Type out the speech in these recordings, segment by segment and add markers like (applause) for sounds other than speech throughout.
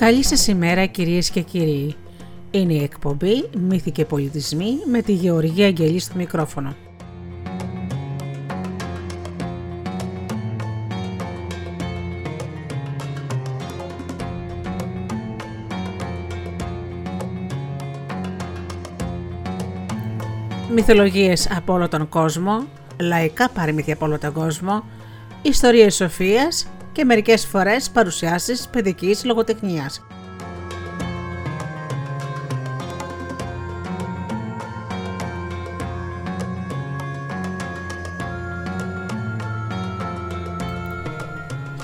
Καλή σας ημέρα κυρίες και κύριοι. Είναι η εκπομπή «Μύθοι και πολιτισμοί» με τη Γεωργία Αγγελή στο μικρόφωνο. Μυθολογίες από όλο τον κόσμο, λαϊκά παραμύθια από όλο τον κόσμο, ιστορίες σοφίας και μερικές φορές παρουσιάσεις παιδικής λογοτεχνίας.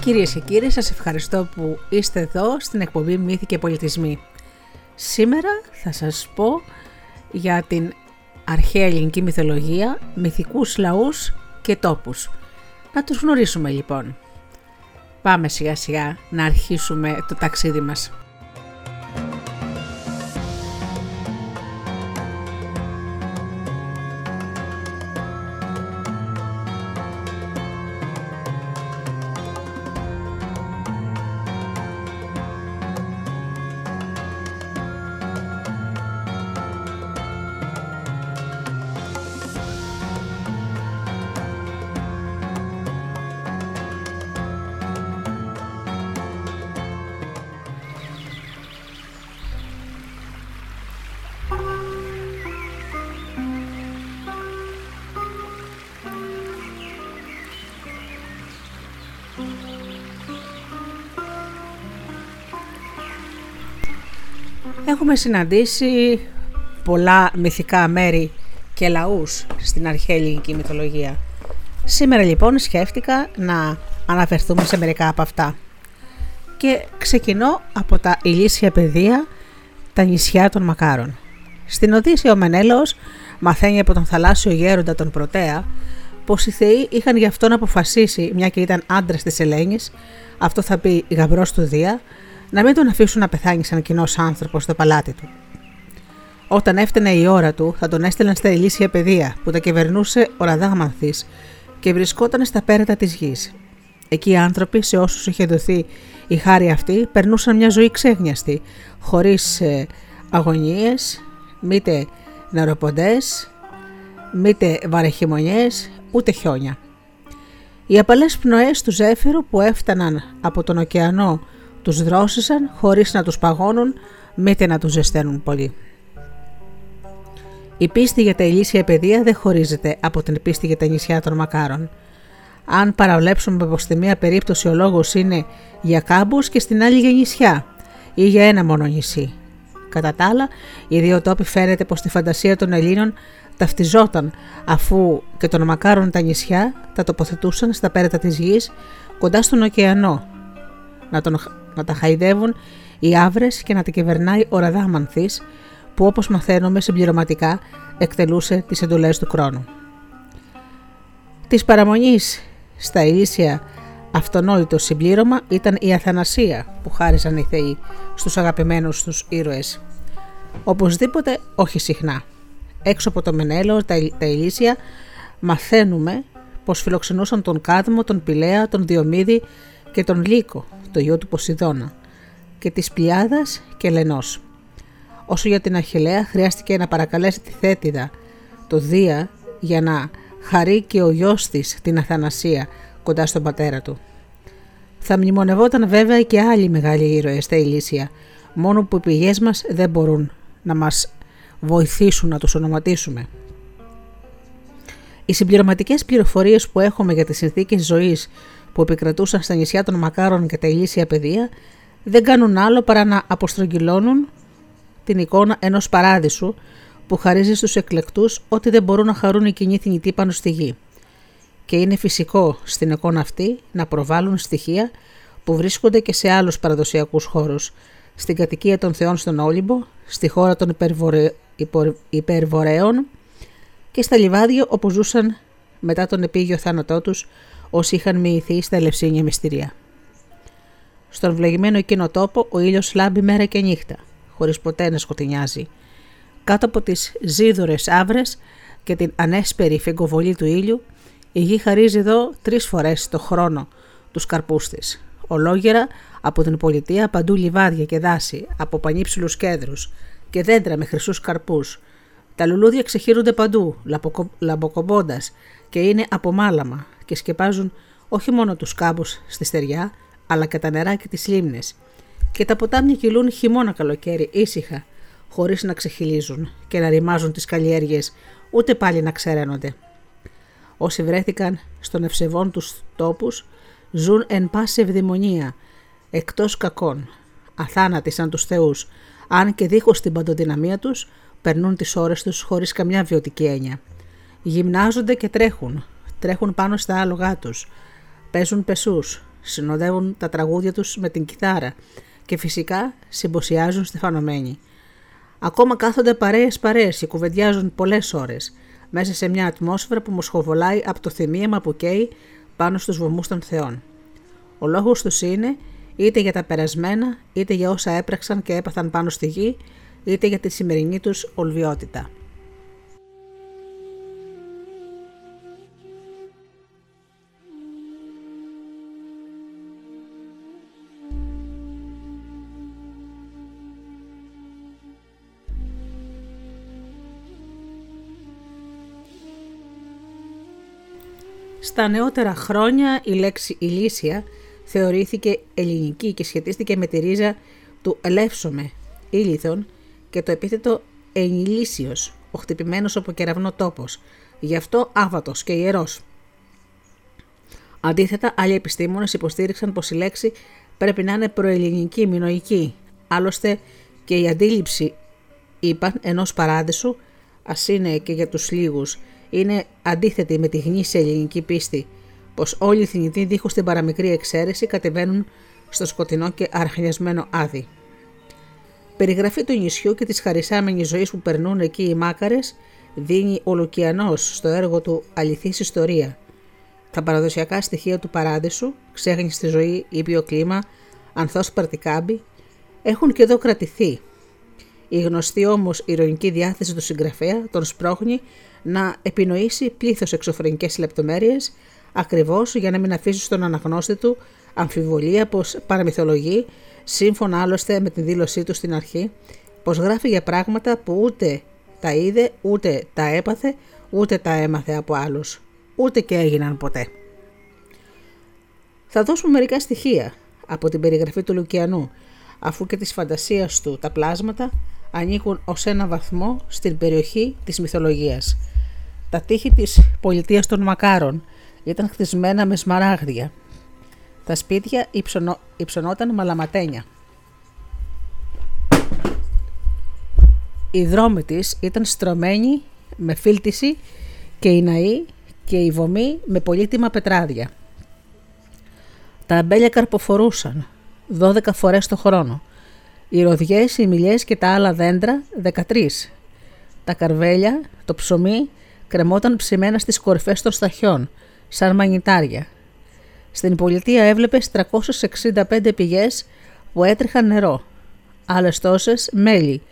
Κυρίες και κύριοι, σας ευχαριστώ που είστε εδώ στην εκπομπή Μύθοι και Πολιτισμοί. Σήμερα θα σας πω για την αρχαία ελληνική μυθολογία, μυθικούς λαούς και τόπους. Να τους γνωρίσουμε λοιπόν. Πάμε σιγά σιγά να αρχίσουμε το ταξίδι μας. Έχουμε συναντήσει πολλά μυθικά μέρη και λαούς στην αρχαία ελληνική μυθολογία. Σήμερα λοιπόν σκέφτηκα να αναφερθούμε σε μερικά από αυτά. Και ξεκινώ από τα ηλίσια πεδία, τα νησιά των Μακάρων. Στην Οδύσσια ο Μενέλαος μαθαίνει από τον θαλάσσιο γέροντα τον Πρωτέα πως οι θεοί είχαν γι' αυτό να αποφασίσει, μια και ήταν άντρα της Ελένης, αυτό θα πει γαμπρός του Δία, να μην τον αφήσουν να πεθάνει σαν κοινός άνθρωπος στο παλάτι του. Όταν έφτανε η ώρα του, θα τον έστελναν στα ηλίσια παιδεία που τα κυβερνούσε ο Ραδάμανθη και βρισκόταν στα πέρατα της γης. Εκεί οι άνθρωποι, σε όσους είχε δοθεί η χάρη αυτή, περνούσαν μια ζωή ξέγνιαστη, χωρίς ε, αγωνίες, μήτε νεροποντές, μήτε βαρεχημονιές, ούτε χιόνια. Οι απαλές πνοές του ζέφυρου που έφταναν από τον ωκεανό τους δρόσισαν χωρίς να τους παγώνουν μήτε να τους ζεσταίνουν πολύ. Η πίστη για τα ηλίσια παιδεία δεν χωρίζεται από την πίστη για τα νησιά των μακάρων. Αν παραβλέψουμε πως στη μία περίπτωση ο λόγος είναι για κάμπους και στην άλλη για νησιά ή για ένα μόνο νησί. Κατά τα άλλα, οι δύο τόποι φαίνεται πως τη φαντασία των Ελλήνων ταυτιζόταν αφού και των μακάρων τα νησιά τα τοποθετούσαν στα πέρατα της γης κοντά στον ωκεανό να τον να τα χαϊδεύουν οι άβρες και να τα κυβερνάει ο Ραδάμανθης που όπως μαθαίνουμε συμπληρωματικά εκτελούσε τις εντολές του χρόνου. Της παραμονής στα ηλίσια αυτονόητο συμπλήρωμα ήταν η αθανασία που χάριζαν οι θεοί στους αγαπημένους τους ήρωες. Οπωσδήποτε όχι συχνά. Έξω από το Μενέλο, τα, τα ηλίσια, μαθαίνουμε πως φιλοξενούσαν τον Κάδμο, τον Πηλαία, τον Διομήδη και τον Λύκο, το γιο του Ποσειδώνα, και της Πλιάδας και Λενός. Όσο για την Αχιλέα χρειάστηκε να παρακαλέσει τη Θέτιδα, το Δία, για να χαρεί και ο γιος της την Αθανασία κοντά στον πατέρα του. Θα μνημονευόταν βέβαια και άλλοι μεγάλοι ήρωες στα Ηλίσια, μόνο που οι πηγές μας δεν μπορούν να μας βοηθήσουν να τους ονοματίσουμε. Οι συμπληρωματικές πληροφορίες που έχουμε για τις συνθήκες ζωής που επικρατούσαν στα νησιά των Μακάρων και τα ηλίσια παιδεία δεν κάνουν άλλο παρά να αποστρογγυλώνουν την εικόνα ενός παράδεισου που χαρίζει στους εκλεκτούς ότι δεν μπορούν να χαρούν οι κοινοί θνητοί πάνω στη γη. Και είναι φυσικό στην εικόνα αυτή να προβάλλουν στοιχεία που βρίσκονται και σε άλλους παραδοσιακούς χώρους, στην κατοικία των θεών στον Όλυμπο, στη χώρα των υπερβορε... υπερβορέων και στα λιβάδια όπου ζούσαν μετά τον επίγειο θάνατό τους όσοι είχαν μοιηθεί στα ελευσίνια μυστηρία. Στον βλεγμένο εκείνο τόπο ο ήλιος λάμπει μέρα και νύχτα, χωρίς ποτέ να σκοτεινιάζει. Κάτω από τις ζίδωρες άβρες και την ανέσπερη φεγκοβολή του ήλιου, η γη χαρίζει εδώ τρεις φορές το χρόνο τους καρπούς της. Ολόγερα από την πολιτεία παντού λιβάδια και δάση, από πανύψηλους κέδρου και δέντρα με χρυσούς καρπούς. Τα λουλούδια ξεχύρονται παντού, λαμποκομπώντας και είναι από μάλαμα και σκεπάζουν όχι μόνο τους κάμπους στη στεριά, αλλά και τα νερά και τι λίμνε. Και τα ποτάμια κυλούν χειμώνα καλοκαίρι, ήσυχα, χωρίς να ξεχυλίζουν και να ρημάζουν τις καλλιέργειες, ούτε πάλι να ξεραίνονται. Όσοι βρέθηκαν στον ευσεβών τους τόπους ζουν εν πάση ευδαιμονία, εκτός κακών, αθάνατοι σαν τους θεούς, αν και δίχως την παντοδυναμία τους, περνούν τις ώρες τους χωρίς καμιά βιωτική έννοια. Γυμνάζονται και τρέχουν, τρέχουν πάνω στα άλογά τους, παίζουν πεσούς, συνοδεύουν τα τραγούδια τους με την κιθάρα και φυσικά συμποσιάζουν στεφανωμένοι. Ακόμα κάθονται παρέες παρέες και κουβεντιάζουν πολλές ώρες, μέσα σε μια ατμόσφαιρα που μοσχοβολάει από το θυμίαμα που καίει πάνω στους βωμούς των θεών. Ο λόγος τους είναι είτε για τα περασμένα, είτε για όσα έπραξαν και έπαθαν πάνω στη γη, είτε για τη σημερινή τους ολβιότητα. Στα νεότερα χρόνια η λέξη ηλίσια θεωρήθηκε ελληνική και σχετίστηκε με τη ρίζα του ελεύσομε ήλιθον και το επίθετο ενηλίσιος, ο χτυπημένος από κεραυνό τόπος, γι' αυτό άβατος και ιερός. Αντίθετα, άλλοι επιστήμονες υποστήριξαν πως η λέξη πρέπει να είναι προελληνική, μινοϊκή. Άλλωστε και η αντίληψη, είπαν, ενός παράδεισου, ας είναι και για τους λίγους, είναι αντίθετη με τη γνήσια ελληνική πίστη, πως όλοι οι θνητοί δίχως την παραμικρή εξαίρεση κατεβαίνουν στο σκοτεινό και αρχιασμένο άδει. Περιγραφή του νησιού και της χαρισάμενης ζωής που περνούν εκεί οι μάκαρες δίνει ο Λουκιανό στο έργο του Αληθής Ιστορία. Τα παραδοσιακά στοιχεία του παράδεισου, ξέχνη στη ζωή, ήπιο κλίμα, ανθός παρτικάμπι, έχουν και εδώ κρατηθεί. Η γνωστή όμως ηρωνική διάθεση του συγγραφέα τον σπρώχνει να επινοήσει πλήθος εξωφρενικές λεπτομέρειες, ακριβώς για να μην αφήσει στον αναγνώστη του αμφιβολία πως παραμυθολογεί, σύμφωνα άλλωστε με την δήλωσή του στην αρχή, πως γράφει για πράγματα που ούτε τα είδε, ούτε τα έπαθε, ούτε τα έμαθε από άλλους, ούτε και έγιναν ποτέ. Θα δώσουμε μερικά στοιχεία από την περιγραφή του Λουκιανού, αφού και της φαντασίας του τα πλάσματα ανήκουν ως ένα βαθμό στην περιοχή της μυθολογίας. Τα τείχη της πολιτείας των Μακάρων ήταν χτισμένα με σμαράγδια. Τα σπίτια υψωνο... υψωνόταν μαλαματένια. Οι δρόμοι της ήταν στρωμένοι με φίλτιση και οι ναοί και οι βομοί με πολύτιμα πετράδια. Τα αμπέλια καρποφορούσαν 12 φορές το χρόνο. Οι ροδιές, οι μιλιές και τα άλλα δέντρα 13. Τα καρβέλια, το ψωμί κρεμόταν ψημένα στις κορυφές των σταχιών, σαν μαγνητάρια. Στην πολιτεία έβλεπες 365 πηγές που έτρεχαν νερό, άλλες τόσες μέλι,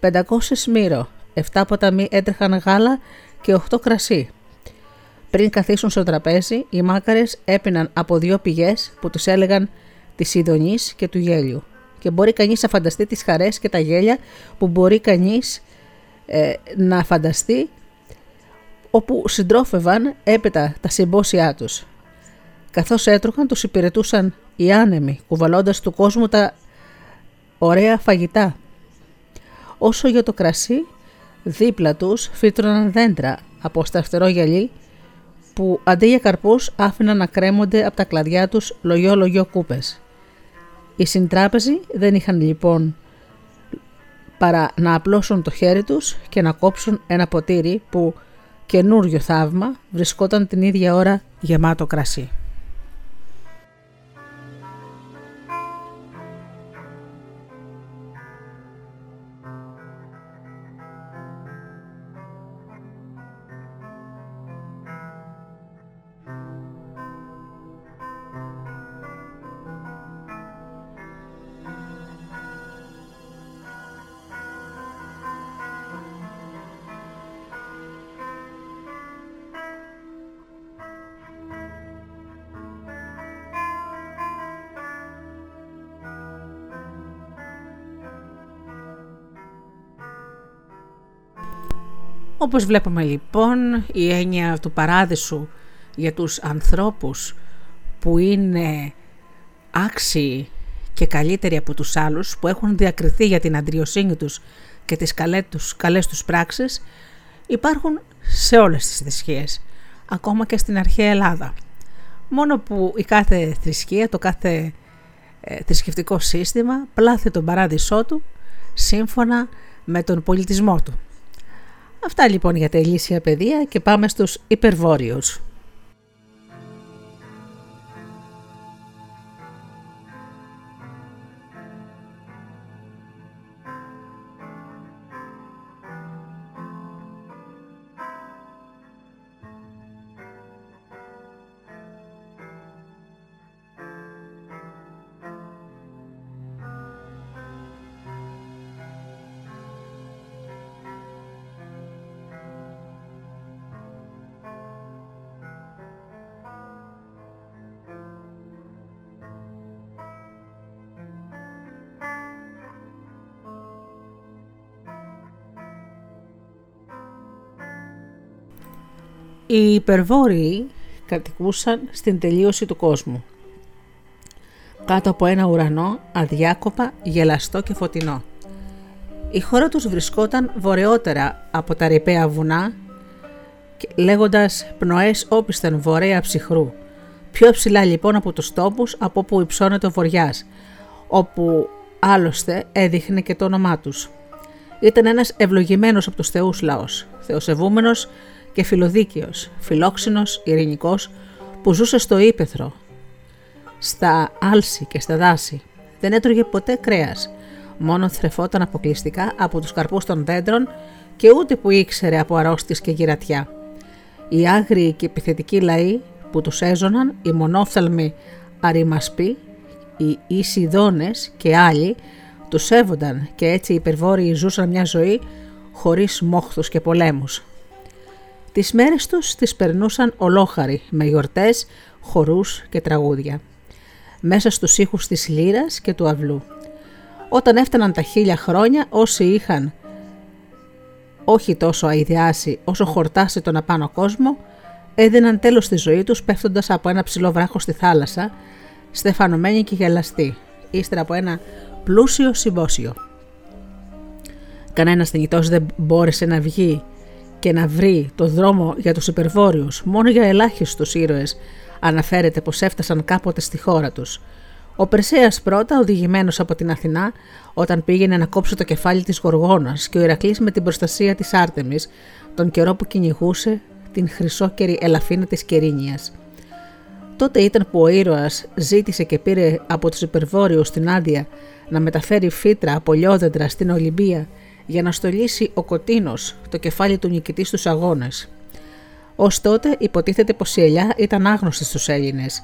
500 μύρο, 7 ποταμοί έτρεχαν γάλα και 8 κρασί. Πριν καθίσουν στο τραπέζι, οι μάκαρες έπιναν από δύο πηγές που τους έλεγαν της Ιδονής και του γέλιου. Και μπορεί κανείς να φανταστεί τις χαρές και τα γέλια που μπορεί κανείς ε, να φανταστεί όπου συντρόφευαν έπειτα τα συμπόσια τους. Καθώς έτρωχαν τους υπηρετούσαν οι άνεμοι, κουβαλώντας του κόσμου τα ωραία φαγητά. Όσο για το κρασί, δίπλα τους φύτρωναν δέντρα από στραφτερό γυαλί που αντί για καρπούς άφηναν να κρέμονται από τα κλαδιά τους λογιό-λογιό κούπες. Οι συντράπεζοι δεν είχαν λοιπόν παρά να απλώσουν το χέρι τους και να κόψουν ένα ποτήρι που καινούριο θαύμα βρισκόταν την ίδια ώρα γεμάτο κρασί. Όπως βλέπουμε λοιπόν η έννοια του παράδεισου για τους ανθρώπους που είναι άξιοι και καλύτεροι από τους άλλους που έχουν διακριθεί για την αντριοσύνη τους και τις καλές τους, καλές τους πράξεις υπάρχουν σε όλες τις θρησκείες, ακόμα και στην αρχαία Ελλάδα. Μόνο που η κάθε θρησκεία, το κάθε ε, θρησκευτικό σύστημα πλάθει τον παράδεισό του σύμφωνα με τον πολιτισμό του. Αυτά λοιπόν για τα ηλίσια παιδεία και πάμε στους υπερβόρειους. Οι υπερβόρειοι κατοικούσαν στην τελείωση του κόσμου. Κάτω από ένα ουρανό αδιάκοπα, γελαστό και φωτεινό. Η χώρα τους βρισκόταν βορειότερα από τα ρηπαία βουνά, λέγοντας πνοές όπισθεν βορέα ψυχρού. Πιο ψηλά λοιπόν από τους τόπους από όπου υψώνεται ο βοριάς, όπου άλλωστε έδειχνε και το όνομά τους. Ήταν ένας ευλογημένος από τους θεούς λαός, θεοσεβούμενος και φιλοδίκαιος, φιλόξενος, ειρηνικός, που ζούσε στο ύπεθρο, στα άλση και στα δάση. Δεν έτρωγε ποτέ κρέας, μόνο θρεφόταν αποκλειστικά από τους καρπούς των δέντρων και ούτε που ήξερε από αρρώστιες και γυρατιά. Οι άγριοι και επιθετικοί λαοί που τους έζωναν, οι μονόφθαλμοι αριμασποί, οι Ισιδόνες και άλλοι, τους σέβονταν και έτσι οι υπερβόρειοι ζούσαν μια ζωή χωρίς μόχθους και πολέμους. Τις μέρες τους τις περνούσαν ολόχαροι με γιορτές, χορούς και τραγούδια. Μέσα στους ήχους της λύρας και του αυλού. Όταν έφταναν τα χίλια χρόνια όσοι είχαν όχι τόσο αειδιάσει όσο χορτάσει τον απάνω κόσμο, έδιναν τέλος στη ζωή τους πέφτοντας από ένα ψηλό βράχος στη θάλασσα, στεφανωμένοι και γελαστοί, ύστερα από ένα πλούσιο συμπόσιο. Κανένας θνητός δεν μπόρεσε να βγει και να βρει το δρόμο για τους υπερβόρειους, μόνο για ελάχιστους ήρωες αναφέρεται πως έφτασαν κάποτε στη χώρα τους. Ο Περσέας πρώτα, οδηγημένος από την Αθηνά, όταν πήγαινε να κόψει το κεφάλι της Γοργόνας και ο Ηρακλής με την προστασία της Άρτεμις, τον καιρό που κυνηγούσε την χρυσόκερη ελαφίνα της Κερίνιας. Τότε ήταν που ο ήρωας ζήτησε και πήρε από τους υπερβόρειους την άδεια να μεταφέρει φύτρα από λιόδεντρα στην Ολυμπία για να στολίσει ο Κωτίνος το κεφάλι του νικητή στους αγώνες. Ως τότε υποτίθεται πως η ελιά ήταν άγνωστη στους Έλληνες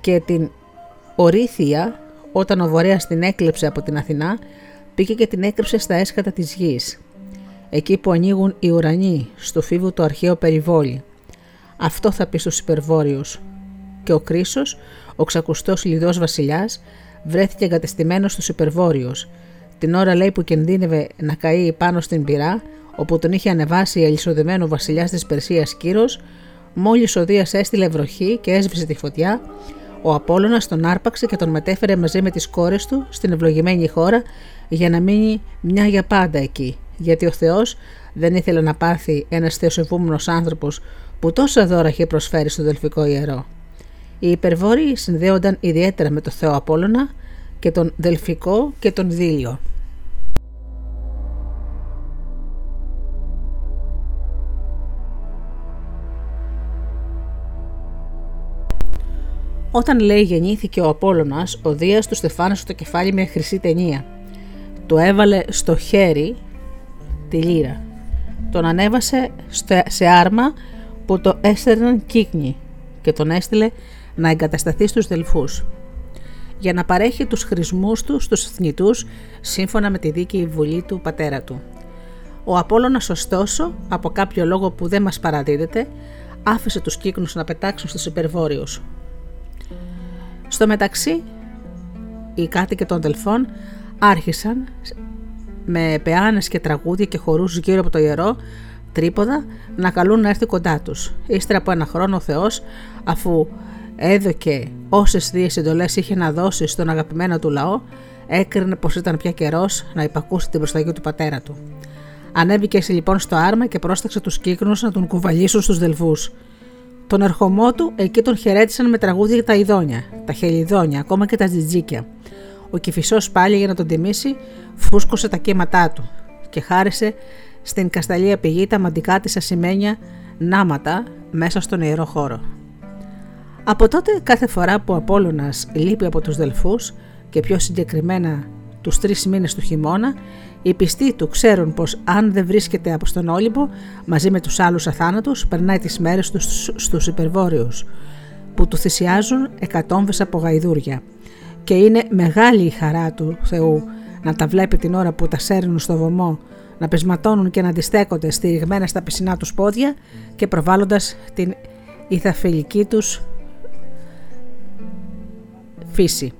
και την Ορήθια όταν ο Βορέας την έκλεψε από την Αθηνά πήγε και την έκρυψε στα έσκατα της γης. Εκεί που ανοίγουν οι ουρανοί στο φίβο το αρχαίο περιβόλι. Αυτό θα πει στους υπερβόρειους. Και ο Κρίσος, ο ξακουστός λιδός βασιλιάς, βρέθηκε εγκατεστημένος στους υπερβόρειους την ώρα λέει που κινδύνευε να καεί πάνω στην πυρά, όπου τον είχε ανεβάσει αλυσοδεμένο βασιλιάς της Περσίας Κύρος, μόλις ο Δίας έστειλε βροχή και έσβησε τη φωτιά, ο Απόλλωνας τον άρπαξε και τον μετέφερε μαζί με τις κόρες του στην ευλογημένη χώρα για να μείνει μια για πάντα εκεί, γιατί ο Θεός δεν ήθελε να πάθει ένας θεοσεβούμενος άνθρωπος που τόσα δώρα είχε προσφέρει στο Δελφικό Ιερό. Οι υπερβόροι συνδέονταν ιδιαίτερα με το Θεό Απόλλωνα και τον Δελφικό και τον Δήλιο. Όταν λέει γεννήθηκε ο Απόλλωνας, ο Δίας του στεφάνισε το κεφάλι με χρυσή ταινία. Το έβαλε στο χέρι τη λύρα. Τον ανέβασε σε άρμα που το έστερναν κύκνοι και τον έστειλε να εγκατασταθεί στους Δελφούς για να παρέχει τους χρησμούς του στους θνητούς σύμφωνα με τη δίκαιη βουλή του πατέρα του. Ο Απόλλωνας ωστόσο, από κάποιο λόγο που δεν μας παραδίδεται, άφησε τους κύκνους να πετάξουν στους υπερβόρειους. Στο μεταξύ, οι κάτοικοι των Δελφών άρχισαν με πεάνες και τραγούδια και χορούς γύρω από το ιερό τρίποδα να καλούν να έρθει κοντά τους. Ύστερα από ένα χρόνο ο Θεός, αφού έδωκε όσες δύο εντολέ είχε να δώσει στον αγαπημένο του λαό, έκρινε πως ήταν πια καιρός να υπακούσει την προσταγή του πατέρα του. Ανέβηκε έτσι λοιπόν στο άρμα και πρόσταξε τους κύκνους να τον κουβαλήσουν στους δελφούς. Τον ερχομό του εκεί τον χαιρέτησαν με τραγούδια τα ειδόνια, τα χελιδόνια, ακόμα και τα τζιτζίκια. Ο κυφισό πάλι για να τον τιμήσει φούσκωσε τα κύματά του και χάρισε στην Κασταλία πηγή τα μαντικά της ασημένια νάματα μέσα στον ιερό χώρο. Από τότε κάθε φορά που ο Απόλλωνας λείπει από τους Δελφούς και πιο συγκεκριμένα τους τρεις μήνες του χειμώνα, οι πιστοί του ξέρουν πως αν δεν βρίσκεται από στον Όλυμπο μαζί με τους άλλους αθάνατους περνάει τις μέρες τους στους υπερβόρειους που του θυσιάζουν εκατόμβες από γαϊδούρια. Και είναι μεγάλη η χαρά του Θεού να τα βλέπει την ώρα που τα σέρνουν στο βωμό να πεσματώνουν και να αντιστέκονται στηριγμένα στα πισινά τους πόδια και προβάλλοντας την ηθαφελική τους φύση.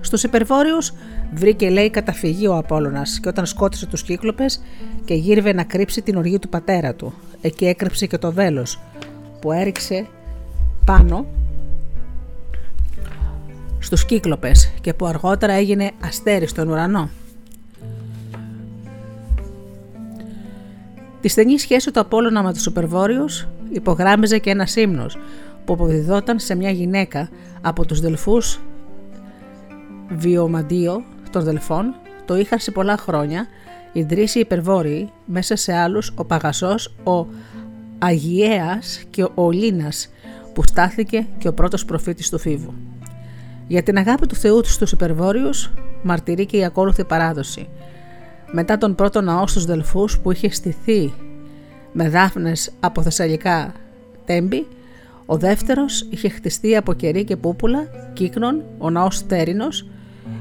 Στους υπερβόρειους βρήκε λέει καταφυγή ο Απόλλωνας και όταν σκότωσε τους κύκλοπες και γύρευε να κρύψει την οργή του πατέρα του. Εκεί έκρυψε και το βέλος που έριξε πάνω στους κύκλοπες και που αργότερα έγινε αστέρι στον ουρανό. Τη στενή σχέση του Απόλλωνα με τους υπερβόρειους υπογράμμιζε και ένας ύμνος που αποδιδόταν σε μια γυναίκα από τους δελφούς βιομαντίο των Δελφών το είχαν σε πολλά χρόνια ιδρύσει υπερβόροι μέσα σε άλλους ο Παγασός, ο Αγιέας και ο Λίνας που στάθηκε και ο πρώτος προφήτης του Φίβου. Για την αγάπη του Θεού στους υπερβόρειους μαρτυρεί και η ακόλουθη παράδοση. Μετά τον πρώτο ναό στους Δελφούς που είχε στηθεί με δάφνες από θεσσαλικά τέμπη, ο δεύτερος είχε χτιστεί από κερί και πούπουλα, κύκνων, ο ναός Θέρινος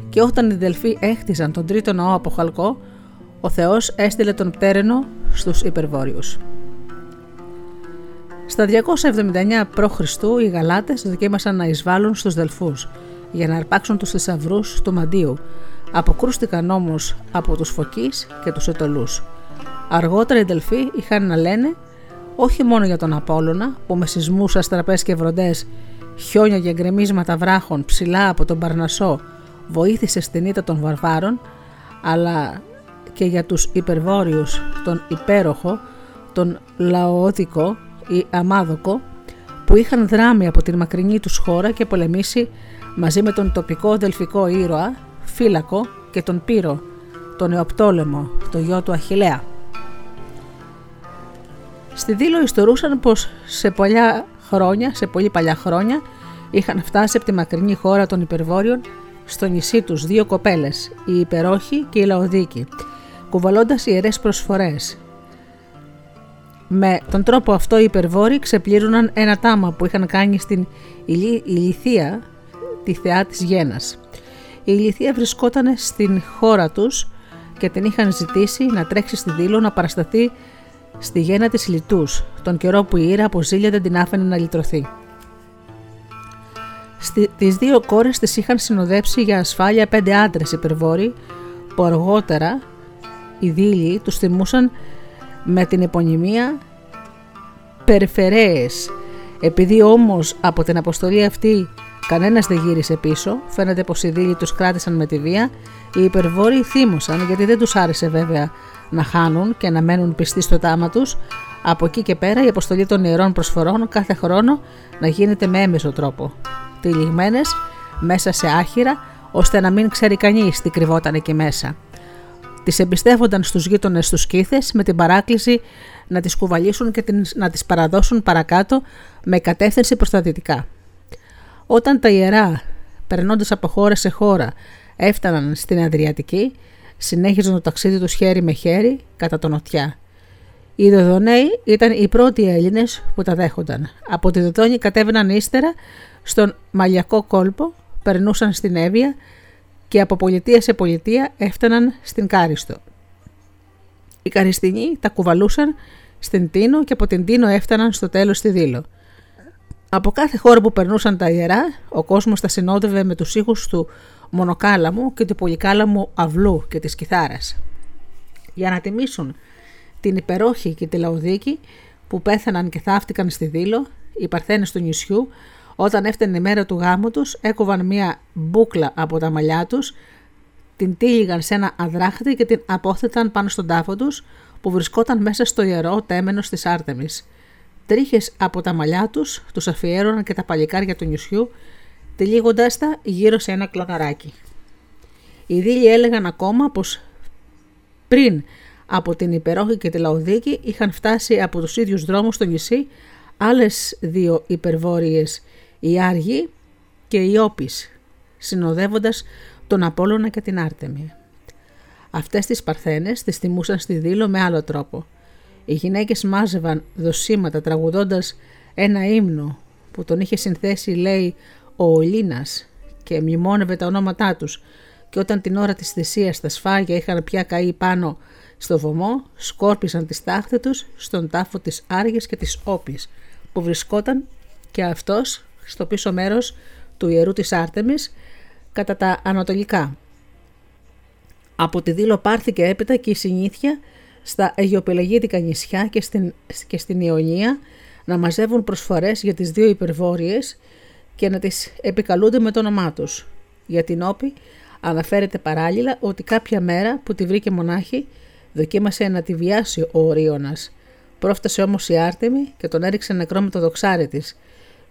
και όταν οι Δελφοί έχτιζαν τον τρίτο ναό από χαλκό, ο Θεός έστειλε τον πτέρενο στους υπερβόρειους. Στα 279 π.Χ. οι Γαλάτες δοκίμασαν να εισβάλλουν στους Δελφούς για να αρπάξουν τους θησαυρούς του Μαντίου. Αποκρούστηκαν όμως από τους Φωκείς και τους Ετωλούς. Αργότερα οι Δελφοί είχαν να λένε όχι μόνο για τον Απόλλωνα που με σεισμούς, αστραπές και βροντές, χιόνια και γκρεμίσματα βράχων ψηλά από τον Παρνασό βοήθησε στην ήττα των βαρβάρων, αλλά και για τους υπερβόρειους τον υπέροχο, τον λαόδικο ή αμάδοκο, που είχαν δράμει από την μακρινή τους χώρα και πολεμήσει μαζί με τον τοπικό δελφικό ήρωα, Φύλακο και τον Πύρο, τον Εοπτόλεμο, το γιο του Αχιλέα. Στη δήλω ιστορούσαν πως σε πολλά χρόνια, σε πολύ παλιά χρόνια, είχαν φτάσει από τη μακρινή χώρα των υπερβόρειων στο νησί τους δύο κοπέλες, η Υπερόχη και η Λαοδίκη, κουβαλώντας ιερές προσφορές. Με τον τρόπο αυτό οι υπερβόροι ξεπλήρωναν ένα τάμα που είχαν κάνει στην Ηλιθία, τη θεά της Γένας. Η Ηλιθία βρισκόταν στην χώρα τους και την είχαν ζητήσει να τρέξει στη δήλο να παρασταθεί στη γέννα της Λιτούς, τον καιρό που η Ήρα από ζήλια δεν την άφηνε να λυτρωθεί. Τις δύο κόρες τις είχαν συνοδέψει για ασφάλεια πέντε άντρες υπερβόροι που αργότερα οι δίλοι τους θυμούσαν με την επωνυμία Περιφερέες. Επειδή όμως από την αποστολή αυτή κανένας δεν γύρισε πίσω, φαίνεται πως οι δίλοι τους κράτησαν με τη βία, οι υπερβόροι θύμωσαν γιατί δεν τους άρεσε βέβαια να χάνουν και να μένουν πιστοί στο τάμα τους, από εκεί και πέρα η αποστολή των ιερών προσφορών κάθε χρόνο να γίνεται με έμεσο τρόπο τυλιγμένες μέσα σε άχυρα, ώστε να μην ξέρει κανείς τι κρυβόταν εκεί μέσα. Τις εμπιστεύονταν στους γείτονες τους Κίθε με την παράκληση να τις κουβαλήσουν και να τις παραδώσουν παρακάτω με κατεύθυνση προ τα δυτικά. Όταν τα ιερά, περνώντας από χώρα σε χώρα, έφταναν στην Αδριατική, συνέχιζαν το ταξίδι τους χέρι με χέρι κατά τον Νοτιά. Οι Δοδονέοι ήταν οι πρώτοι Έλληνες που τα δέχονταν. Από τη Δοδόνη κατέβαιναν ύστερα στον Μαλιακό κόλπο, περνούσαν στην Εύβοια και από πολιτεία σε πολιτεία έφταναν στην Κάριστο. Οι Καριστινοί τα κουβαλούσαν στην Τίνο και από την Τίνο έφταναν στο τέλος στη Δήλο. Από κάθε χώρο που περνούσαν τα ιερά, ο κόσμος τα συνόδευε με τους ήχους του μονοκάλαμου και του πολυκάλαμου αυλού και της κιθάρας. Για να τιμήσουν την υπερόχη και τη Λαοδίκη που πέθαναν και θαύτηκαν στη Δήλο, οι Παρθένες του νησιού, όταν έφτανε η μέρα του γάμου τους, έκοβαν μία μπούκλα από τα μαλλιά τους, την τύλιγαν σε ένα αδράχτη και την απόθεταν πάνω στον τάφο τους, που βρισκόταν μέσα στο ιερό τέμενος της Άρτεμις. Τρίχες από τα μαλλιά τους τους αφιέρωναν και τα παλικάρια του νησιού, τυλίγοντάς τα γύρω σε ένα κλωναράκι. Οι δίλοι έλεγαν ακόμα πως πριν από την Υπερόχη και τη Λαοδίκη είχαν φτάσει από τους ίδιους δρόμους στο νησί άλλες δύο υπερβόρειες, η Άργη και η Όπης, συνοδεύοντας τον Απόλλωνα και την Άρτεμη. Αυτές τις παρθένες τις τιμούσαν στη Δήλο με άλλο τρόπο. Οι γυναίκες μάζευαν δοσίματα τραγουδώντας ένα ύμνο που τον είχε συνθέσει λέει ο Ολίνας και μνημόνευε τα ονόματά τους και όταν την ώρα της θυσίας τα σφάγια είχαν πια καεί πάνω στο βωμό, σκόρπισαν τις τάχτες τους στον τάφο της Άργης και της Όπης που βρισκόταν και αυτός στο πίσω μέρος του ιερού της Άρτεμις κατά τα ανατολικά. Από τη Δήλο πάρθηκε έπειτα και η συνήθεια στα Αιγιοπελαγίτικα νησιά και στην, και στην Ιωνία να μαζεύουν προσφορές για τις δύο υπερβόρειες και να τις επικαλούνται με το όνομά τους. Για την Όπη αναφέρεται παράλληλα ότι κάποια μέρα που τη βρήκε μονάχη δοκίμασε να τη βιάσει ο Ορίωνας. Πρόφτασε όμως η Άρτεμη και τον έριξε νεκρό με το δοξάρι της.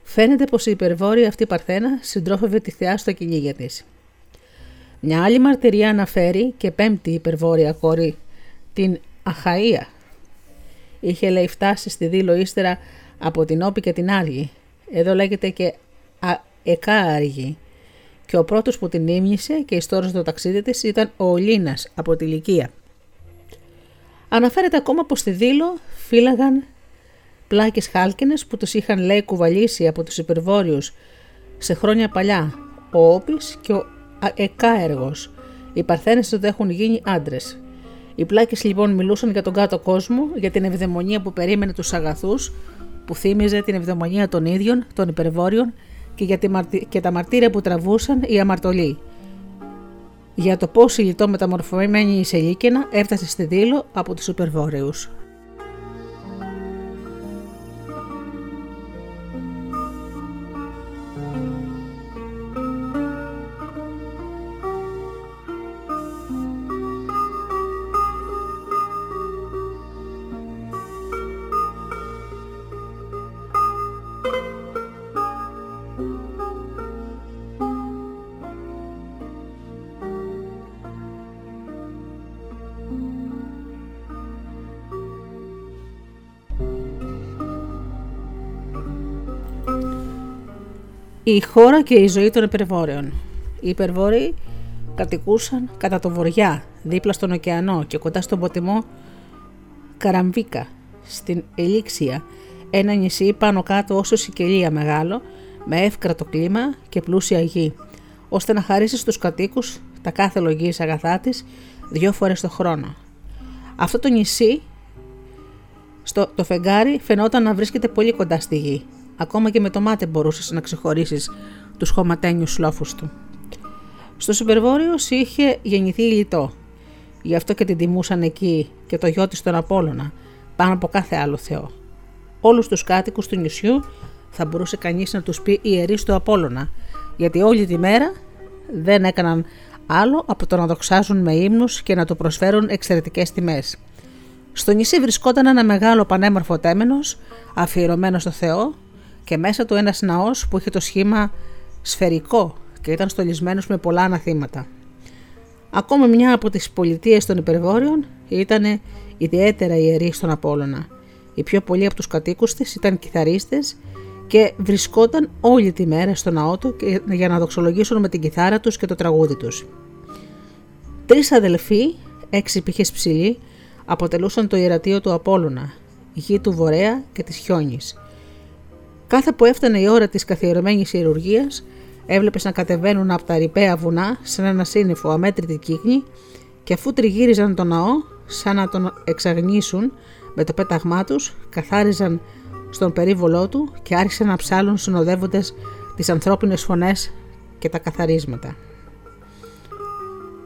Φαίνεται πως η υπερβόρεια αυτή Παρθένα συντρόφευε τη θεά στο κυνήγια της. Μια άλλη μαρτυρία αναφέρει και πέμπτη υπερβόρεια κόρη, την Αχαΐα. Είχε λέει φτάσει στη Δήλο ύστερα από την Όπη και την Άργη. Εδώ λέγεται και Εκάργη. Και ο πρώτος που την ύμνησε και ιστόρησε το ταξίδι της ήταν ο Ολίνας από τη Λυκία. Αναφέρεται ακόμα πως στη Δήλο φύλαγαν πλάκες χάλκινες που τους είχαν λέει κουβαλήσει από τους υπερβόρειους σε χρόνια παλιά ο Όπης και ο Εκάεργος. Οι Παρθένες τότε έχουν γίνει άντρες. Οι πλάκες λοιπόν μιλούσαν για τον κάτω κόσμο, για την ευδαιμονία που περίμενε τους αγαθούς, που θύμιζε την ευδαιμονία των ίδιων, των υπερβόρειων και, για τη και τα μαρτύρια που τραβούσαν οι αμαρτωλοί. Για το πώς η λιτό μεταμορφωμένη η Σελίκαινα έφτασε στη Δήλο από τους υπερβόρειους. Η χώρα και η ζωή των υπερβόρεων. Οι υπερβόρειοι κατοικούσαν κατά το βοριά, δίπλα στον ωκεανό και κοντά στον ποτιμό Καραμβίκα, στην Ελίξια, ένα νησί πάνω κάτω όσο Σικελία μεγάλο, με εύκρατο κλίμα και πλούσια γη, ώστε να χαρίσεις στους κατοίκους τα κάθε λογής αγαθά της δυο φορές το χρόνο. Αυτό το νησί, στο, το φεγγάρι, φαινόταν να βρίσκεται πολύ κοντά στη γη Ακόμα και με το μάτι μπορούσες να ξεχωρίσεις τους χωματένιους λόφους του. Στο Συμπερβόριο είχε γεννηθεί η Λιτό. Γι' αυτό και την τιμούσαν εκεί και το γιο της τον Απόλωνα, πάνω από κάθε άλλο Θεό. Όλους τους κάτοικους του νησιού θα μπορούσε κανείς να τους πει ιερεί του Απόλωνα, γιατί όλη τη μέρα δεν έκαναν άλλο από το να δοξάζουν με ύμνους και να του προσφέρουν εξαιρετικές τιμές. Στο νησί βρισκόταν ένα μεγάλο πανέμορφο τέμενος αφιερωμένο στο Θεό και μέσα του ένας ναός που είχε το σχήμα σφαιρικό και ήταν στολισμένος με πολλά αναθήματα. Ακόμα μια από τις πολιτείες των υπερβόρειων ήταν ιδιαίτερα ιερή στον Απόλλωνα. Οι πιο πολλοί από τους κατοίκους της ήταν κιθαρίστες και βρισκόταν όλη τη μέρα στο ναό του για να δοξολογήσουν με την κιθάρα τους και το τραγούδι τους. Τρεις αδελφοί, έξι πύχες ψηλοί, αποτελούσαν το ιερατείο του Απόλλωνα, γη του Βορέα και της Χιόνης. Κάθε που έφτανε η ώρα της καθιερωμένης χειρουργίας, έβλεπες να κατεβαίνουν από τα ρηπαία βουνά σε ένα σύννεφο αμέτρητη κύκνη και αφού τριγύριζαν τον ναό, σαν να τον εξαγνίσουν με το πέταγμά τους, καθάριζαν στον περίβολό του και άρχισαν να ψάλουν συνοδεύοντας τις ανθρώπινες φωνές και τα καθαρίσματα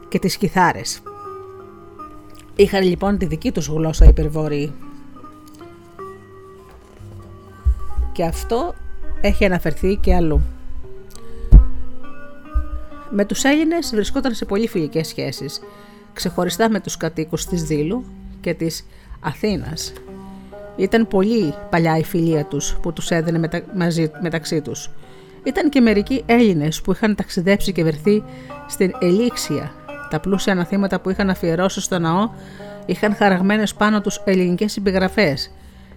και τις κιθάρες. Είχαν λοιπόν τη δική τους γλώσσα υπερβόρειοι. Και αυτό έχει αναφερθεί και αλλού. Με τους Έλληνες βρισκόταν σε πολύ φιλικές σχέσεις, ξεχωριστά με τους κατοίκους της Δήλου και της Αθήνας. Ήταν πολύ παλιά η φιλία τους που τους έδινε μετα... μαζί, μεταξύ τους. Ήταν και μερικοί Έλληνες που είχαν ταξιδέψει και βρεθεί στην Ελίξια. Τα πλούσια αναθήματα που είχαν αφιερώσει στο ναό είχαν χαραγμένες πάνω τους ελληνικές επιγραφές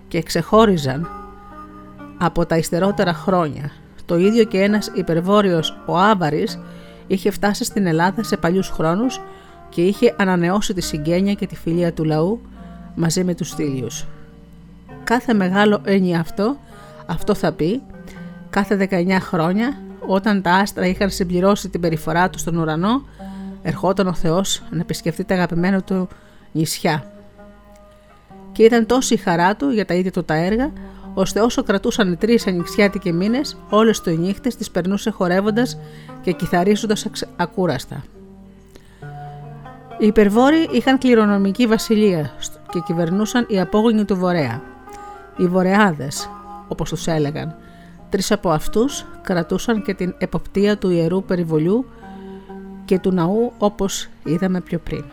και ξεχώριζαν από τα υστερότερα χρόνια. Το ίδιο και ένας υπερβόριος ο Άβαρης είχε φτάσει στην Ελλάδα σε παλιούς χρόνους και είχε ανανεώσει τη συγγένεια και τη φιλία του λαού μαζί με τους θήλιους. Κάθε μεγάλο έννοια αυτό, αυτό θα πει, κάθε 19 χρόνια όταν τα άστρα είχαν συμπληρώσει την περιφορά τους στον ουρανό, ερχόταν ο Θεός να επισκεφτεί τα αγαπημένα του νησιά. Και ήταν τόση η χαρά του για τα ίδια του τα έργα, ώστε όσο κρατούσαν οι τρεις ανοιξιάτικοι μήνες, όλες του οι νύχτες τις περνούσε χορεύοντας και κιθαρίζοντας ακούραστα. Οι υπερβόροι είχαν κληρονομική βασιλεία και κυβερνούσαν οι απόγονοι του Βορέα. Οι Βορεάδες, όπως τους έλεγαν. Τρεις από αυτούς κρατούσαν και την εποπτεία του ιερού περιβολιού και του ναού όπως είδαμε πιο πριν.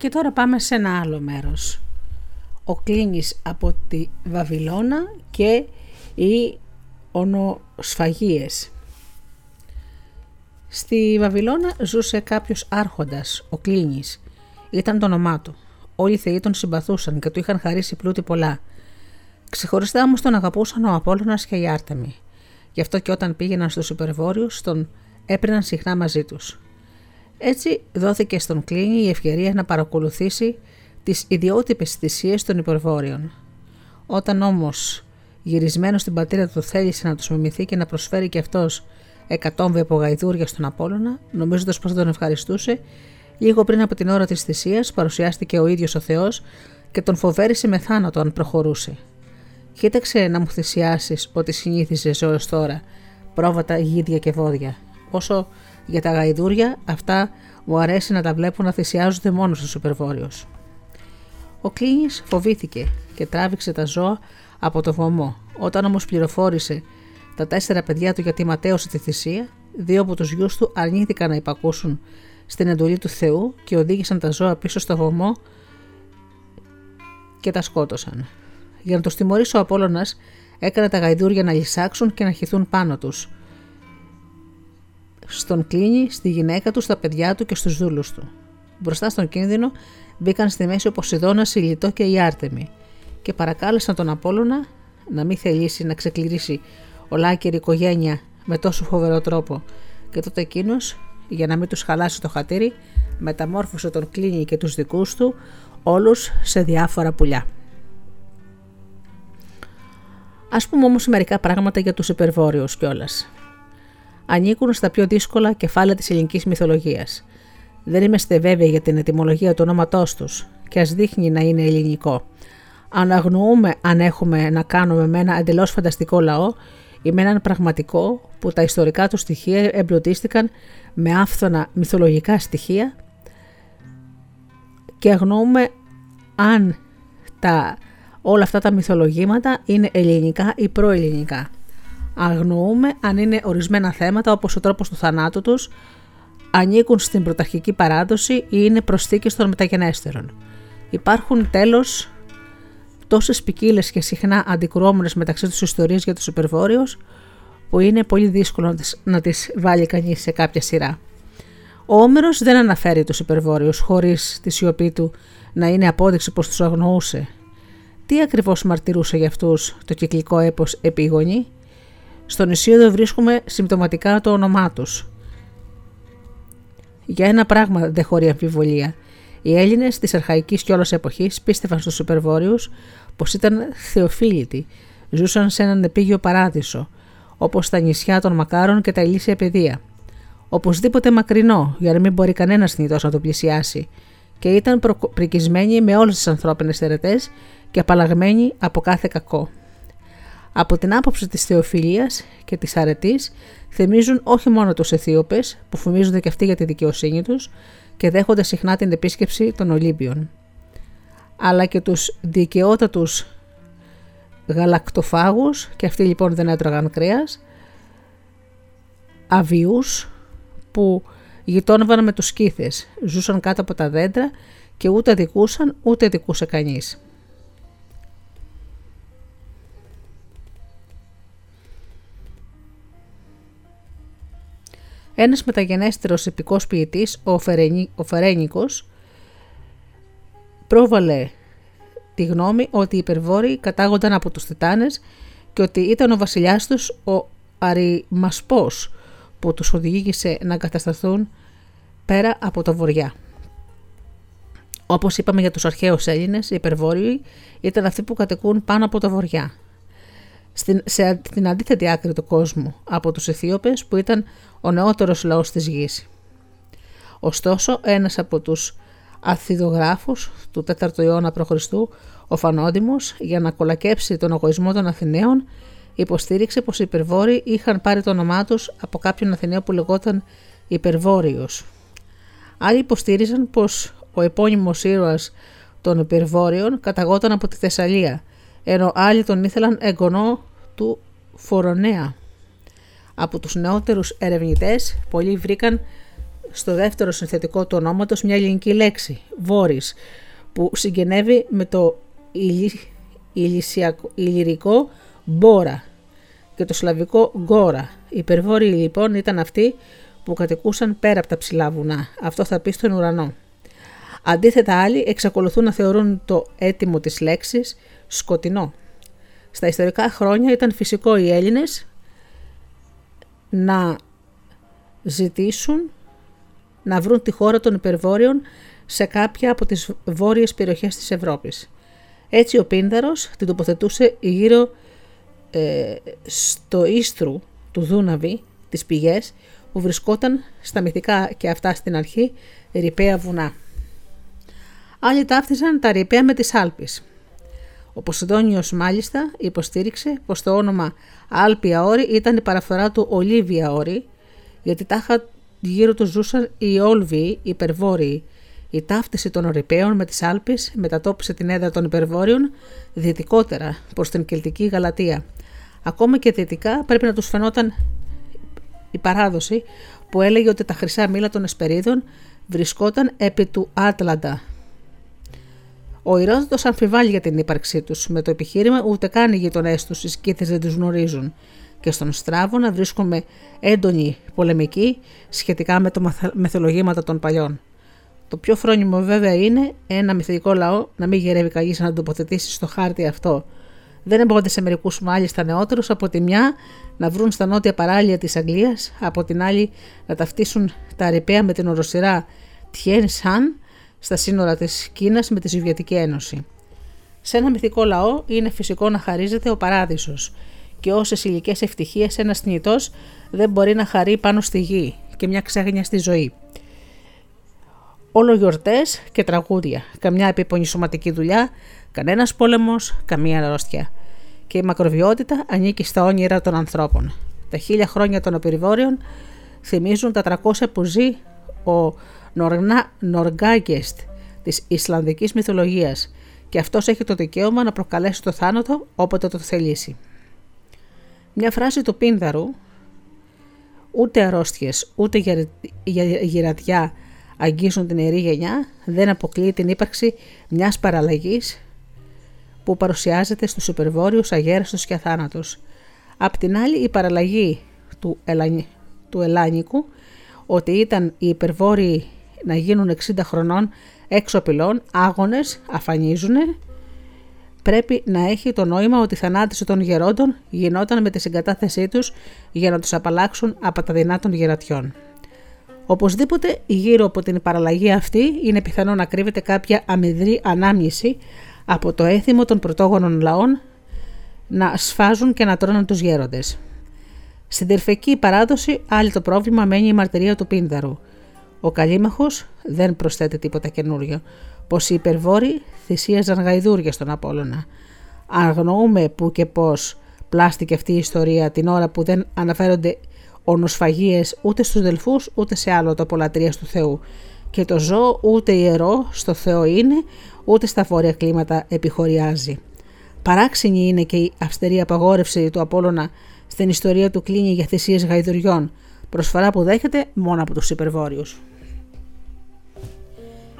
Και τώρα πάμε σε ένα άλλο μέρος. Ο Κλίνης από τη Βαβυλώνα και οι ονοσφαγίες. Στη Βαβυλώνα ζούσε κάποιος άρχοντας, ο Κλίνης. Ήταν το όνομά του. Όλοι οι θεοί τον συμπαθούσαν και του είχαν χαρίσει πλούτη πολλά. Ξεχωριστά όμως τον αγαπούσαν ο Απόλλωνας και η Άρτεμη. Γι' αυτό και όταν πήγαιναν στους υπερβόρειους τον έπαιρναν συχνά μαζί τους. Έτσι δόθηκε στον Κλίνη η ευκαιρία να παρακολουθήσει τις ιδιότυπες θυσίες των υπερβόρειων. Όταν όμως γυρισμένος στην πατρίδα του θέλησε να τους μιμηθεί και να προσφέρει και αυτός εκατόμβε από γαϊδούρια στον Απόλλωνα, νομίζοντας πως θα τον ευχαριστούσε, λίγο πριν από την ώρα της θυσίας παρουσιάστηκε ο ίδιος ο Θεός και τον φοβέρισε με θάνατο αν προχωρούσε. Κοίταξε να μου θυσιάσεις ό,τι συνήθιζες έως τώρα, πρόβατα, γίδια και βόδια. Όσο για τα γαϊδούρια, αυτά μου αρέσει να τα βλέπω να θυσιάζονται μόνος στου υπερβόρειου. Ο Κλίνης φοβήθηκε και τράβηξε τα ζώα από το βωμό. Όταν όμως πληροφόρησε τα τέσσερα παιδιά του γιατί ματέωσε τη θυσία, δύο από τους γιους του αρνήθηκαν να υπακούσουν στην εντολή του Θεού και οδήγησαν τα ζώα πίσω στο βωμό και τα σκότωσαν. Για να τους τιμωρήσει ο Απόλλωνας έκανε τα γαϊδούρια να λυσάξουν και να χυθούν πάνω τους. Στον κλίνη, στη γυναίκα του, στα παιδιά του και στους δούλους του. Μπροστά στον κίνδυνο μπήκαν στη μέση ο Ποσειδώνας, η Λιτό και η Άρτεμη και παρακάλεσαν τον Απόλλωνα να μην θελήσει να ξεκληρίσει ολάκερη οικογένεια με τόσο φοβερό τρόπο και τότε εκείνος, για να μην τους χαλάσει το χατήρι, μεταμόρφωσε τον κλίνη και τους δικούς του όλους σε διάφορα πουλιά. Α πούμε όμως μερικά πράγματα για τους υπερβόρειου κιόλας. Ανήκουν στα πιο δύσκολα κεφάλαια της ελληνικής μυθολογίας. Δεν είμαστε βέβαιοι για την ετοιμολογία του ονόματός τους και ας δείχνει να είναι ελληνικό. Αναγνωρούμε αν έχουμε να κάνουμε με ένα εντελώς φανταστικό λαό ή με έναν πραγματικό που τα ιστορικά του στοιχεία εμπλουτίστηκαν με άφθονα μυθολογικά στοιχεία και αγνοούμε αν τα όλα αυτά τα μυθολογήματα είναι ελληνικά ή προελληνικά. Αγνοούμε αν είναι ορισμένα θέματα όπως ο τρόπος του θανάτου τους, ανήκουν στην πρωταρχική παράδοση ή είναι προσθήκες των μεταγενέστερων. Υπάρχουν τέλος τόσες ποικίλες και συχνά αντικρουόμενες μεταξύ τους ιστορίες για τους υπερβόρειους που είναι πολύ δύσκολο να τις βάλει κανείς σε κάποια σειρά. Ο Όμηρος δεν αναφέρει τους υπερβόρειους χωρίς τη σιωπή του να είναι απόδειξη πως τους αγνοούσε τι ακριβώς μαρτυρούσε για αυτούς το κυκλικό έπος επίγονη. Στον Ισίωδο βρίσκουμε συμπτωματικά το όνομά τους. Για ένα πράγμα δεν χωρεί αμφιβολία. Οι Έλληνες της αρχαϊκής κιόλα εποχής πίστευαν στους υπερβόρειου πως ήταν θεοφίλητοι, ζούσαν σε έναν επίγειο παράδεισο, όπως τα νησιά των Μακάρων και τα ηλίσια παιδεία. Οπωσδήποτε μακρινό, για να μην μπορεί κανένας θνητός να το πλησιάσει, και ήταν πρικισμένοι με όλες τις ανθρώπινες θερετές και απαλλαγμένοι από κάθε κακό. Από την άποψη της θεοφιλίας και της αρετής θυμίζουν όχι μόνο τους Αιθίωπες που φημίζονται και αυτοί για τη δικαιοσύνη τους και δέχονται συχνά την επίσκεψη των Ολύμπιων, αλλά και τους δικαιότατους γαλακτοφάγους και αυτοί λοιπόν δεν έτρωγαν κρέας, αβιούς που γειτόνευαν με τους σκήθες, ζούσαν κάτω από τα δέντρα και ούτε δικούσαν ούτε δικούσε κανείς. Ένας μεταγενέστερος επικός ποιητής, ο, Φερενί, πρόβαλε τη γνώμη ότι οι υπερβόροι κατάγονταν από τους Τιτάνες και ότι ήταν ο βασιλιάς τους ο Αριμασπός που τους οδήγησε να κατασταθούν πέρα από το βοριά. Όπως είπαμε για τους αρχαίους Έλληνες, οι υπερβόρειοι ήταν αυτοί που κατοικούν πάνω από το βοριά στην, σε την αντίθετη άκρη του κόσμου από τους Αιθίωπες που ήταν ο νεότερος λαός της γης. Ωστόσο, ένας από τους αθιδογράφους του 4ου αιώνα π.Χ., ο Φανόντιμος, για να κολακέψει τον εγωισμό των Αθηναίων, υποστήριξε πως οι υπερβόροι είχαν πάρει το όνομά τους από κάποιον Αθηναίο που λεγόταν Υπερβόριος. Άλλοι υποστήριζαν πως ο επώνυμος ήρωας των υπερβόρειων καταγόταν από τη Θεσσαλία, ενώ άλλοι τον ήθελαν εγγονό του Φορονέα. Από τους νεότερους ερευνητές, πολλοί βρήκαν στο δεύτερο συνθετικό του ονόματος μια ελληνική λέξη, βόρης, που συγγενεύει με το ηλυρικό μπόρα και το σλαβικό γκόρα. Οι υπερβόρειοι λοιπόν ήταν αυτοί που κατοικούσαν πέρα από τα ψηλά βουνά. Αυτό θα πει στον ουρανό. Αντίθετα άλλοι εξακολουθούν να θεωρούν το έτοιμο της λέξης σκοτεινό. Στα ιστορικά χρόνια ήταν φυσικό οι Έλληνες να ζητήσουν να βρουν τη χώρα των υπερβόρειων σε κάποια από τις βόρειες περιοχές της Ευρώπης. Έτσι ο Πίνδαρος την τοποθετούσε γύρω ε, στο ίστρου του Δούναβη, τις πηγές, που βρισκόταν στα μυθικά και αυτά στην αρχή ρηπαία βουνά. Άλλοι ταύτιζαν τα ρηπαία με τις Άλπεις. Ο Ποσειδόνιος μάλιστα υποστήριξε πως το όνομα Άλπια Όρη ήταν η παραφορά του Ολίβια Όρη, γιατί τάχα γύρω τους ζούσαν οι Όλβιοι, οι υπερβόρειοι. Η ταύτιση των Ορυπαίων με τις Άλπεις μετατόπισε την έδρα των υπερβόρειων δυτικότερα προς την Κελτική Γαλατεία. Ακόμα και δυτικά πρέπει να τους φαινόταν η παράδοση που έλεγε ότι τα χρυσά μήλα των Εσπερίδων βρισκόταν επί του Άτλαντα. Ο Ηρόδοτος αμφιβάλλει για την ύπαρξή τους, με το επιχείρημα ούτε καν οι γειτονές τους, οι σκήτε δεν τους γνωρίζουν. Και στον Στράβο βρίσκουμε έντονη πολεμική σχετικά με το μεθολογήματα των παλιών. Το πιο φρόνιμο βέβαια είναι ένα μυθικό λαό να μην γυρεύει κανείς να τοποθετήσει στο χάρτη αυτό, δεν εμπόδεται σε μερικούς μάλιστα νεότερους από τη μια να βρουν στα νότια παράλια της Αγγλίας, από την άλλη να ταυτίσουν τα αρεπαία με την οροσυρά Τιέν Σαν στα σύνορα της Κίνας με τη Σοβιετική Ένωση. Σε ένα μυθικό λαό είναι φυσικό να χαρίζεται ο παράδεισος και όσες υλικές ευτυχίες ένας θνητός δεν μπορεί να χαρεί πάνω στη γη και μια ξέγνια στη ζωή. Όλο γιορτές και τραγούδια, καμιά επίπονη σωματική δουλειά, Κανένας πόλεμος, καμία αρρώστια. Και η μακροβιότητα ανήκει στα όνειρα των ανθρώπων. Τα χίλια χρόνια των απεριβόριων θυμίζουν τα 300 που ζει ο Νοργκάγκεστ της Ισλανδικής μυθολογίας και αυτός έχει το δικαίωμα να προκαλέσει το θάνατο όποτε το θελήσει. Μια φράση του Πίνδαρου ούτε αρρώστιες ούτε γυρατιά αγγίζουν την ιερή γενιά δεν αποκλείει την ύπαρξη μιας παραλλαγής που παρουσιάζεται στους υπερβόρειους αγέραστος και αθάνατος. Απ' την άλλη η παραλλαγή του, Ελανι... του Ελάνικου ότι ήταν οι υπερβόρειοι να γίνουν 60 χρονών έξω απειλών, άγονες, αφανίζουν, πρέπει να έχει το νόημα ότι η θανάτιση των γερόντων γινόταν με τη συγκατάθεσή τους για να τους απαλλάξουν από τα δεινά των γερατιών. Οπωσδήποτε γύρω από την παραλλαγή αυτή είναι πιθανό να κρύβεται κάποια αμυδρή ανάμνηση από το έθιμο των πρωτόγονων λαών να σφάζουν και να τρώνε τους γέροντες. Στην τερφική παράδοση άλλη το πρόβλημα μένει η μαρτυρία του Πίνδαρου. Ο Καλίμαχος δεν προσθέτει τίποτα καινούριο, πως οι υπερβόροι θυσίαζαν γαϊδούρια στον Απόλλωνα. Αγνοούμε που και πώς πλάστηκε αυτή η ιστορία την ώρα που δεν αναφέρονται ονοσφαγίες ούτε στους Δελφούς ούτε σε άλλο το λατρείας του Θεού και το ζώο ούτε ιερό στο Θεό είναι ούτε στα βόρεια κλίματα επιχωριάζει. Παράξενη είναι και η αυστηρή απαγόρευση του Απόλλωνα στην ιστορία του κλίνη για θυσίες γαϊδουριών, προσφορά που δέχεται μόνο από τους υπερβόρειους.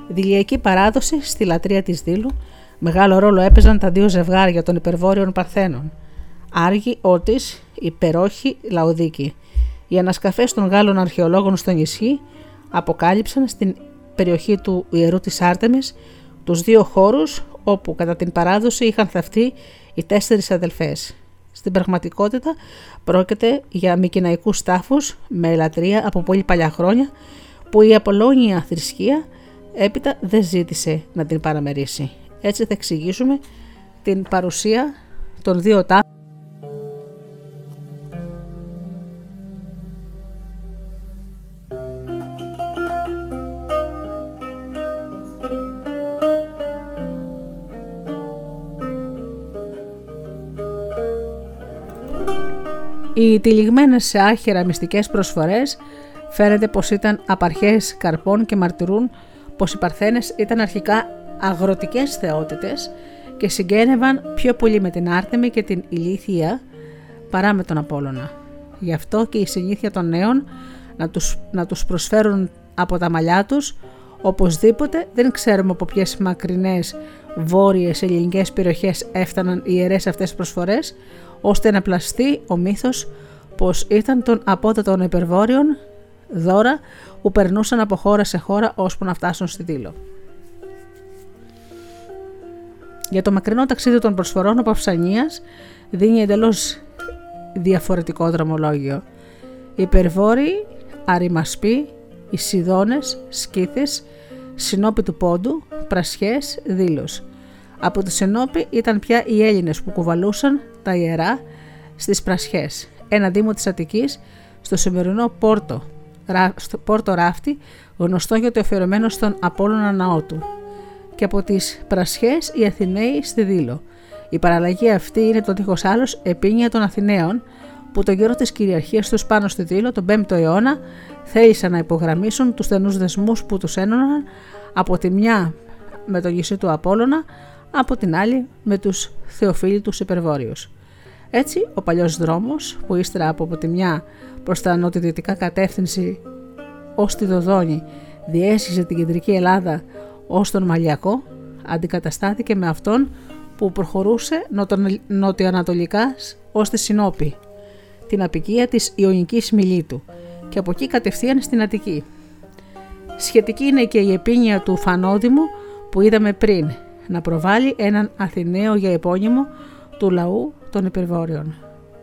Δηλιακή παράδοση στη λατρεία της Δήλου μεγάλο ρόλο έπαιζαν τα δύο ζευγάρια των υπερβόρειων Παρθένων, Άργη Ότης, υπερόχη Λαοδίκη. Οι ανασκαφές των Γάλλων αρχαιολόγων στο νησί αποκάλυψαν στην περιοχή του ιερού της Άρτεμις τους δύο χώρους όπου κατά την παράδοση είχαν θαυτεί οι τέσσερις αδελφές. Στην πραγματικότητα πρόκειται για μικυναϊκούς τάφους με ελατρεία από πολύ παλιά χρόνια που η Απολώνια θρησκεία έπειτα δεν ζήτησε να την παραμερίσει. Έτσι θα εξηγήσουμε την παρουσία των δύο τάφων Οι τυλιγμένες σε άχυρα μυστικές προσφορές φαίνεται πως ήταν απαρχές καρπών και μαρτυρούν πως οι Παρθένες ήταν αρχικά αγροτικές θεότητες και συγγένευαν πιο πολύ με την Άρτεμη και την Ηλίθια παρά με τον Απόλλωνα. Γι' αυτό και η συνήθεια των νέων να τους, να τους προσφέρουν από τα μαλλιά τους, οπωσδήποτε δεν ξέρουμε από ποιες μακρινές βόρειες ελληνικές περιοχές έφταναν οι ιερές αυτές προσφορές, ώστε να πλαστεί ο μύθος πως ήταν των απότατων υπερβόρειων δώρα που περνούσαν από χώρα σε χώρα ώσπου να φτάσουν στη Δήλο. Για το μακρινό ταξίδι των προσφορών ο Παυσανίας δίνει εντελώς διαφορετικό δρομολόγιο. Υπερβόροι, αριμασποί, Ισιδώνες, Σκύθες, Συνόπη του Πόντου, Πρασιές, Δήλος. Από τη Συνόπη ήταν πια οι Έλληνες που κουβαλούσαν τα ιερά στις Πρασιές, ένα δήμο της Αττικής στο σημερινό Πόρτο, στο Πόρτο Ράφτη, γνωστό για το αφιερωμένο στον Απόλλωνα ναό του. Και από τις Πρασιές οι Αθηναίοι στη Δήλο. Η παραλλαγή αυτή είναι το δίχως άλλος επίνια των Αθηναίων, που τον καιρό της κυριαρχίας τους πάνω στη Δήλο τον 5ο αιώνα θέλησαν να υπογραμμίσουν τους στενούς δεσμούς που τους ένωναν από τη μια με το γησί του Απόλλωνα, από την άλλη με τους θεοφίλητους υπερβόρειους. Έτσι, ο παλιός δρόμος που ύστερα από τη μια προς τα νοτιοδυτικά κατεύθυνση ως τη Δοδόνη διέσχιζε την κεντρική Ελλάδα ως τον Μαλιακό, αντικαταστάθηκε με αυτόν που προχωρούσε νοτιοανατολικά ως τη Συνόπη, την απικία της Ιωνικής Μιλήτου και από εκεί κατευθείαν στην Αττική. Σχετική είναι και η επίνεια του Φανόδημου που είδαμε πριν, να προβάλλει έναν Αθηναίο για επώνυμο του λαού των υπερβόρειων.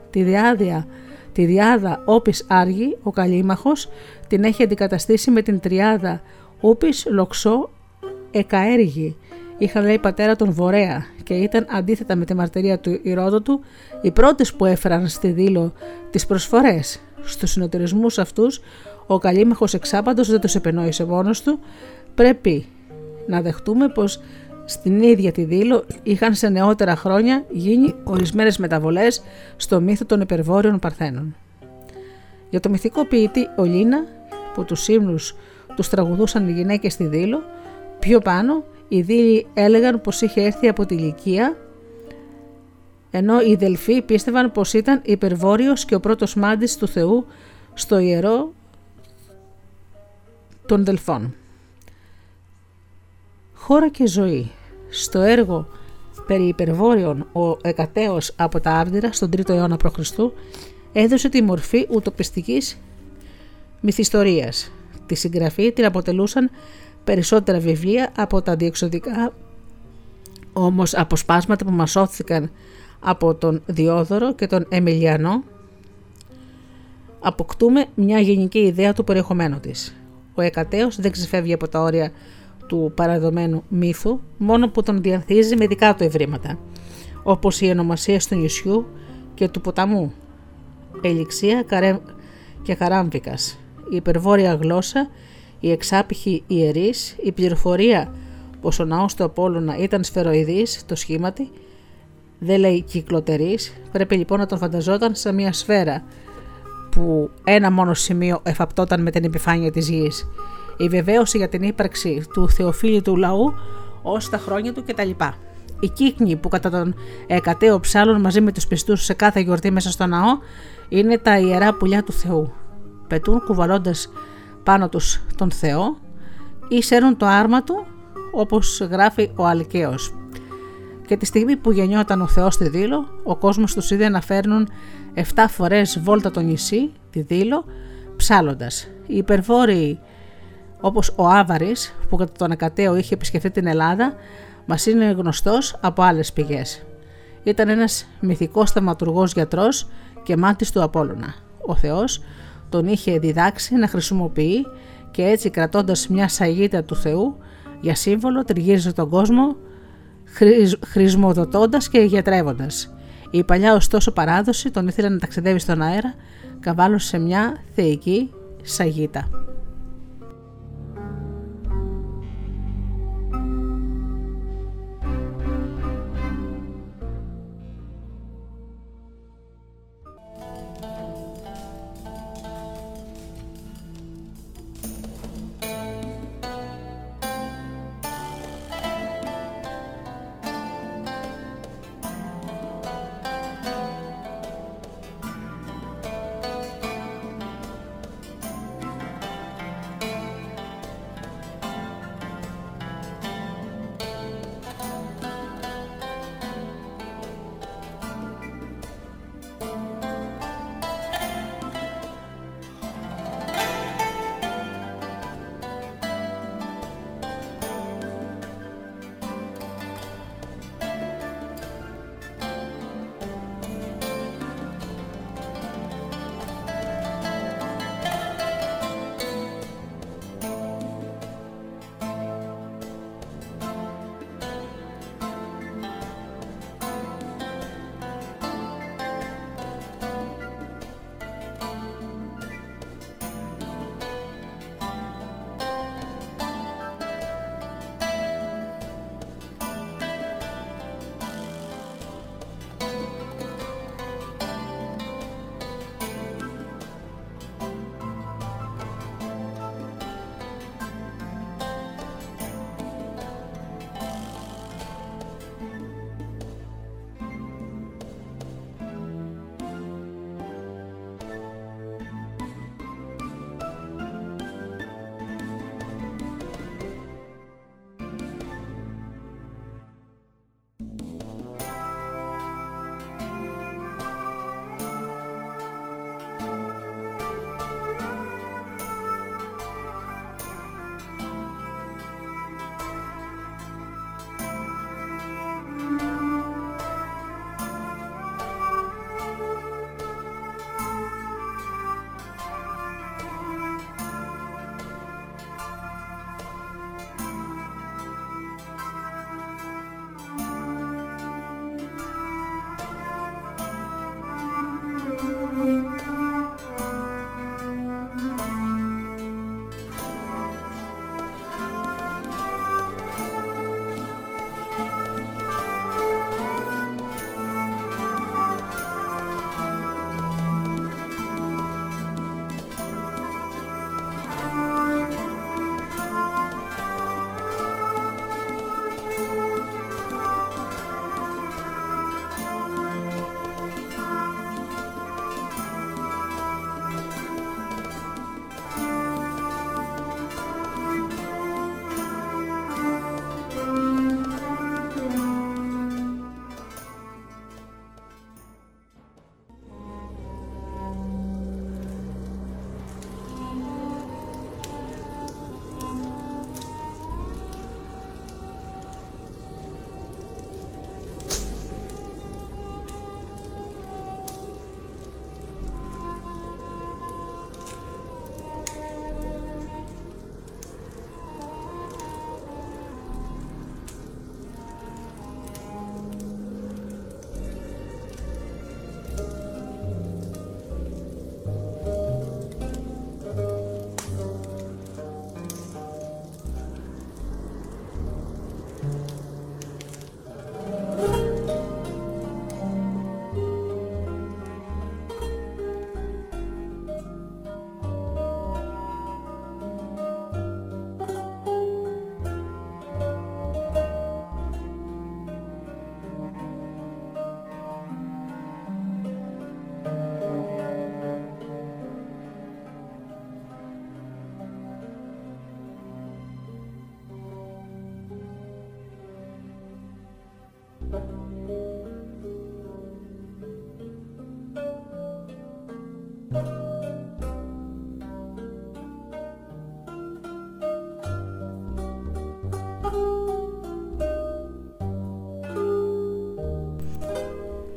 Τη διάδια, τη διάδα Όπης Άργη, ο Καλήμαχος, την έχει αντικαταστήσει με την τριάδα Ούπης Λοξό Εκαέργη. Είχαν λέει πατέρα τον Βορέα και ήταν αντίθετα με τη μαρτυρία του Ηρόδοτου οι πρώτες που έφεραν στη δήλω τις προσφορές. Στους συνοταιρισμούς αυτούς ο Καλήμαχος εξάπαντος δεν τους επενόησε μόνος του, πρέπει να δεχτούμε πως στην ίδια τη δήλω είχαν σε νεότερα χρόνια γίνει ορισμένες μεταβολές στο μύθο των υπερβόρειων Παρθένων. Για το μυθικό ποιητή Ολίνα, που τους ύμνους τους τραγουδούσαν οι γυναίκες στη δήλω, πιο πάνω οι δίλοι έλεγαν πως είχε έρθει από τη Λυκία, ενώ οι Δελφοί πίστευαν πως ήταν υπερβόρειος και ο πρώτος μάντης του Θεού στο ιερό των Δελφών. Χώρα και ζωή στο έργο περί υπερβόρειων ο Εκατέος από τα Άρδυρα στον 3ο αιώνα π.Χ. έδωσε τη μορφή ουτοπιστικής μυθιστορίας. Τη συγγραφή την αποτελούσαν περισσότερα βιβλία από τα διεξοδικά όμως αποσπάσματα που μας σώθηκαν από τον Διόδωρο και τον Εμιλιανό αποκτούμε μια γενική ιδέα του περιεχομένου της. Ο Εκατέος δεν ξεφεύγει από τα όρια του παραδομένου μύθου, μόνο που τον διανθίζει με δικά του ευρήματα, όπως οι ονομασίες του νησιού και του ποταμού, Ελιξία και Καράμβικας, η υπερβόρεια γλώσσα, η εξάπηχη ιερής, η πληροφορία πως ο ναός του Απόλλωνα ήταν σφαιροειδής, το σχήματι, δεν λέει κυκλοτερής, πρέπει λοιπόν να τον φανταζόταν σαν μια σφαίρα που ένα μόνο σημείο εφαπτόταν με την επιφάνεια της γης η βεβαίωση για την ύπαρξη του του λαού ως τα χρόνια του κτλ. Οι κύκνοι που κατά τον εκατέο ψάλων μαζί με τους πιστούς σε κάθε γιορτή μέσα στο ναό είναι τα ιερά πουλιά του Θεού. Πετούν κουβαλώντας πάνω τους τον Θεό ή σέρνουν το άρμα του όπως γράφει ο Αλκαίος. Και τη στιγμή που γεννιόταν ο Θεός στη Δήλο, ο κόσμος τους είδε να φέρνουν 7 φορές βόλτα το νησί, τη Δήλο, ψάλλοντας. Οι υπερβόρειοι όπως ο Άβαρης που κατά τον Ακατέο είχε επισκεφτεί την Ελλάδα μας είναι γνωστός από άλλες πηγές. Ήταν ένας μυθικός θαυματουργός γιατρός και μάτης του Απόλλωνα. Ο Θεός τον είχε διδάξει να χρησιμοποιεί και έτσι κρατώντας μια σαγίδα του Θεού για σύμβολο τριγύριζε τον κόσμο χρησμοδοτώντας και γιατρεύοντας. Η παλιά ωστόσο παράδοση τον ήθελε να ταξιδεύει στον αέρα καβάλωσε σε μια θεϊκή σαγίτα.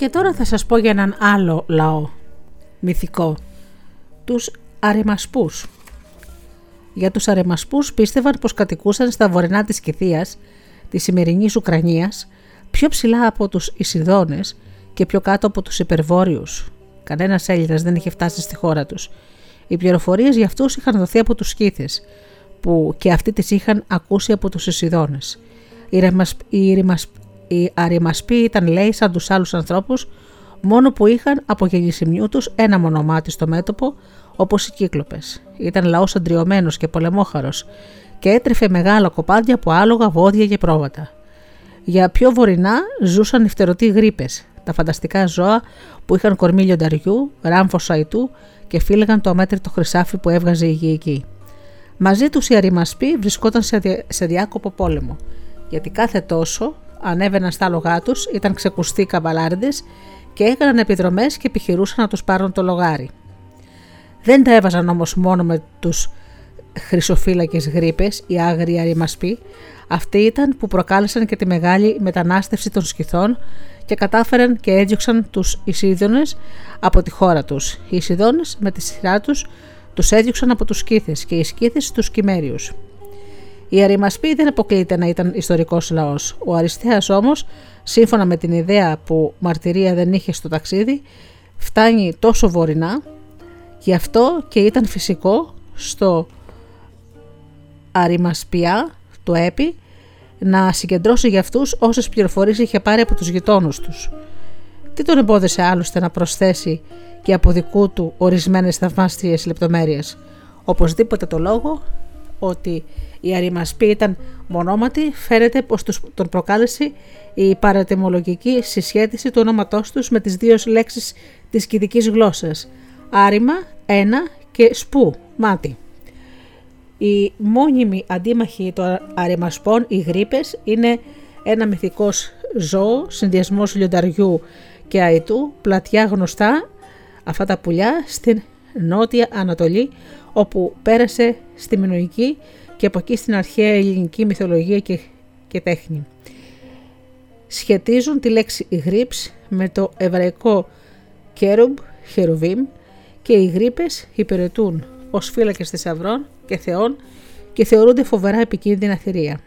Και τώρα θα σας πω για έναν άλλο λαό, μυθικό, τους Αρεμασπούς. Για τους Αρεμασπούς πίστευαν πως κατοικούσαν στα βορεινά της Κηθίας, της σημερινής Ουκρανίας, πιο ψηλά από τους Ισιδόνες και πιο κάτω από τους Υπερβόρειους. Κανένας Έλληνας δεν είχε φτάσει στη χώρα τους. Οι πληροφορίες για αυτούς είχαν δοθεί από τους Σκύθες, που και αυτοί τις είχαν ακούσει από τους Ισιδόνες. Οι, οι Αρημασποί ήταν λέει σαν τους άλλους ανθρώπους, μόνο που είχαν από γεννησιμιού τους ένα μονομάτι στο μέτωπο, όπως οι Κύκλοπες. Ήταν λαός αντριωμένος και πολεμόχαρος και έτρεφε μεγάλα κοπάδια από άλογα, βόδια και πρόβατα. Για πιο βορεινά ζούσαν νυχτερωτοί γρήπες, τα φανταστικά ζώα που είχαν κορμί λιονταριού, ράμφο σαϊτού και φύλαγαν το αμέτρητο χρυσάφι που έβγαζε η γη εκεί. Μαζί τους οι αριμασποί βρισκόταν σε διάκοπο πόλεμο, γιατί κάθε τόσο ανέβαιναν στα άλογά τους, ήταν ξεκουστοί καμπαλάριδε και έκαναν επιδρομές και επιχειρούσαν να τους πάρουν το λογάρι. Δεν τα έβαζαν όμως μόνο με τους χρυσοφύλακες γρήπες, οι άγριοι αριμασποί, αυτοί ήταν που προκάλεσαν και τη μεγάλη μετανάστευση των σκυθών και κατάφεραν και έδιωξαν τους Ισίδωνες από τη χώρα τους. Οι Ισίδωνες με τη σειρά τους τους έδιωξαν από τους Σκύθες και οι Σκύθες τους Κυμέριους. Η Αρημασπή δεν αποκλείεται να ήταν ιστορικός λαός. Ο Αριστέας όμως, σύμφωνα με την ιδέα που μαρτυρία δεν είχε στο ταξίδι, φτάνει τόσο βορεινά, γι' αυτό και ήταν φυσικό στο Αρημασπιά, το ΕΠΗ, να συγκεντρώσει για αυτούς όσες πληροφορίες είχε πάρει από τους γειτόνους τους. Τι τον εμπόδισε άλλωστε να προσθέσει και από δικού του ορισμένες θαυμάστριες λεπτομέρειες; Οπωσδήποτε το λόγο ότι η αριμασπή ήταν μονόματη φαίνεται πως τον προκάλεσε η παρατεμολογική συσχέτιση του ονόματός τους με τις δύο λέξεις της κηδικής γλώσσας άριμα, ένα και σπου, μάτι. Οι μόνιμοι αντίμαχοι των αρεμασπών, οι γρήπες, είναι ένα μυθικός ζώο, συνδυασμός λιονταριού και αητού, πλατιά γνωστά αυτά τα πουλιά στην νότια Ανατολή, όπου πέρασε στη Μινοϊκή και από εκεί στην αρχαία ελληνική μυθολογία και, και τέχνη. Σχετίζουν τη λέξη γρήψ με το εβραϊκό κέρουμπ, χερουβίμ και οι γρήπες υπηρετούν ως φύλακες θησαυρών και θεών και θεωρούνται φοβερά επικίνδυνα θηρία.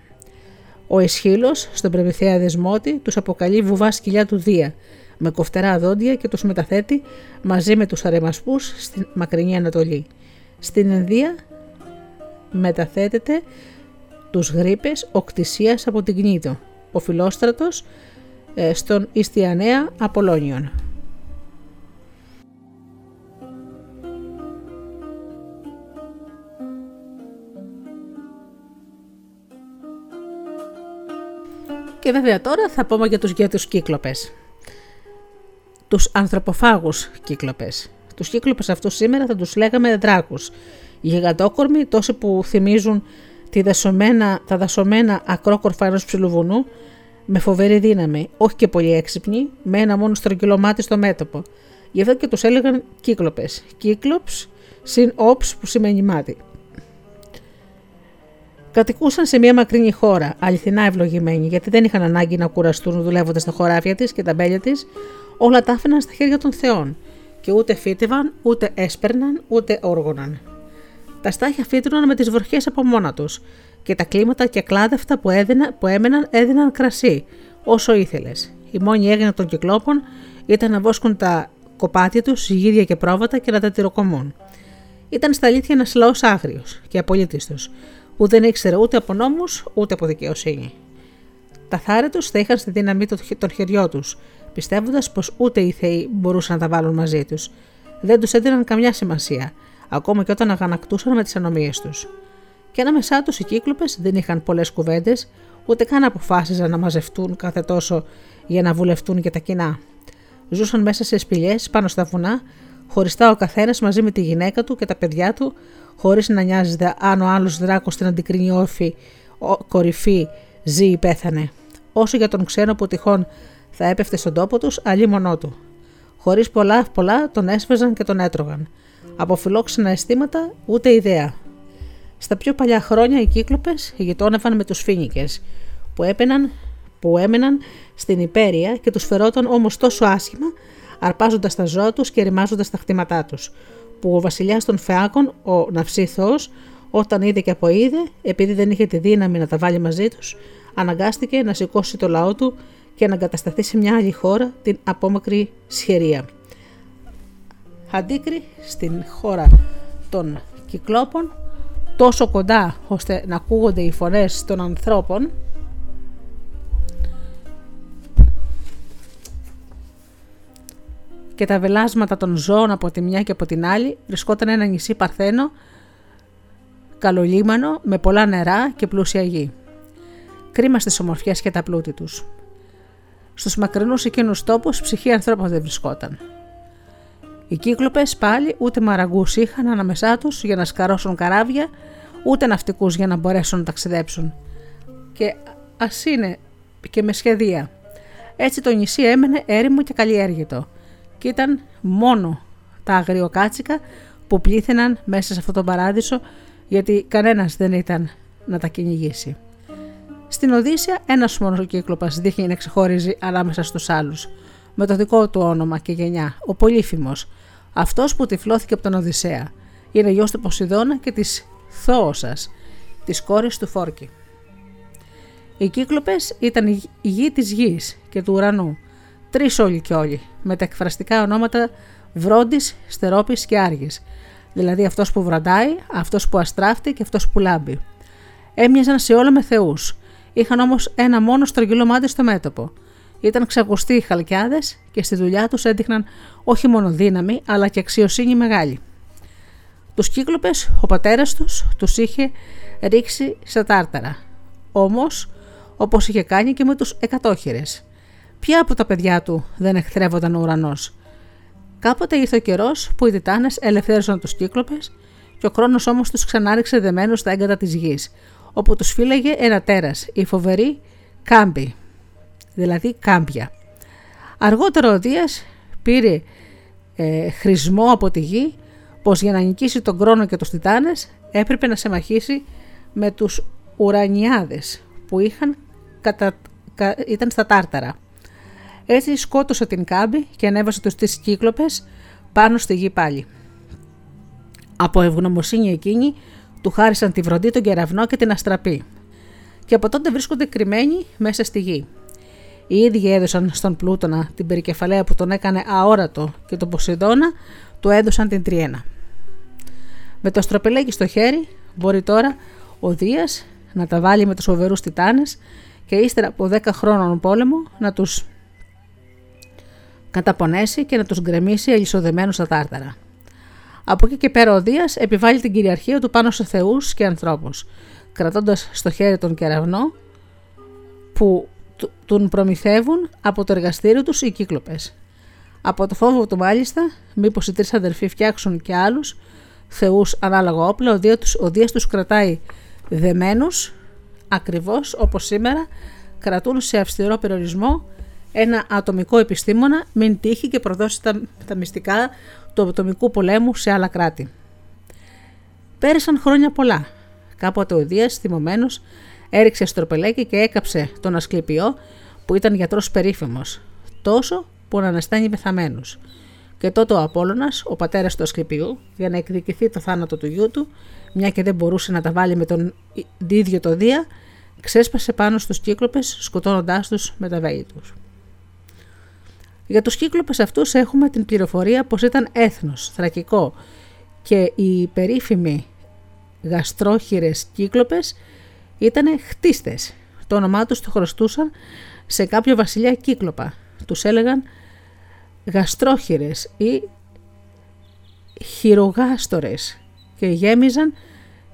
Ο Εσχύλο, στον Πρεμηθέα Δεσμότη, τους αποκαλεί βουβά σκυλιά του Δία, με κοφτερά δόντια και τους μεταθέτει μαζί με τους αρεμασπούς στην μακρινή Ανατολή. Στην Ινδία μεταθέτεται τους γρήπες οκτησίας από την Κνήτο, ο Φιλόστρατος ε, στον Ιστιανέα Απολώνιον. Και βέβαια τώρα θα πούμε για τους γέτους κύκλοπες. Τους ανθρωποφάγους κύκλοπες. Τους κύκλοπες αυτούς σήμερα θα τους λέγαμε δράκους. Γιγαντόκορμοι, τόσοι που θυμίζουν τη δασωμένα, τα δασωμένα ακρόκορφα ενός ψιλοβουνού, με φοβερή δύναμη, όχι και πολύ έξυπνοι, με ένα μόνο στρογγυλό μάτι στο μέτωπο. Γι' αυτό και τους έλεγαν κύκλοπες. Κύκλοψ συν όψ που σημαίνει μάτι. Κατοικούσαν σε μια μακρινή χώρα, αληθινά ευλογημένοι, γιατί δεν είχαν ανάγκη να κουραστούν δουλεύοντας στα χωράφια της και τα μπέλια της, όλα τα άφηναν στα χέρια των Θεών και ούτε φύτευαν, ούτε έσπερναν, ούτε όργωναν. Τα στάχια φύτρωναν με τις βροχές από μόνα τους και τα κλίματα και κλάδευτα που, έδινα, που έμεναν έδιναν κρασί, όσο ήθελες. Η μόνη έγνοια των κυκλόπων ήταν να βόσκουν τα κοπάτια τους, συγγίδια και πρόβατα και να τα τυροκομούν. Ήταν στα αλήθεια ένας λαός άγριος και απολύτιστο, που δεν ήξερε ούτε από νόμους ούτε από δικαιοσύνη. Τα θάρη τους θα είχαν στη δύναμή των χεριών τους, πιστεύοντας πως ούτε οι Θεοί μπορούσαν να τα βάλουν μαζί τους. Δεν τους έδιναν καμιά σημασία, ακόμα και όταν αγανακτούσαν με τις ανομίες τους. Και ανάμεσά τους οι κύκλοπες δεν είχαν πολλές κουβέντες, ούτε καν αποφάσιζαν να μαζευτούν κάθε τόσο για να βουλευτούν για τα κοινά. Ζούσαν μέσα σε σπηλιές πάνω στα βουνά, χωριστά ο καθένας μαζί με τη γυναίκα του και τα παιδιά του, χωρίς να νοιάζεται αν ο άλλος δράκος στην αντικρίνη όφη, κορυφή, ζει ή πέθανε. Όσο για τον ξένο που τυχόν θα έπεφτε στον τόπο τους, αλλή μονό του. Χωρίς πολλά πολλά τον έσβεζαν και τον έτρωγαν. Από φιλόξενα αισθήματα ούτε ιδέα. Στα πιο παλιά χρόνια οι κύκλοπες γειτόνευαν με τους φίνικε, που έπαιναν που έμεναν στην υπέρεια και τους φερόταν όμως τόσο άσχημα, αρπάζοντας τα ζώα τους και ρημάζοντας τα χτήματά τους, που ο βασιλιάς των Φεάκων, ο Ναυσίθος, όταν είδε και αποείδε, επειδή δεν είχε τη δύναμη να τα βάλει μαζί τους, αναγκάστηκε να σηκώσει το λαό του και να εγκατασταθεί σε μια άλλη χώρα, την απόμακρη Σχερία. Αντίκρι στην χώρα των Κυκλόπων, τόσο κοντά ώστε να ακούγονται οι φωνές των ανθρώπων, και τα βελάσματα των ζώων από τη μια και από την άλλη βρισκόταν ένα νησί παρθένο, καλολίμανο, με πολλά νερά και πλούσια γη. Κρίμα στις ομορφιές και τα πλούτη τους. Στους μακρινούς εκείνους τόπους ψυχή ανθρώπων δεν βρισκόταν. Οι κύκλοπες πάλι ούτε μαραγκού είχαν ανάμεσά τους για να σκαρώσουν καράβια, ούτε ναυτικούς για να μπορέσουν να ταξιδέψουν. Και ας είναι και με σχεδία. Έτσι το νησί έμενε έρημο και καλλιέργητο και ήταν μόνο τα αγριοκάτσικα που πλήθαιναν μέσα σε αυτό το παράδεισο γιατί κανένας δεν ήταν να τα κυνηγήσει. Στην Οδύσσια ένας μόνο κύκλοπα δείχνει να ξεχωρίζει ανάμεσα στους άλλους, με το δικό του όνομα και γενιά, ο Πολύφημος, αυτός που τυφλώθηκε από τον Οδυσσέα. Είναι γιος του Ποσειδώνα και της Θόωσα, της κόρης του Φόρκη. Οι κύκλοπες ήταν η γη της γης και του ουρανού, τρεις όλοι και όλοι, με τα εκφραστικά ονόματα Βρόντης, Στερόπης και Άργης, δηλαδή αυτός που βραντάει, αυτός που αστράφτει και αυτός που λάμπει. Έμοιαζαν σε όλα με θεούς, είχαν όμως ένα μόνο στρογγυλό μάτι στο μέτωπο. Ήταν ξακουστοί οι χαλκιάδες και στη δουλειά τους έδειχναν όχι μόνο δύναμη αλλά και αξιοσύνη μεγάλη. Τους κύκλοπες, ο πατέρας τους τους είχε ρίξει στα τάρταρα. Όμως, όπως είχε κάνει και με τους εκατόχειρες. Ποια από τα παιδιά του δεν εχθρεύονταν ο ουρανός; Κάποτε ήρθε ο καιρός που οι Τιτάνες ελευθέρωσαν τους κύκλοπες και ο χρόνος όμως τους ξανάριξε δεμένους στα έγκατα της γης, όπου τους φύλαγε ένα τέρας, η φοβερή κάμπη, δηλαδή κάμπια. Αργότερο ο Δίας πήρε ε, χρησμό από τη γη πως για να νικήσει τον κρόνο και τους Τιτάνες έπρεπε να σε μαχήσει με τους ουρανιάδες που είχαν κατα, ήταν στα τάρταρα. Έτσι σκότωσε την κάμπη και ανέβασε τους τρεις κύκλοπες πάνω στη γη πάλι. Από ευγνωμοσύνη εκείνη του χάρισαν τη βροντί, τον κεραυνό και την αστραπή. Και από τότε βρίσκονται κρυμμένοι μέσα στη γη. Οι ίδιοι έδωσαν στον Πλούτονα την περικεφαλαία που τον έκανε αόρατο και τον Ποσειδώνα του έδωσαν την Τριένα. Με το στροπελέκι στο χέρι μπορεί τώρα ο Δίας να τα βάλει με τους φοβερούς τιτάνες και ύστερα από 10 χρόνων πόλεμο να τους καταπονέσει και να τους γκρεμίσει ελισοδεμένους στα τάρταρα. Από εκεί και πέρα ο Δίας επιβάλλει την κυριαρχία του πάνω σε θεούς και ανθρώπους, κρατώντας στο χέρι τον κεραυνό που τον προμηθεύουν από το εργαστήριο τους οι κύκλοπες. Από το φόβο του μάλιστα, μήπως οι τρεις αδερφοί φτιάξουν και άλλους θεούς ανάλογα όπλα, ο Δίας τους κρατάει δεμένους, ακριβώς όπως σήμερα κρατούν σε αυστηρό περιορισμό ένα ατομικό επιστήμονα, μην τύχει και προδώσει τα, τα μυστικά του ατομικού πολέμου σε άλλα κράτη. Πέρασαν χρόνια πολλά. Κάποτε ο Δίας, θυμωμένος, έριξε στροπελέκι και έκαψε τον Ασκληπιό που ήταν γιατρός περίφημος, τόσο που να αναστάνει πεθαμένου. Και τότε ο Απόλλωνας, ο πατέρας του Ασκληπιού, για να εκδικηθεί το θάνατο του γιού του, μια και δεν μπορούσε να τα βάλει με τον ίδιο το Δία, ξέσπασε πάνω στους κύκλοπες σκοτώνοντάς τους με τα βέλη τους. Για τους κύκλοπες αυτούς έχουμε την πληροφορία πως ήταν έθνος, θρακικό και οι περίφημοι γαστρόχειρες κύκλοπες ήταν χτίστες. Το όνομά τους το χρωστούσαν σε κάποιο βασιλιά κύκλοπα. Τους έλεγαν γαστρόχειρες ή χειρογάστορες και γέμιζαν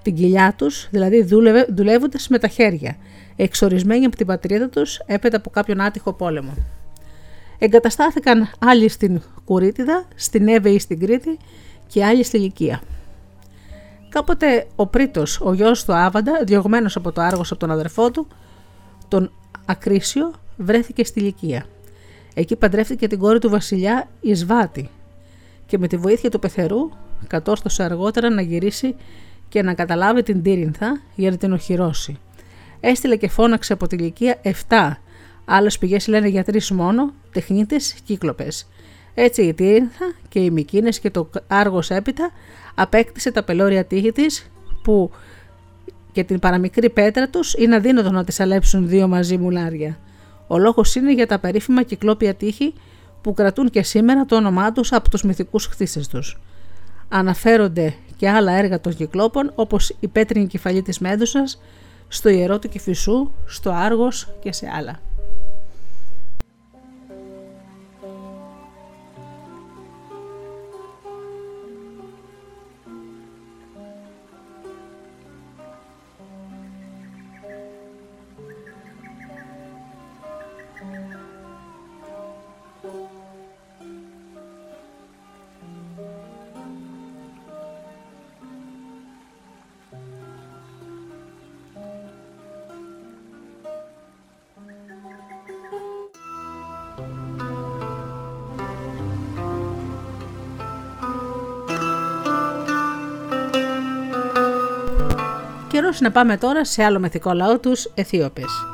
την κοιλιά τους, δηλαδή δουλεύοντας με τα χέρια, εξορισμένοι από την πατρίδα τους έπειτα από κάποιον άτυχο πόλεμο. Εγκαταστάθηκαν άλλοι στην Κουρίτιδα, στην Εύε ή στην Κρήτη και άλλοι στη Λυκία. Κάποτε ο Πρίτος, ο γιος του Άβαντα, διωγμένος από το Άργος από τον αδερφό του, τον Ακρίσιο, βρέθηκε στη Λυκία. Εκεί παντρεύτηκε την κόρη του βασιλιά Ισβάτη και με τη βοήθεια του πεθερού κατόρθωσε αργότερα να γυρίσει και να καταλάβει την Τύρινθα για να την οχυρώσει. Έστειλε και φώναξε από τη Λυκία 7 Άλλες πηγές λένε για τρει μόνο, τεχνίτες κύκλοπες. Έτσι η Τύρινθα και οι Μικίνες και το Άργος έπειτα απέκτησε τα πελώρια τείχη της που και την παραμικρή πέτρα τους είναι αδύνατο να τις αλέψουν δύο μαζί μουλάρια. Ο λόγος είναι για τα περίφημα κυκλόπια τείχη που κρατούν και σήμερα το όνομά τους από τους μυθικούς χτίστες τους. Αναφέρονται και άλλα έργα των κυκλόπων όπως η πέτρινη κεφαλή της Μέδουσας, στο ιερό του Κηφισού, στο Άργος και σε άλλα. Να πάμε τώρα σε άλλο μυθικό λαό, τους Αιθίωπες.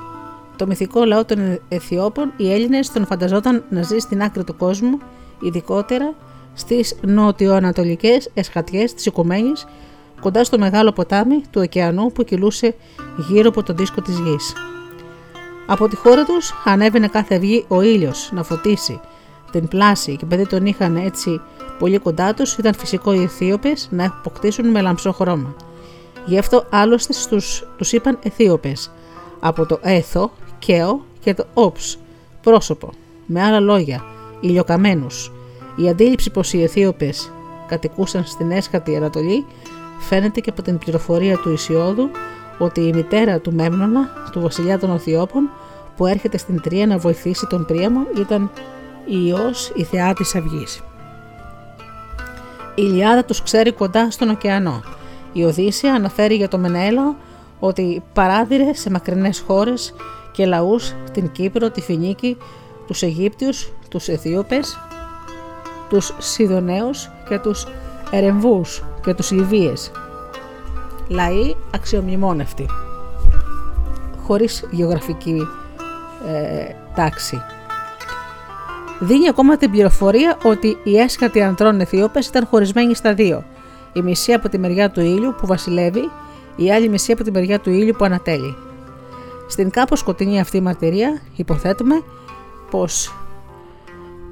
Το μυθικό λαό των Αιθιώπων, οι Έλληνες τον φανταζόταν να ζει στην άκρη του κόσμου, ειδικότερα στις νότιο-ανατολικέ εσχατιές της Οικουμένης, κοντά στο μεγάλο ποτάμι του ωκεανού που κυλούσε γύρω από τον δίσκο της γης. Από τη χώρα τους ανέβαινε κάθε αυγή ο ήλιος να φωτίσει την πλάση και επειδή τον είχαν έτσι πολύ κοντά τους, ήταν φυσικό οι Αιθίωπες να αποκτήσουν με λαμψό χρώμα. Γι' αυτό άλλωστε στους, τους είπαν Αιθίωπες, από το έθο, καίο και το όψ, πρόσωπο. Με άλλα λόγια, ηλιοκαμένους. Η αντίληψη πως οι Αιθίωπες κατοικούσαν στην έσχατη Ανατολή φαίνεται και από την πληροφορία του Ισιώδου ότι η μητέρα του Μέμνονα, του βασιλιά των Οθιώπων, που έρχεται στην Τρία να βοηθήσει τον Πρίαμο, ήταν η Υιός, η θεά της Αυγής. Η Ιλιάδα τους ξέρει κοντά στον ωκεανό η Οδύσσια αναφέρει για το Μενέλαο ότι παράδειρε σε μακρινές χώρες και λαούς την Κύπρο, τη Φινίκη, τους Αιγύπτιους, τους Αιθίωπες, τους Σιδοναίους και τους Ερεμβούς και τους Λιβύες. Λαοί αξιομνημόνευτοι, χωρίς γεωγραφική ε, τάξη. Δίνει ακόμα την πληροφορία ότι οι έσχατοι αντρών Αιθίωπες ήταν χωρισμένοι στα δύο – η μισή από τη μεριά του ήλιου που βασιλεύει, η άλλη μισή από τη μεριά του ήλιου που ανατέλει. Στην κάπως σκοτεινή αυτή μαρτυρία υποθέτουμε πως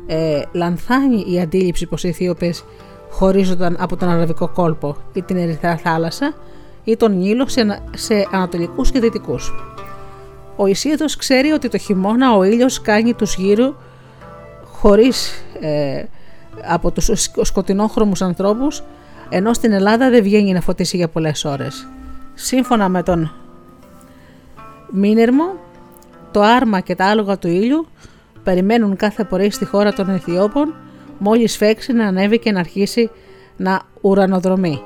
ε, λανθάνει η αντίληψη πως οι Αιθίωπες χωρίζονταν από τον Αραβικό κόλπο ή την Ερυθρά θάλασσα ή τον Νείλο σε, σε ανατολικούς και δυτικούς. Ο Ισίατος ξέρει ότι το χειμώνα ο ήλιος κάνει τους γύρου χωρίς ε, από τους σκοτεινόχρωμους ανθρώπους ενώ στην Ελλάδα δεν βγαίνει να φωτίσει για πολλές ώρες. Σύμφωνα με τον Μίνερμο, το άρμα και τα άλογα του ήλιου περιμένουν κάθε πορεία στη χώρα των Αιθιώπων μόλις φέξει να ανέβει και να αρχίσει να ουρανοδρομεί.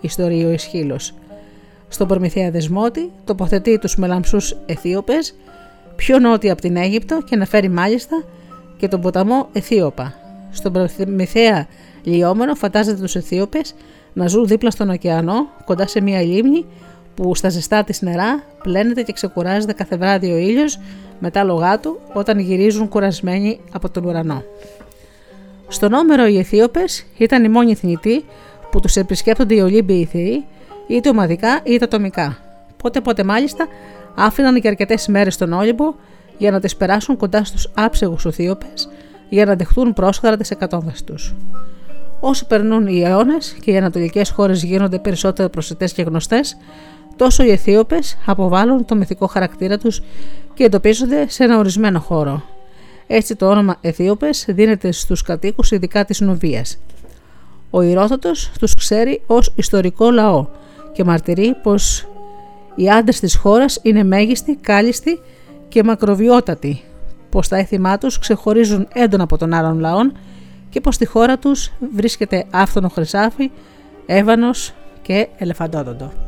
Ιστορίο Ισχύλος. Στον Προμηθέα Δεσμότη τοποθετεί τους μελαμψούς Αιθίωπες πιο νότια από την Αίγυπτο και να φέρει μάλιστα και τον ποταμό Αιθίωπα. Στον Προμηθέα Λιόμενο φαντάζεται τους Αιθίωπες να ζουν δίπλα στον ωκεανό, κοντά σε μια λίμνη που στα ζεστά της νερά πλένεται και ξεκουράζεται κάθε βράδυ ο ήλιος με τα λογά του όταν γυρίζουν κουρασμένοι από τον ουρανό. Στον Όμερο οι Αιθίωπες ήταν οι μόνοι θνητοί που τους επισκέπτονται οι Ολύμπιοι Θεοί, είτε ομαδικά είτε ατομικά. Πότε πότε μάλιστα άφηναν και αρκετές μέρες στον Όλυμπο για να τις περάσουν κοντά στους άψεγου Οθίωπε για να δεχτούν πρόσχαρα τις εκατόμβες τους. Όσο περνούν οι αιώνες και οι ανατολικές χώρες γίνονται περισσότερο προσιτές και γνωστές, τόσο οι Αιθίωπες αποβάλλουν το μυθικό χαρακτήρα τους και εντοπίζονται σε ένα ορισμένο χώρο. Έτσι το όνομα Αιθίωπες δίνεται στους κατοίκους ειδικά της Νοβία. Ο Ηρότατο τους ξέρει ως ιστορικό λαό και μαρτυρεί πως οι άντρες της χώρας είναι μέγιστοι, κάλιστοι και μακροβιότατοι, πως τα έθιμά τους ξεχωρίζουν έντονα από των άλλων λαών και πως στη χώρα τους βρίσκεται άφθονο χρυσάφι, έβανος και ελεφαντόδοντο.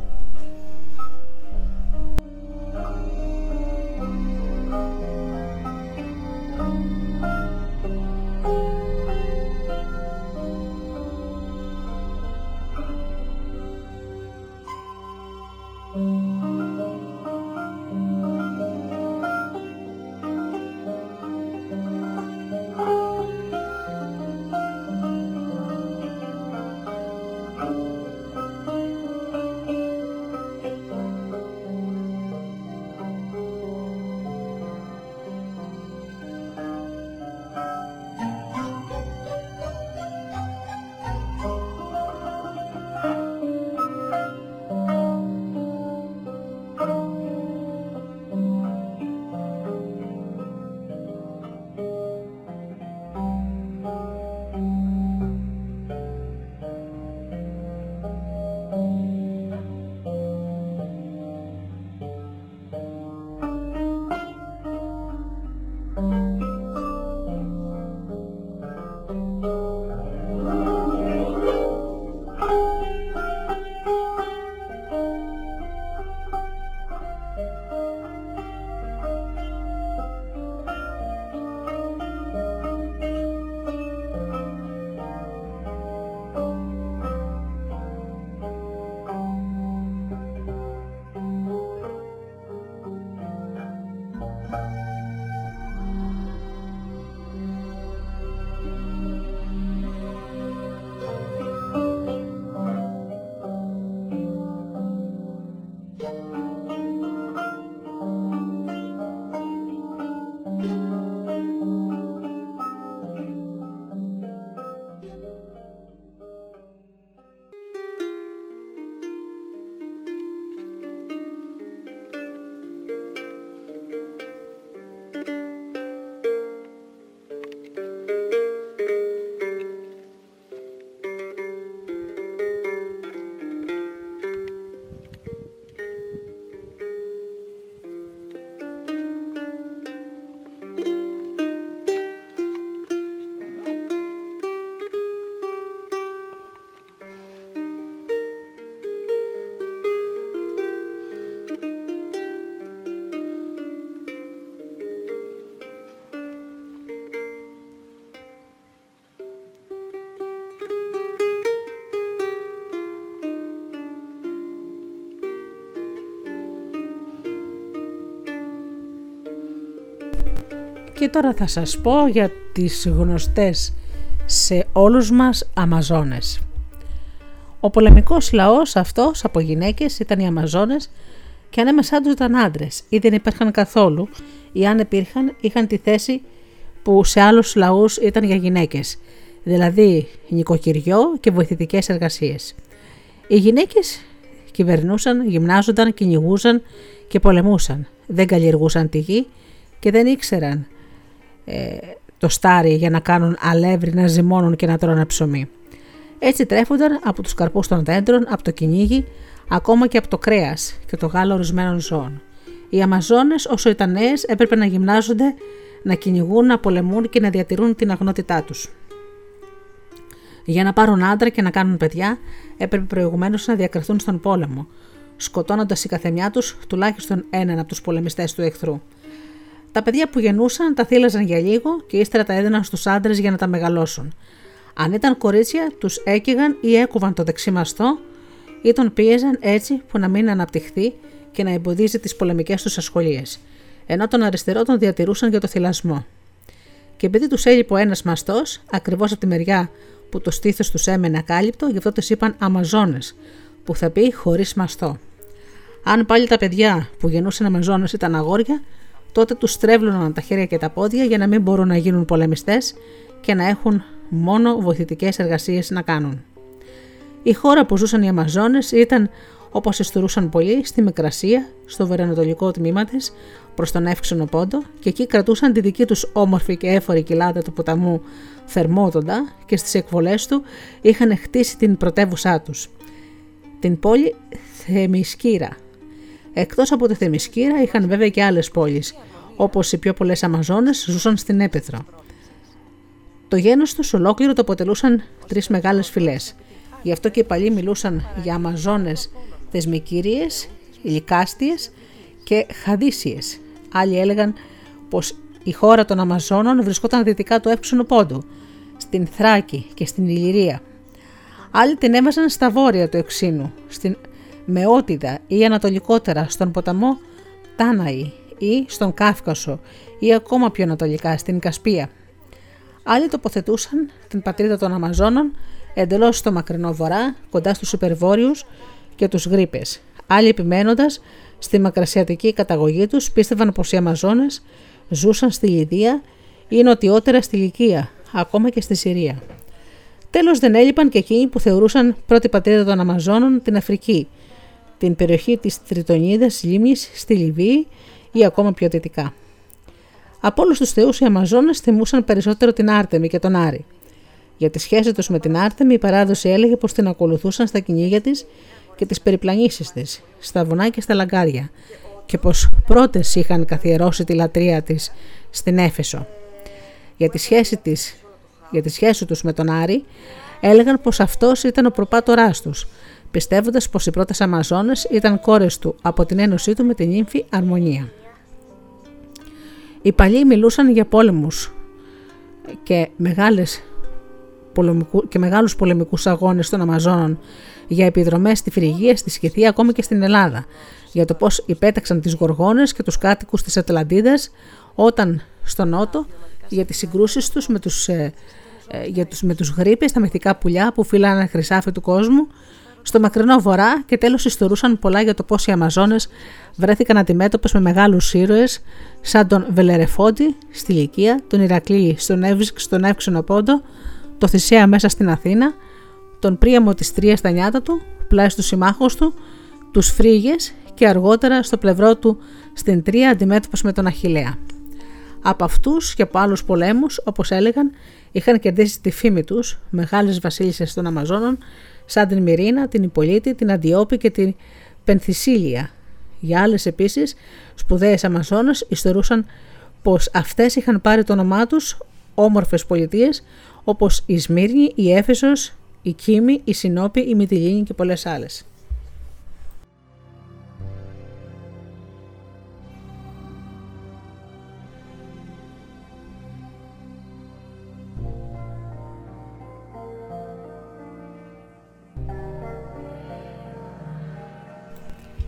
Και τώρα θα σας πω για τις γνωστές σε όλους μας Αμαζόνες. Ο πολεμικός λαός αυτός από γυναίκες ήταν οι Αμαζόνες και ανέμεσά τους ήταν άντρες ή δεν υπήρχαν καθόλου ή αν υπήρχαν είχαν τη θέση που σε άλλους λαούς ήταν για γυναίκες, δηλαδή νοικοκυριό και βοηθητικές εργασίες. Οι γυναίκες κυβερνούσαν, γυμνάζονταν, κυνηγούσαν και πολεμούσαν. Δεν καλλιεργούσαν τη γη και δεν ήξεραν ε, το στάρι για να κάνουν αλεύρι, να ζυμώνουν και να τρώνε ψωμί. Έτσι τρέφονταν από τους καρπούς των δέντρων, από το κυνήγι, ακόμα και από το κρέας και το γάλα ορισμένων ζώων. Οι Αμαζόνες όσο ήταν νέες έπρεπε να γυμνάζονται, να κυνηγούν, να πολεμούν και να διατηρούν την αγνότητά τους. Για να πάρουν άντρα και να κάνουν παιδιά, έπρεπε προηγουμένως να διακριθούν στον πόλεμο, σκοτώνοντας η καθεμιά τους τουλάχιστον έναν από τους πολεμιστές του εχθρού. Τα παιδιά που γεννούσαν τα θύλαζαν για λίγο και ύστερα τα έδιναν στους άντρες για να τα μεγαλώσουν. Αν ήταν κορίτσια, τους έκαιγαν ή έκουβαν το δεξί μαστό ή τον πίεζαν έτσι που να μην αναπτυχθεί και να εμποδίζει τις πολεμικές του ασχολίες, ενώ τον αριστερό τον διατηρούσαν για το θυλασμό. Και επειδή τους έλειπε ο ένας μαστός, ακριβώς από τη μεριά που το στήθος τους έμενε ακάλυπτο, γι' αυτό τους είπαν Αμαζόνες, που θα πει χωρίς μαστό. Αν πάλι τα παιδιά που γεννούσαν Αμαζόνες ήταν αγόρια, τότε τους στρέβλωναν τα χέρια και τα πόδια για να μην μπορούν να γίνουν πολεμιστές και να έχουν μόνο βοηθητικές εργασίες να κάνουν. Η χώρα που ζούσαν οι Αμαζόνες ήταν όπως ιστορούσαν πολύ στη Μικρασία, στο βορειοανατολικό τμήμα της, προς τον εύξενο πόντο, και εκεί κρατούσαν τη δική τους όμορφη και έφορη κοιλάδα του ποταμού Θερμότοντα και στις εκβολές του είχαν χτίσει την πρωτεύουσά τους, την πόλη Θεμισκύρα. Εκτός από τη Θεμισκύρα είχαν βέβαια και άλλες πόλεις, όπως οι πιο πολλές Αμαζόνες ζούσαν στην Έπεθρο. Το γένος τους ολόκληρο το αποτελούσαν τρεις μεγάλες φυλές. Γι' αυτό και οι παλιοί μιλούσαν για Αμαζόνες θεσμικήριες, λικάστιες και χαδίσιες. Άλλοι έλεγαν πως η χώρα των Αμαζόνων βρισκόταν δυτικά του εύξηνου πόντου, στην Θράκη και στην Ηλυρία. Άλλοι την έβαζαν στα βόρεια του Ευξήνου, στην Μεότιδα ή ανατολικότερα στον ποταμό Τάναη ή στον Κάφκασο ή ακόμα πιο ανατολικά στην Κασπία. Άλλοι τοποθετούσαν την πατρίδα των Αμαζόνων εντελώς στο μακρινό βορρά, κοντά στους υπερβόρειου και τους γρήπες. Άλλοι επιμένοντας στη μακρασιατική καταγωγή τους, πίστευαν πως οι Αμαζόνες ζούσαν στη Λιδία ή νοτιότερα στη Λυκία, ακόμα και στη Συρία. Τέλος, δεν έλειπαν και εκείνοι που θεωρούσαν πρώτη πατρίδα των Αμαζόνων την Αφρική, την περιοχή της Τριτονίδας λίμνης στη Λιβύη ή ακόμα πιο δυτικά. Από όλους τους θεούς οι Αμαζόνες θυμούσαν περισσότερο την Άρτεμι και τον Άρη. Για τη σχέση τους με την Άρτεμι, η παράδοση έλεγε πως την ακολουθούσαν στα κυνήγια της και τις περιπλανήσεις της, στα βουνά και στα λαγκάρια, και πως πρώτες είχαν καθιερώσει τη λατρεία της στην Έφεσο. Για τη σχέση, της, για τη σχέση τους με τον Άρη, έλεγαν πως αυτός ήταν ο προπάτοράς τους, πιστεύοντας πως οι πρώτες Αμαζόνες ήταν κόρες του από την ένωσή του με την ύμφη Αρμονία. Οι παλιοί μιλούσαν για πόλεμους και μεγάλες πολεμικού, και μεγάλους πολεμικούς αγώνες των Αμαζόνων για επιδρομές στη Φρυγία, στη Σκυθία, ακόμη και στην Ελλάδα, για το πώς υπέταξαν τις γοργόνες και τους κάτοικους της Ατλαντίδας όταν στο Νότο για τις συγκρούσεις τους με τους, ε, ε, για τους, με τους γρήπες, τα μυθικά πουλιά που φύλανε χρυσάφι του κόσμου, στο μακρινό βορρά και τέλος ιστορούσαν πολλά για το πώς οι Αμαζόνες βρέθηκαν αντιμέτωπες με μεγάλους ήρωες σαν τον Βελερεφόντι στη Λυκία, τον Ηρακλή στον, στον Εύξενο Πόντο, το Θησέα μέσα στην Αθήνα, τον Πρίαμο της Τρίας στα νιάτα του, πλάι στους συμμάχους του, τους Φρίγες και αργότερα στο πλευρό του στην Τρία αντιμέτωπος με τον Αχιλέα. Από αυτούς και από άλλους πολέμους, όπως έλεγαν, είχαν κερδίσει τη φήμη τους μεγάλες βασίλισσες των Αμαζόνων σαν την Μυρίνα, την Ιππολίτη, την Αντιόπη και την Πενθυσίλια. Για άλλες επίσης σπουδαίες Αμαζόνες ιστορούσαν πως αυτές είχαν πάρει το όνομά τους όμορφες πολιτείες όπως η Σμύρνη, η Έφεσος, η Κίμη, η Συνόπη, η Μυτιλίνη και πολλές άλλες.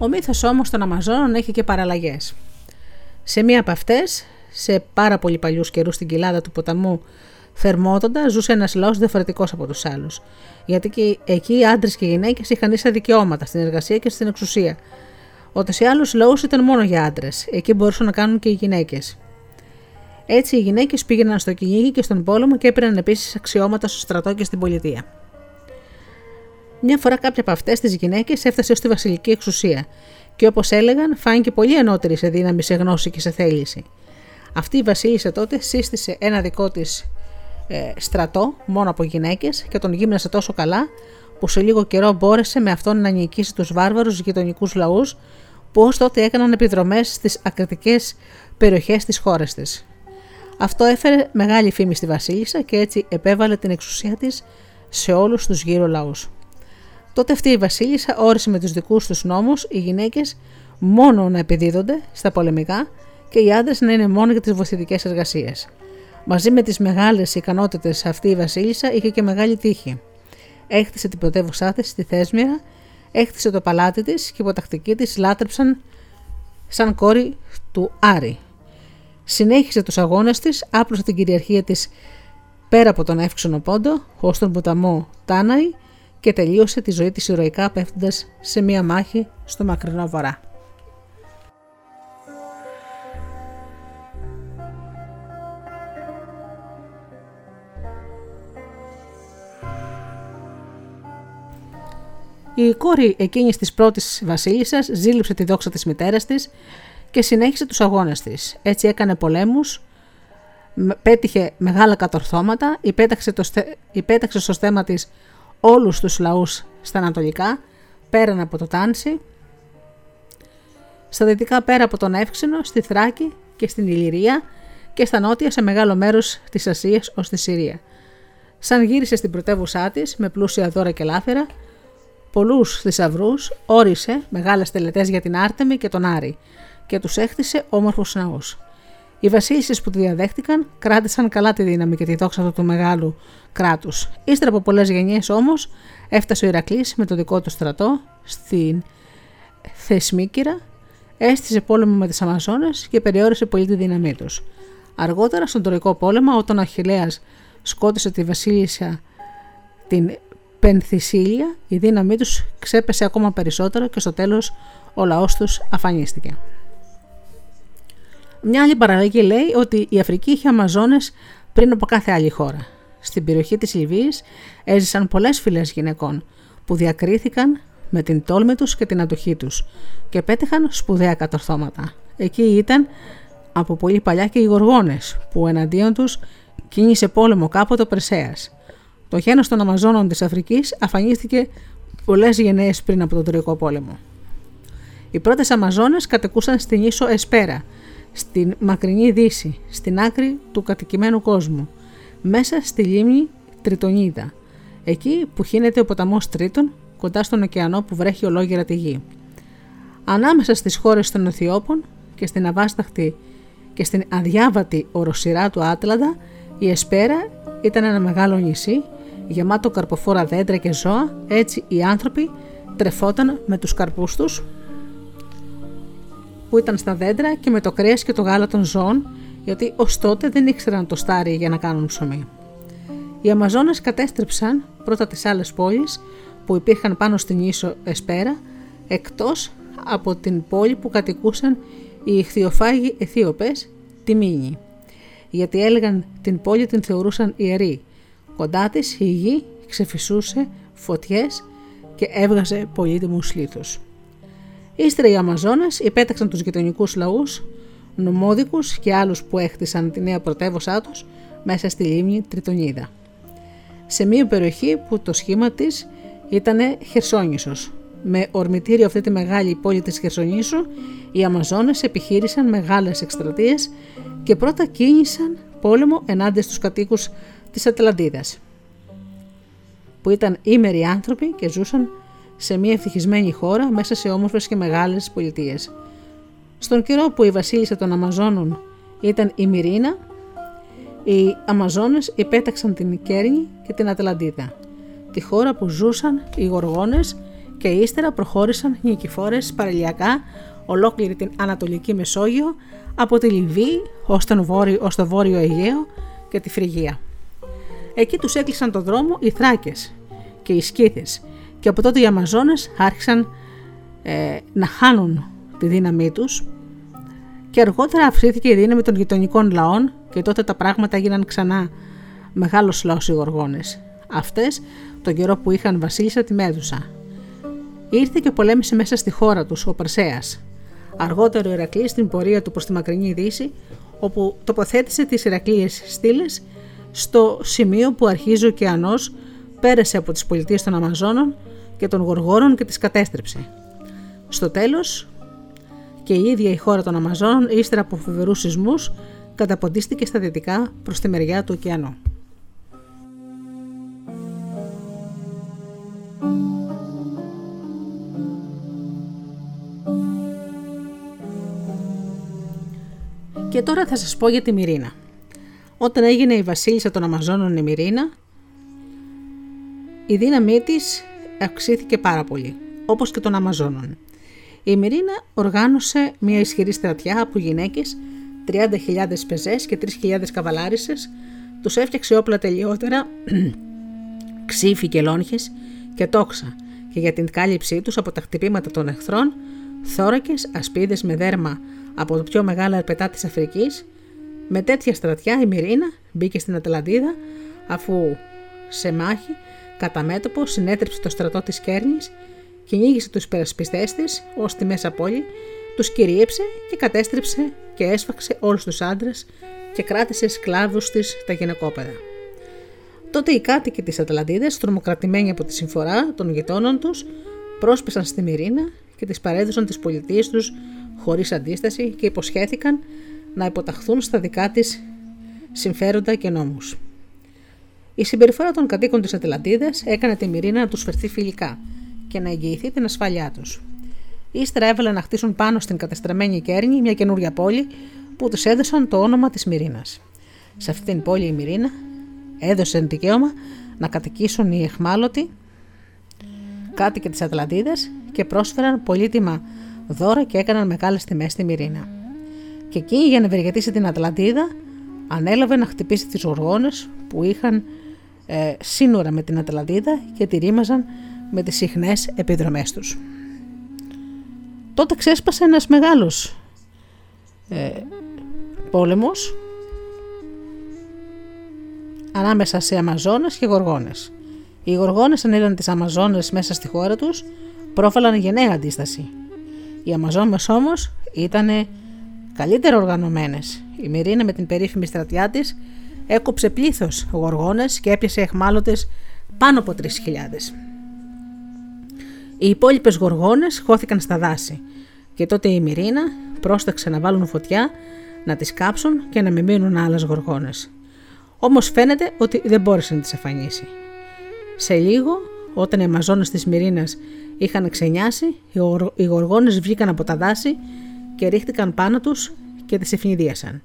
Ο μύθος όμως των Αμαζόνων έχει και παραλλαγές. Σε μία από αυτές, σε πάρα πολύ παλιούς καιρούς στην κοιλάδα του ποταμού Θερμότοντα, ζούσε ένας λαός διαφορετικός από τους άλλους. Γιατί και εκεί οι άντρες και οι γυναίκες είχαν ίσα δικαιώματα στην εργασία και στην εξουσία. Ότι σε άλλους λαούς ήταν μόνο για άντρες. Εκεί μπορούσαν να κάνουν και οι γυναίκες. Έτσι οι γυναίκες πήγαιναν στο κυνήγι και στον πόλεμο και έπαιρναν επίσης αξιώματα στο στρατό και στην πολιτεία. Μια φορά κάποια από αυτές τις γυναίκες έφτασε ω τη βασιλική εξουσία και όπως έλεγαν, φάνηκε πολύ ανώτερη σε δύναμη, σε γνώση και σε θέληση. Αυτή η βασίλισσα τότε σύστησε ένα δικό της ε, στρατό μόνο από γυναίκες και τον γύμνασε τόσο καλά που σε λίγο καιρό μπόρεσε με αυτόν να νικήσει τους βάρβαρους γειτονικούς λαούς που ως τότε έκαναν επιδρομές στις ακριτικές περιοχές της χώρας της. Αυτό έφερε μεγάλη φήμη στη Βασίλισσα και έτσι επέβαλε την εξουσία της σε όλους τους γύρω λαούς. Τότε αυτή η Βασίλισσα όρισε με τους δικούς τους νόμους οι γυναίκες μόνο να επιδίδονται στα πολεμικά και οι άντρες να είναι μόνο για τις βοηθητικές εργασίες. Μαζί με τις μεγάλες ικανότητες αυτή η Βασίλισσα είχε και μεγάλη τύχη. Έχτισε την πρωτεύουσά της στη Θέσμυρα, έχτισε το παλάτι της και οι υποτακτικοί της λάτρεψαν σαν κόρη του Άρη. Συνέχισε τους αγώνες της, άπλωσε την κυριαρχία της πέρα από τον εύξονο πόντο, ως τον ποταμό Τάναη και τελείωσε τη ζωή της ηρωικά πέφτοντας σε μία μάχη στο μακρινό βορρά. Η κόρη εκείνης της πρώτης βασίλισσας ζήλεψε τη δόξα της μητέρας της και συνέχισε τους αγώνες της. Έτσι έκανε πολέμους, πέτυχε μεγάλα κατορθώματα, υπέταξε, το, υπέταξε στο στέμα της όλους τους λαούς στα ανατολικά, πέραν από το Τάνσι, στα δυτικά πέρα από τον Εύξηνο, στη Θράκη και στην Ηλυρία και στα νότια σε μεγάλο μέρος της Ασίας ως τη Συρία. Σαν γύρισε στην πρωτεύουσά της με πλούσια δώρα και λάφυρα, πολλούς θησαυρούς, όρισε μεγάλες τελετές για την Άρτεμη και τον Άρη και τους έχτισε όμορφους ναούς. Οι βασίλισσες που τη διαδέχτηκαν κράτησαν καλά τη δύναμη και τη δόξα του, του μεγάλου κράτους. Ύστερα από πολλές γενιές όμως έφτασε ο Ηρακλής με το δικό του στρατό στην Θεσμίκυρα, έστησε πόλεμο με τις Αμαζόνες και περιόρισε πολύ τη δύναμή τους. Αργότερα στον Τροϊκό πόλεμο όταν ο Αχιλέας σκότωσε τη βασίλισσα την Πενθυσίλια, η δύναμή τους ξέπεσε ακόμα περισσότερο και στο τέλος ο λαός τους αφανίστηκε. Μια άλλη παραλλαγή λέει ότι η Αφρική είχε Αμαζόνες πριν από κάθε άλλη χώρα. Στην περιοχή της Λιβύης έζησαν πολλές φυλές γυναικών που διακρίθηκαν με την τόλμη τους και την αντοχή τους και πέτυχαν σπουδαία κατορθώματα. Εκεί ήταν από πολύ παλιά και οι Γοργόνες που εναντίον τους κίνησε πόλεμο κάποτε ο Περσέας. Το γένος των Αμαζόνων της Αφρικής αφανίστηκε πολλές γενναίες πριν από τον Τροϊκό πόλεμο. Οι πρώτες Αμαζόνες κατεκούσαν στην ίσο Εσπέρα στην μακρινή δύση, στην άκρη του κατοικημένου κόσμου, μέσα στη λίμνη Τριτονίδα, εκεί που χύνεται ο ποταμός Τρίτον, κοντά στον ωκεανό που βρέχει ολόγερα τη γη. Ανάμεσα στις χώρες των Αιθιώπων και στην αβάσταχτη και στην αδιάβατη οροσυρά του Άτλαντα, η Εσπέρα ήταν ένα μεγάλο νησί, γεμάτο καρποφόρα δέντρα και ζώα, έτσι οι άνθρωποι τρεφόταν με τους καρπούς τους που ήταν στα δέντρα και με το κρέας και το γάλα των ζώων, γιατί ως τότε δεν ήξεραν το στάρι για να κάνουν ψωμί. Οι Αμαζόνες κατέστρεψαν πρώτα τις άλλες πόλεις που υπήρχαν πάνω στην ίσο Εσπέρα, εκτός από την πόλη που κατοικούσαν οι ηχθειοφάγοι Αιθίωπες, τη Μίνη. Γιατί έλεγαν την πόλη την θεωρούσαν ιερή. Κοντά της η γη ξεφυσούσε φωτιές και έβγαζε πολύτιμους λίθους. Ύστερα οι Αμαζόνες υπέταξαν τους γειτονικούς λαούς, νομόδικους και άλλους που έχτισαν τη νέα πρωτεύωσά τους μέσα στη λίμνη Τριτονίδα. Σε μια περιοχή που το σχήμα της ήταν Χερσόνησος. Με ορμητήριο αυτή τη μεγάλη πόλη της Χερσονήσου, οι Αμαζόνες επιχείρησαν μεγάλες εκστρατείες και πρώτα κίνησαν πόλεμο ενάντια στους κατοίκους της Ατλαντίδας, που ήταν ήμεροι άνθρωποι και ζούσαν σε μια ευτυχισμένη χώρα μέσα σε όμορφες και μεγάλες πολιτείες. Στον καιρό που η βασίλισσα των Αμαζόνων ήταν η Μυρίνα, οι Αμαζόνες υπέταξαν την Κέρνη και την Ατλαντίδα, τη χώρα που ζούσαν οι Γοργόνες και ύστερα προχώρησαν νικηφόρες παρελιακά ολόκληρη την Ανατολική Μεσόγειο, από τη Λιβύη ως το βόρειο, ως το βόρειο Αιγαίο και τη Φρυγία. Εκεί τους έκλεισαν το δρόμο οι Θράκες και οι Σκύθες και από τότε οι Αμαζόνες άρχισαν ε, να χάνουν τη δύναμή τους και αργότερα αυξήθηκε η δύναμη των γειτονικών λαών και τότε τα πράγματα έγιναν ξανά μεγάλος λαός οι Γοργόνες. Αυτές τον καιρό που είχαν βασίλισσα τη Μέδουσα. Ήρθε και πολέμησε μέσα στη χώρα τους ο Περσέας. Αργότερο ο Ηρακλής στην πορεία του προς τη μακρινή Δύση όπου τοποθέτησε τις Ηρακλείες στήλες στο σημείο που αρχίζει ο ωκεανός πέρασε από τις πολιτείες των Αμαζόνων και των Γοργόρων και τις κατέστρεψε. Στο τέλος και η ίδια η χώρα των Αμαζόνων ύστερα από φοβερούς σεισμούς καταποντίστηκε στα δυτικά προς τη μεριά του ωκεανού. Και τώρα θα σας πω για τη Μυρίνα. Όταν έγινε η βασίλισσα των Αμαζόνων η Μυρίνα, η δύναμή της αυξήθηκε πάρα πολύ, όπως και των Αμαζόνων. Η Μυρίνα οργάνωσε μια ισχυρή στρατιά από γυναίκες, 30.000 πεζές και 3.000 καβαλάρισες, τους έφτιαξε όπλα τελειότερα, (clears throat) ξύφη και λόγχες και τόξα. Και για την κάλυψή τους από τα χτυπήματα των εχθρών, θώρακες, ασπίδες με δέρμα από το πιο μεγάλο ερπετά της Αφρικής, με τέτοια στρατιά η Μυρίνα μπήκε στην Ατλαντίδα αφού σε μάχη κατά μέτωπο συνέτρεψε το στρατό της Κέρνης, κυνήγησε τους υπερασπιστές της ως τη μέσα πόλη, τους κυρίεψε και κατέστρεψε και έσφαξε όλους τους άντρες και κράτησε σκλάβους της τα γυναικόπαιδα. Τότε οι κάτοικοι της Ατλαντίδας, τρομοκρατημένοι από τη συμφορά των γειτόνων τους, πρόσπισαν στη Μυρίνα και τις παρέδωσαν τις πολιτείες τους χωρίς αντίσταση και υποσχέθηκαν να υποταχθούν στα δικά της συμφέροντα και νόμους. Η συμπεριφορά των κατοίκων της Ατλαντίδας έκανε τη Μυρίνα να τους φερθεί φιλικά και να εγγυηθεί την ασφάλειά τους. Ύστερα έβαλαν να χτίσουν πάνω στην κατεστραμμένη Κέρνη μια καινούρια πόλη που τους έδωσαν το όνομα της Μυρίνας. Σε αυτήν την πόλη η Μυρίνα έδωσε δικαίωμα να κατοικήσουν οι εχμάλωτοι κάτοικοι της Ατλαντίδας και πρόσφεραν πολύτιμα δώρα και έκαναν μεγάλες τιμές στη Μυρίνα. Και εκεί για να ευεργετήσει την Ατλαντίδα ανέλαβε να χτυπήσει τις οργόνες που είχαν ε, σύνορα με την Ατλαντίδα και τη ρήμαζαν με τις συχνές επιδρομές τους. Τότε ξέσπασε ένας μεγάλος ε, πόλεμος ανάμεσα σε Αμαζόνες και Γοργόνες. Οι Γοργόνες αν είδαν τις Αμαζόνες μέσα στη χώρα τους πρόφαλαν γενναία αντίσταση οι Αμαζόνες όμως ήταν καλύτερα οργανωμένες. Η Μυρίνα με την περίφημη στρατιά της έκοψε πλήθος γοργόνες και έπιασε εχμάλωτες πάνω από 3.000. Οι υπόλοιπες γοργόνες χώθηκαν στα δάση και τότε η Μυρίνα πρόσταξε να βάλουν φωτιά, να τις κάψουν και να μην μείνουν άλλες γοργόνες. Όμως φαίνεται ότι δεν μπόρεσε να τις αφανίσει. Σε λίγο, όταν οι Αμαζόνες της Μυρίνας είχαν ξενιάσει, οι γοργόνες βγήκαν από τα δάση και ρίχτηκαν πάνω τους και τις ευνηδίασαν.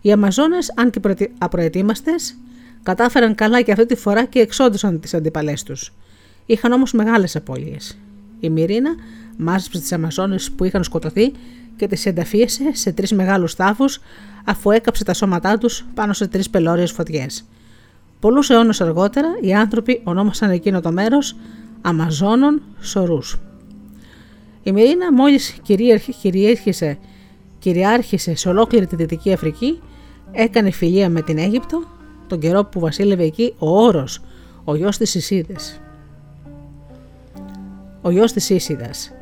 Οι Αμαζόνες, αν και απροετοίμαστες, κατάφεραν καλά και αυτή τη φορά και εξόντουσαν τις αντιπαλές τους. Είχαν όμως μεγάλες απώλειες. Η Μυρίνα μάζεψε τις Αμαζόνες που είχαν σκοτωθεί και τις ενταφίεσε σε τρεις μεγάλους τάφους αφού έκαψε τα σώματά τους πάνω σε τρεις πελώριες φωτιές. Πολλούς αιώνες αργότερα οι άνθρωποι ονόμασαν εκείνο το μέρος Αμαζόνων σωρούς. Η Μυρίνα μόλις κυριάρχησε, κυριάρχησε σε ολόκληρη τη Δυτική Αφρική, έκανε φιλία με την Αίγυπτο, τον καιρό που βασίλευε εκεί ο Όρος, ο γιος της Ισίδες. Ο γιος της Ίσιδας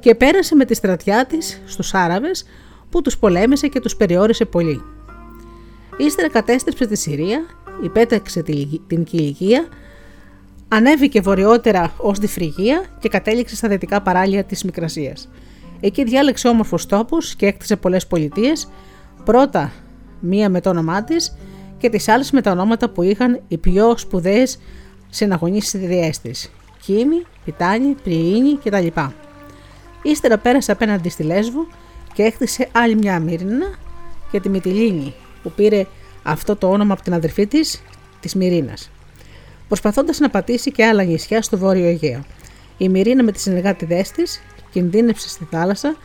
και πέρασε με τη στρατιά της στους Άραβες που τους πολέμησε και τους περιόρισε πολύ. Ύστερα κατέστρεψε τη Συρία, υπέταξε την Κιλικία Ανέβηκε βορειότερα ως τη Φρυγία και κατέληξε στα δυτικά παράλια της Μικρασίας. Εκεί διάλεξε όμορφους τόπους και έκτισε πολλές πολιτείες, πρώτα μία με το όνομά της και τις άλλες με τα ονόματα που είχαν οι πιο σπουδαίες συναγωνίσει της. Κίμη, Πιτάνη, Πριήνη κτλ. Ύστερα πέρασε απέναντι στη Λέσβο και έκτισε άλλη μια Μύρινα και τη Μυτιλίνη που πήρε αυτό το όνομα από την αδερφή της, της Μυρίνας προσπαθώντας να πατήσει και άλλα νησιά στο βόρειο Αιγαίο. Η Μυρίνα με τη συνεργάτη της κινδύνεψε στη θάλασσα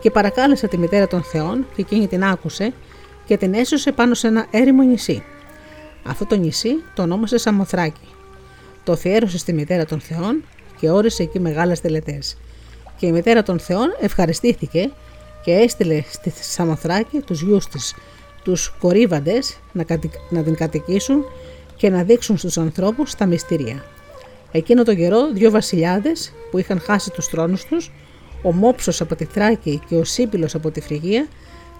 και παρακάλεσε τη μητέρα των Θεών και εκείνη την άκουσε και την έσωσε πάνω σε ένα έρημο νησί. Αυτό το νησί το ονόμασε Σαμοθράκη. Το αφιέρωσε στη μητέρα των Θεών και όρισε εκεί μεγάλες τελετές. Και η μητέρα των Θεών ευχαριστήθηκε και έστειλε στη Σαμοθράκη τους γιους της, τους κορύβαντες να, να την κατοικήσουν και να δείξουν στους ανθρώπους τα μυστήρια. Εκείνο το καιρό δύο βασιλιάδες που είχαν χάσει τους θρόνους τους, ο Μόψος από τη Θράκη και ο Σίπυλος από τη Φρυγία,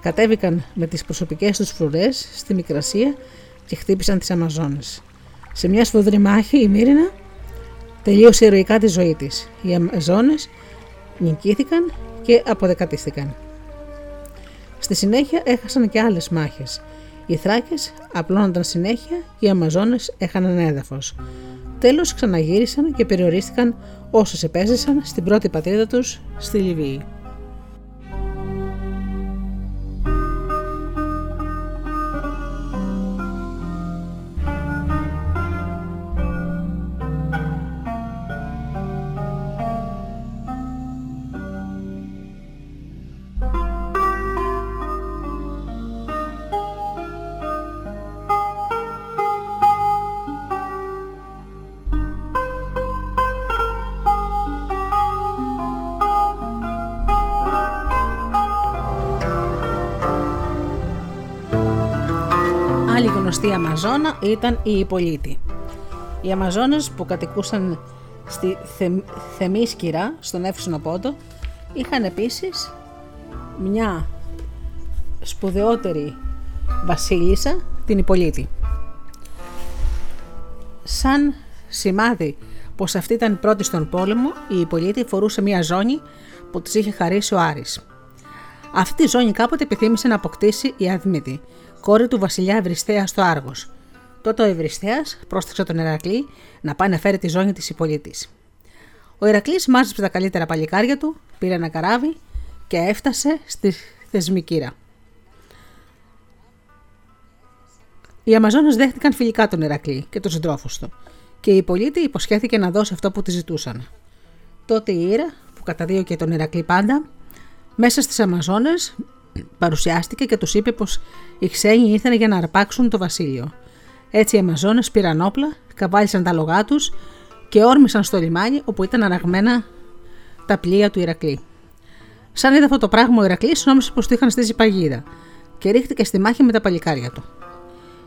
κατέβηκαν με τις προσωπικές τους φρουρές στη Μικρασία και χτύπησαν τις Αμαζόνες. Σε μια σφοδρή μάχη η Μύρινα τελείωσε ηρωικά τη ζωή της. Οι Αμαζόνες νικήθηκαν και αποδεκατίστηκαν. Στη συνέχεια έχασαν και άλλες μάχες. Οι Θράκες απλώνονταν συνέχεια και οι Αμαζόνες έχαναν έδαφος. Τέλος ξαναγύρισαν και περιορίστηκαν όσες επέζησαν στην πρώτη πατρίδα τους στη Λιβύη. Γνωστή Αμαζόνα ήταν η Υπολίτη. Οι Αμαζόνες που κατοικούσαν στη Θε... Θεμίσκυρα, στον Εύσυνο Πόντο, είχαν επίσης μια σπουδαιότερη βασίλισσα, την Υπολίτη. Σαν σημάδι πως αυτή ήταν πρώτη στον πόλεμο, η Υπολίτη φορούσε μια ζώνη που της είχε χαρίσει ο Άρης. Αυτή τη ζώνη κάποτε επιθύμησε να αποκτήσει η Αδμήτη, κόρη του βασιλιά Ευρυστέας στο Άργος. Τότε ο Ευρυστέας πρόσταξε τον Ερακλή να πάει να φέρει τη ζώνη της Υπολίτης. Ο Ηρακλή μάζεψε τα καλύτερα παλικάρια του, πήρε ένα καράβι και έφτασε στη Θεσμικήρα. Οι Αμαζόνες δέχτηκαν φιλικά τον Ηρακλή και τους συντρόφους του, και η Υπολίτη υποσχέθηκε να δώσει αυτό που τη ζητούσαν. Τότε η Ήρα, που καταδίωκε τον Ηρακλή πάντα, μέσα στις Αμαζόνες παρουσιάστηκε και τους είπε πως οι ξένοι ήρθαν για να αρπάξουν το βασίλειο. Έτσι οι Αμαζόνες πήραν όπλα, καβάλισαν τα λογά τους και όρμησαν στο λιμάνι όπου ήταν αναγμένα τα πλοία του Ηρακλή. Σαν είδε αυτό το πράγμα, ο Ηρακλής νόμιζε πως του είχαν στήσει παγίδα και ρίχτηκε στη μάχη με τα παλικάρια του.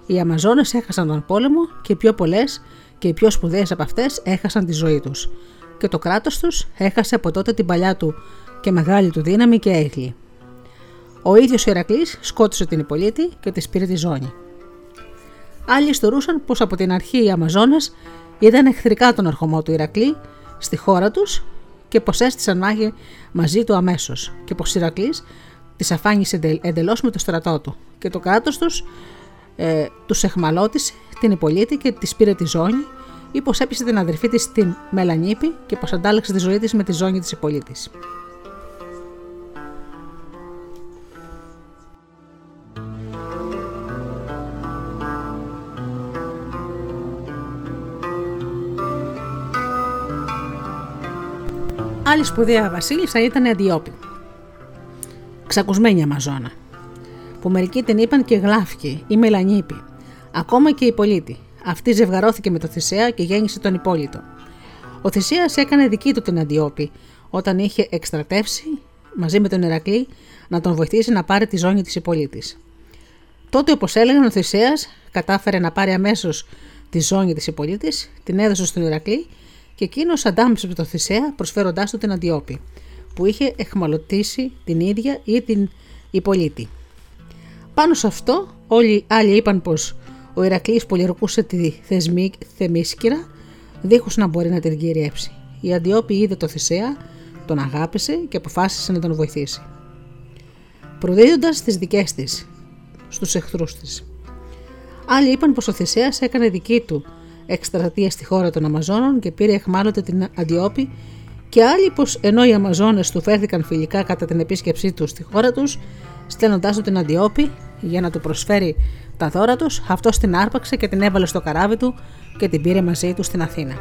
Οι Αμαζόνες έχασαν τον πόλεμο και οι πιο πολλές και οι πιο σπουδαίες από αυτές έχασαν τη ζωή τους. Και το κράτος τους έχασε από τότε την παλιά του και μεγάλη του δύναμη και έγκλη. Ο ίδιος ο Ηρακλής σκότωσε την Υπολίτη και της πήρε τη ζώνη. Άλλοι ιστορούσαν πως από την αρχή οι Αμαζόνε είδαν εχθρικά τον ερχομό του Ηρακλή στη χώρα τους και πως έστησαν μάχη μαζί του αμέσως και πως ο Ηρακλής τις αφάνισε εντελώς με το στρατό του και το κράτος τους ε, τους εχμαλώτησε την Υπολίτη και της πήρε τη ζώνη ή πως έπεισε την αδερφή της την Μελανίπη και πως αντάλλαξε τη ζωή της με τη ζώνη της Υπολίτη. Άλλη σπουδαία βασίλισσα ήταν η Αντιόπη. Ξακουσμένη Αμαζόνα. Που μερικοί την είπαν και γλάφκη ή μελανίπη. Ακόμα και η πολίτη. Αυτή ζευγαρώθηκε με το Θησέα και γέννησε τον Υπόλοιπο. Ο Θησέας έκανε δική του την Αντιόπη όταν είχε εκστρατεύσει μαζί με τον Ερακλή να τον βοηθήσει να πάρει τη ζώνη της Υπολίτης. Τότε, όπως έλεγαν, ο Θησέας κατάφερε να πάρει αμέσως τη ζώνη της Υπολίτης, την έδωσε στον Ηρακλή και εκείνος αντάμεψε το Θησέα προσφέροντάς του την Αντιόπη, που είχε εχμαλωτήσει την ίδια ή την υπολίτη. Πάνω σε αυτό, όλοι οι άλλοι είπαν πως ο Ηρακλής πολιορκούσε τη θεσμή, θεμίσκυρα, δίχως να μπορεί να την κυριεύσει. Η Αντιόπη είδε το Θησέα, τον αγάπησε και αποφάσισε να τον βοηθήσει. Προδίδοντας τις δικές της στους εχθρούς της. Άλλοι είπαν πως ο Θησέας έκανε δική του εκστρατεία στη χώρα των Αμαζόνων και πήρε εχμάλωτε την Αντιόπη και άλλοι πως ενώ οι Αμαζόνες του φέρθηκαν φιλικά κατά την επίσκεψή τους στη χώρα τους, στέλνοντάς του την Αντιόπη για να του προσφέρει τα δώρα τους, αυτό την άρπαξε και την έβαλε στο καράβι του και την πήρε μαζί του στην Αθήνα.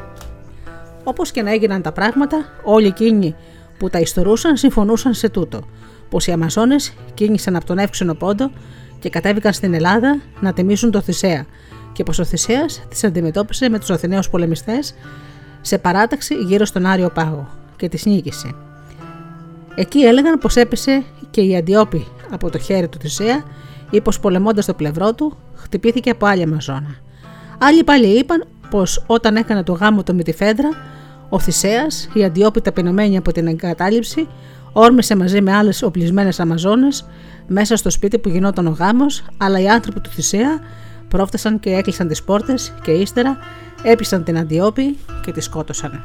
Όπως και να έγιναν τα πράγματα, όλοι εκείνοι που τα ιστορούσαν συμφωνούσαν σε τούτο, πως οι Αμαζόνες κίνησαν από τον εύξηνο πόντο και κατέβηκαν στην Ελλάδα να τιμήσουν τον Θησέα και πως ο Θησέας τις αντιμετώπισε με τους Αθηναίους πολεμιστές σε παράταξη γύρω στον Άριο Πάγο και τη νίκησε. Εκεί έλεγαν πως έπεσε και η Αντιόπη από το χέρι του Θησέα ή πως πολεμώντας το πλευρό του χτυπήθηκε από άλλη Αμαζόνα. Άλλοι πάλι είπαν πως όταν έκανε το γάμο του με τη Φέντρα, ο Θησέας, η Αντιόπη ταπεινωμένη από την εγκατάλειψη, όρμησε μαζί με άλλες οπλισμένες Αμαζόνες μέσα στο σπίτι που γινόταν ο γάμος, αλλά οι άνθρωποι του Θησέα πρόφτασαν και έκλεισαν τις πόρτες και ύστερα έπεισαν την Αντιόπη και τη σκότωσαν.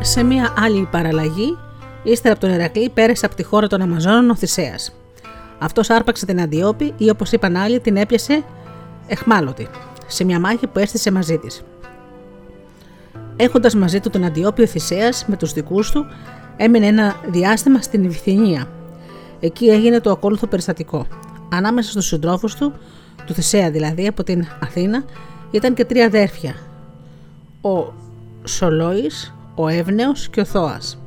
σε μια άλλη παραλλαγή, ύστερα από τον Ερακλή, πέρασε από τη χώρα των Αμαζόνων ο Θησέας. Αυτός άρπαξε την Αντιόπη ή όπως είπαν άλλοι, την έπιασε εχμάλωτη, σε μια μάχη που έστησε μαζί της. Έχοντας μαζί του τον Αντιόπη, ο Θησέας με τους δικούς του έμεινε ένα διάστημα στην Βυθινία. Εκεί έγινε το ακόλουθο περιστατικό. Ανάμεσα στους συντρόφους του, του Θησέα δηλαδή, από την Αθήνα, ήταν και τρία αδέρφια. Ο Σολόης, ο Εύνεος και ο Θώας.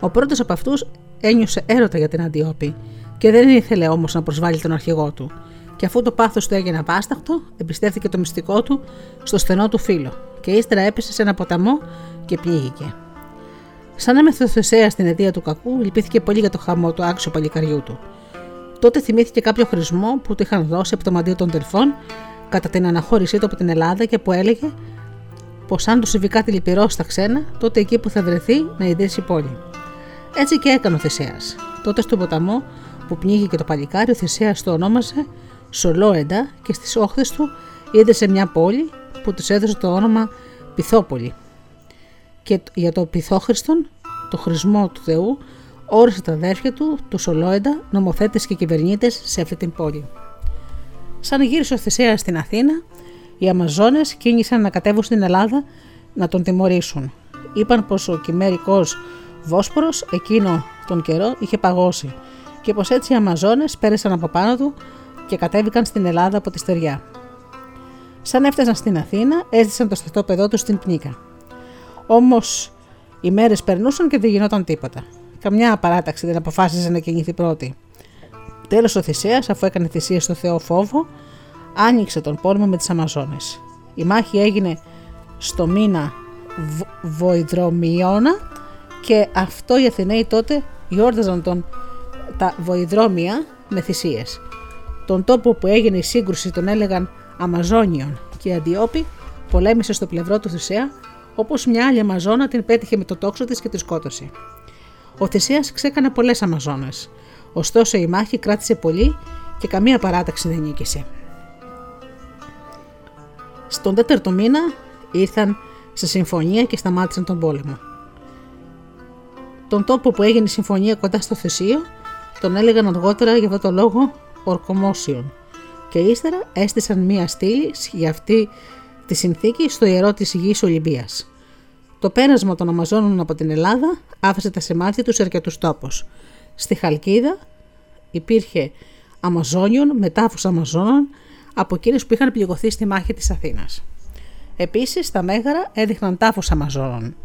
Ο πρώτος από αυτούς ένιωσε έρωτα για την Αντιόπη και δεν ήθελε όμως να προσβάλλει τον αρχηγό του και αφού το πάθος του έγινε απάσταχτο, εμπιστεύτηκε το μυστικό του στο στενό του φίλο και ύστερα έπεσε σε ένα ποταμό και πλήγηκε. Σαν έμεθε ο Θεσέα στην αιτία του κακού, λυπήθηκε πολύ για το χαμό του άξιο παλικαριού του. Τότε θυμήθηκε κάποιο χρησμό που του είχαν δώσει από το μαντίο των Τελφών κατά την αναχώρησή του από την Ελλάδα και που έλεγε πως αν του συμβεί κάτι λυπηρό στα ξένα, τότε εκεί που θα βρεθεί να ιδρύσει η πόλη. Έτσι και έκανε ο Θησέα. Τότε στον ποταμό που πνίγηκε το παλικάρι, ο Θησέα το ονόμασε Σολόεντα και στις όχθες του ίδρυσε μια πόλη που του έδωσε το όνομα Πυθόπολη. Και για το Πυθόχριστον, το χρησμό του Θεού, όρισε τα αδέρφια του, του Σολόεντα, νομοθέτες και κυβερνήτες σε αυτή την πόλη. Σαν γύρισε ο Θησέα στην Αθήνα, οι Αμαζόνες κίνησαν να κατέβουν στην Ελλάδα να τον τιμωρήσουν. Είπαν πως ο κυμέρικό Βόσπορος εκείνο τον καιρό είχε παγώσει και πως έτσι οι Αμαζόνες πέρασαν από πάνω του και κατέβηκαν στην Ελλάδα από τη στεριά. Σαν έφτασαν στην Αθήνα, έζησαν το στρατόπεδό τους στην Πνίκα. Όμως οι μέρες περνούσαν και δεν γινόταν τίποτα. Καμιά παράταξη δεν αποφάσισε να κινηθεί πρώτη. Τέλος ο Θησέας, αφού έκανε θυσία στο Θεό Φόβο, άνοιξε τον πόλεμο με τις Αμαζόνες. Η μάχη έγινε στο μήνα Βοηδρομιώνα και αυτό οι Αθηναίοι τότε γιόρταζαν τον, τα Βοηδρόμια με θυσίες. Τον τόπο που έγινε η σύγκρουση τον έλεγαν Αμαζόνιον και η Αντιόπη πολέμησε στο πλευρό του Θησέα όπως μια άλλη Αμαζόνα την πέτυχε με το τόξο της και τη σκότωσε. Ο Θησέας ξέκανε πολλές Αμαζόνες, ωστόσο η μάχη κράτησε πολύ και καμία παράταξη δεν νίκησε. Στον τέταρτο μήνα ήρθαν σε συμφωνία και σταμάτησαν τον πόλεμο. Τον τόπο που έγινε η συμφωνία κοντά στο Θεσίο τον έλεγαν αργότερα για αυτό το λόγο Ορκομόσιον και ύστερα έστησαν μία στήλη για αυτή τη συνθήκη στο ιερό της γης Ολυμπίας. Το πέρασμα των Αμαζόνων από την Ελλάδα άφησε τα σημάδια τους σε αρκετούς τόπους. Στη Χαλκίδα υπήρχε Αμαζόνιον, μετάφους Αμαζόνων από εκείνε που είχαν πληγωθεί στη μάχη της Αθήνας. Επίσης, τα μέγαρα έδειχναν τάφου Αμαζόνων.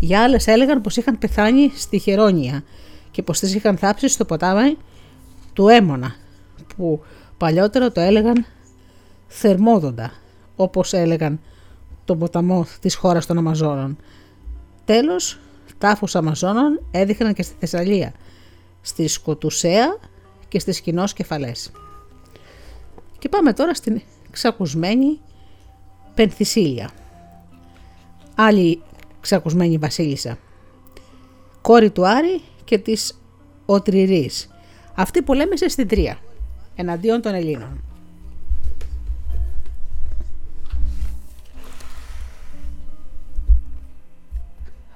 Για άλλες έλεγαν πως είχαν πεθάνει στη Χερόνια και πω τι είχαν θάψει στο ποτάμι του Έμονα, που παλιότερο το έλεγαν Θερμόδοντα, όπως έλεγαν τον ποταμό της χώρας των Αμαζόνων. Τέλος, τάφους Αμαζόνων έδειχναν και στη Θεσσαλία, στη Σκοτουσέα και στις κοινώς κεφαλές. Και πάμε τώρα στην ξακουσμένη Πενθυσίλια. Άλλη ξακουσμένη βασίλισσα. Κόρη του Άρη και της Οτριρής. Αυτή πολέμησε στην Τρία, εναντίον των Ελλήνων.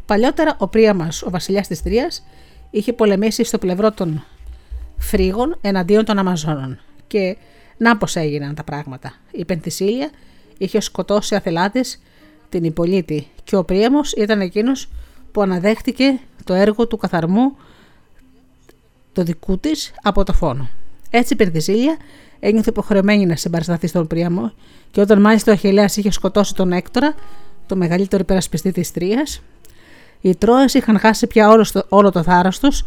Παλιότερα ο Πρίαμας, ο βασιλιάς της Τρίας, είχε πολεμήσει στο πλευρό των Φρίγων εναντίον των Αμαζόνων και να πώ έγιναν τα πράγματα. Η Πενθυσίλια είχε σκοτώσει αθελάτες την Υπολίτη και ο Πρίαμος ήταν εκείνος που αναδέχτηκε το έργο του καθαρμού το δικού της από το φόνο. Έτσι η Περδισίλια ένιωθε υποχρεωμένη να συμπαρασταθεί στον Πρίαμο και όταν μάλιστα ο Αχηλέα είχε σκοτώσει τον Έκτορα, το μεγαλύτερο υπερασπιστή της Τρίας, οι Τρόες είχαν χάσει πια όλο, το, όλο το θάρρος τους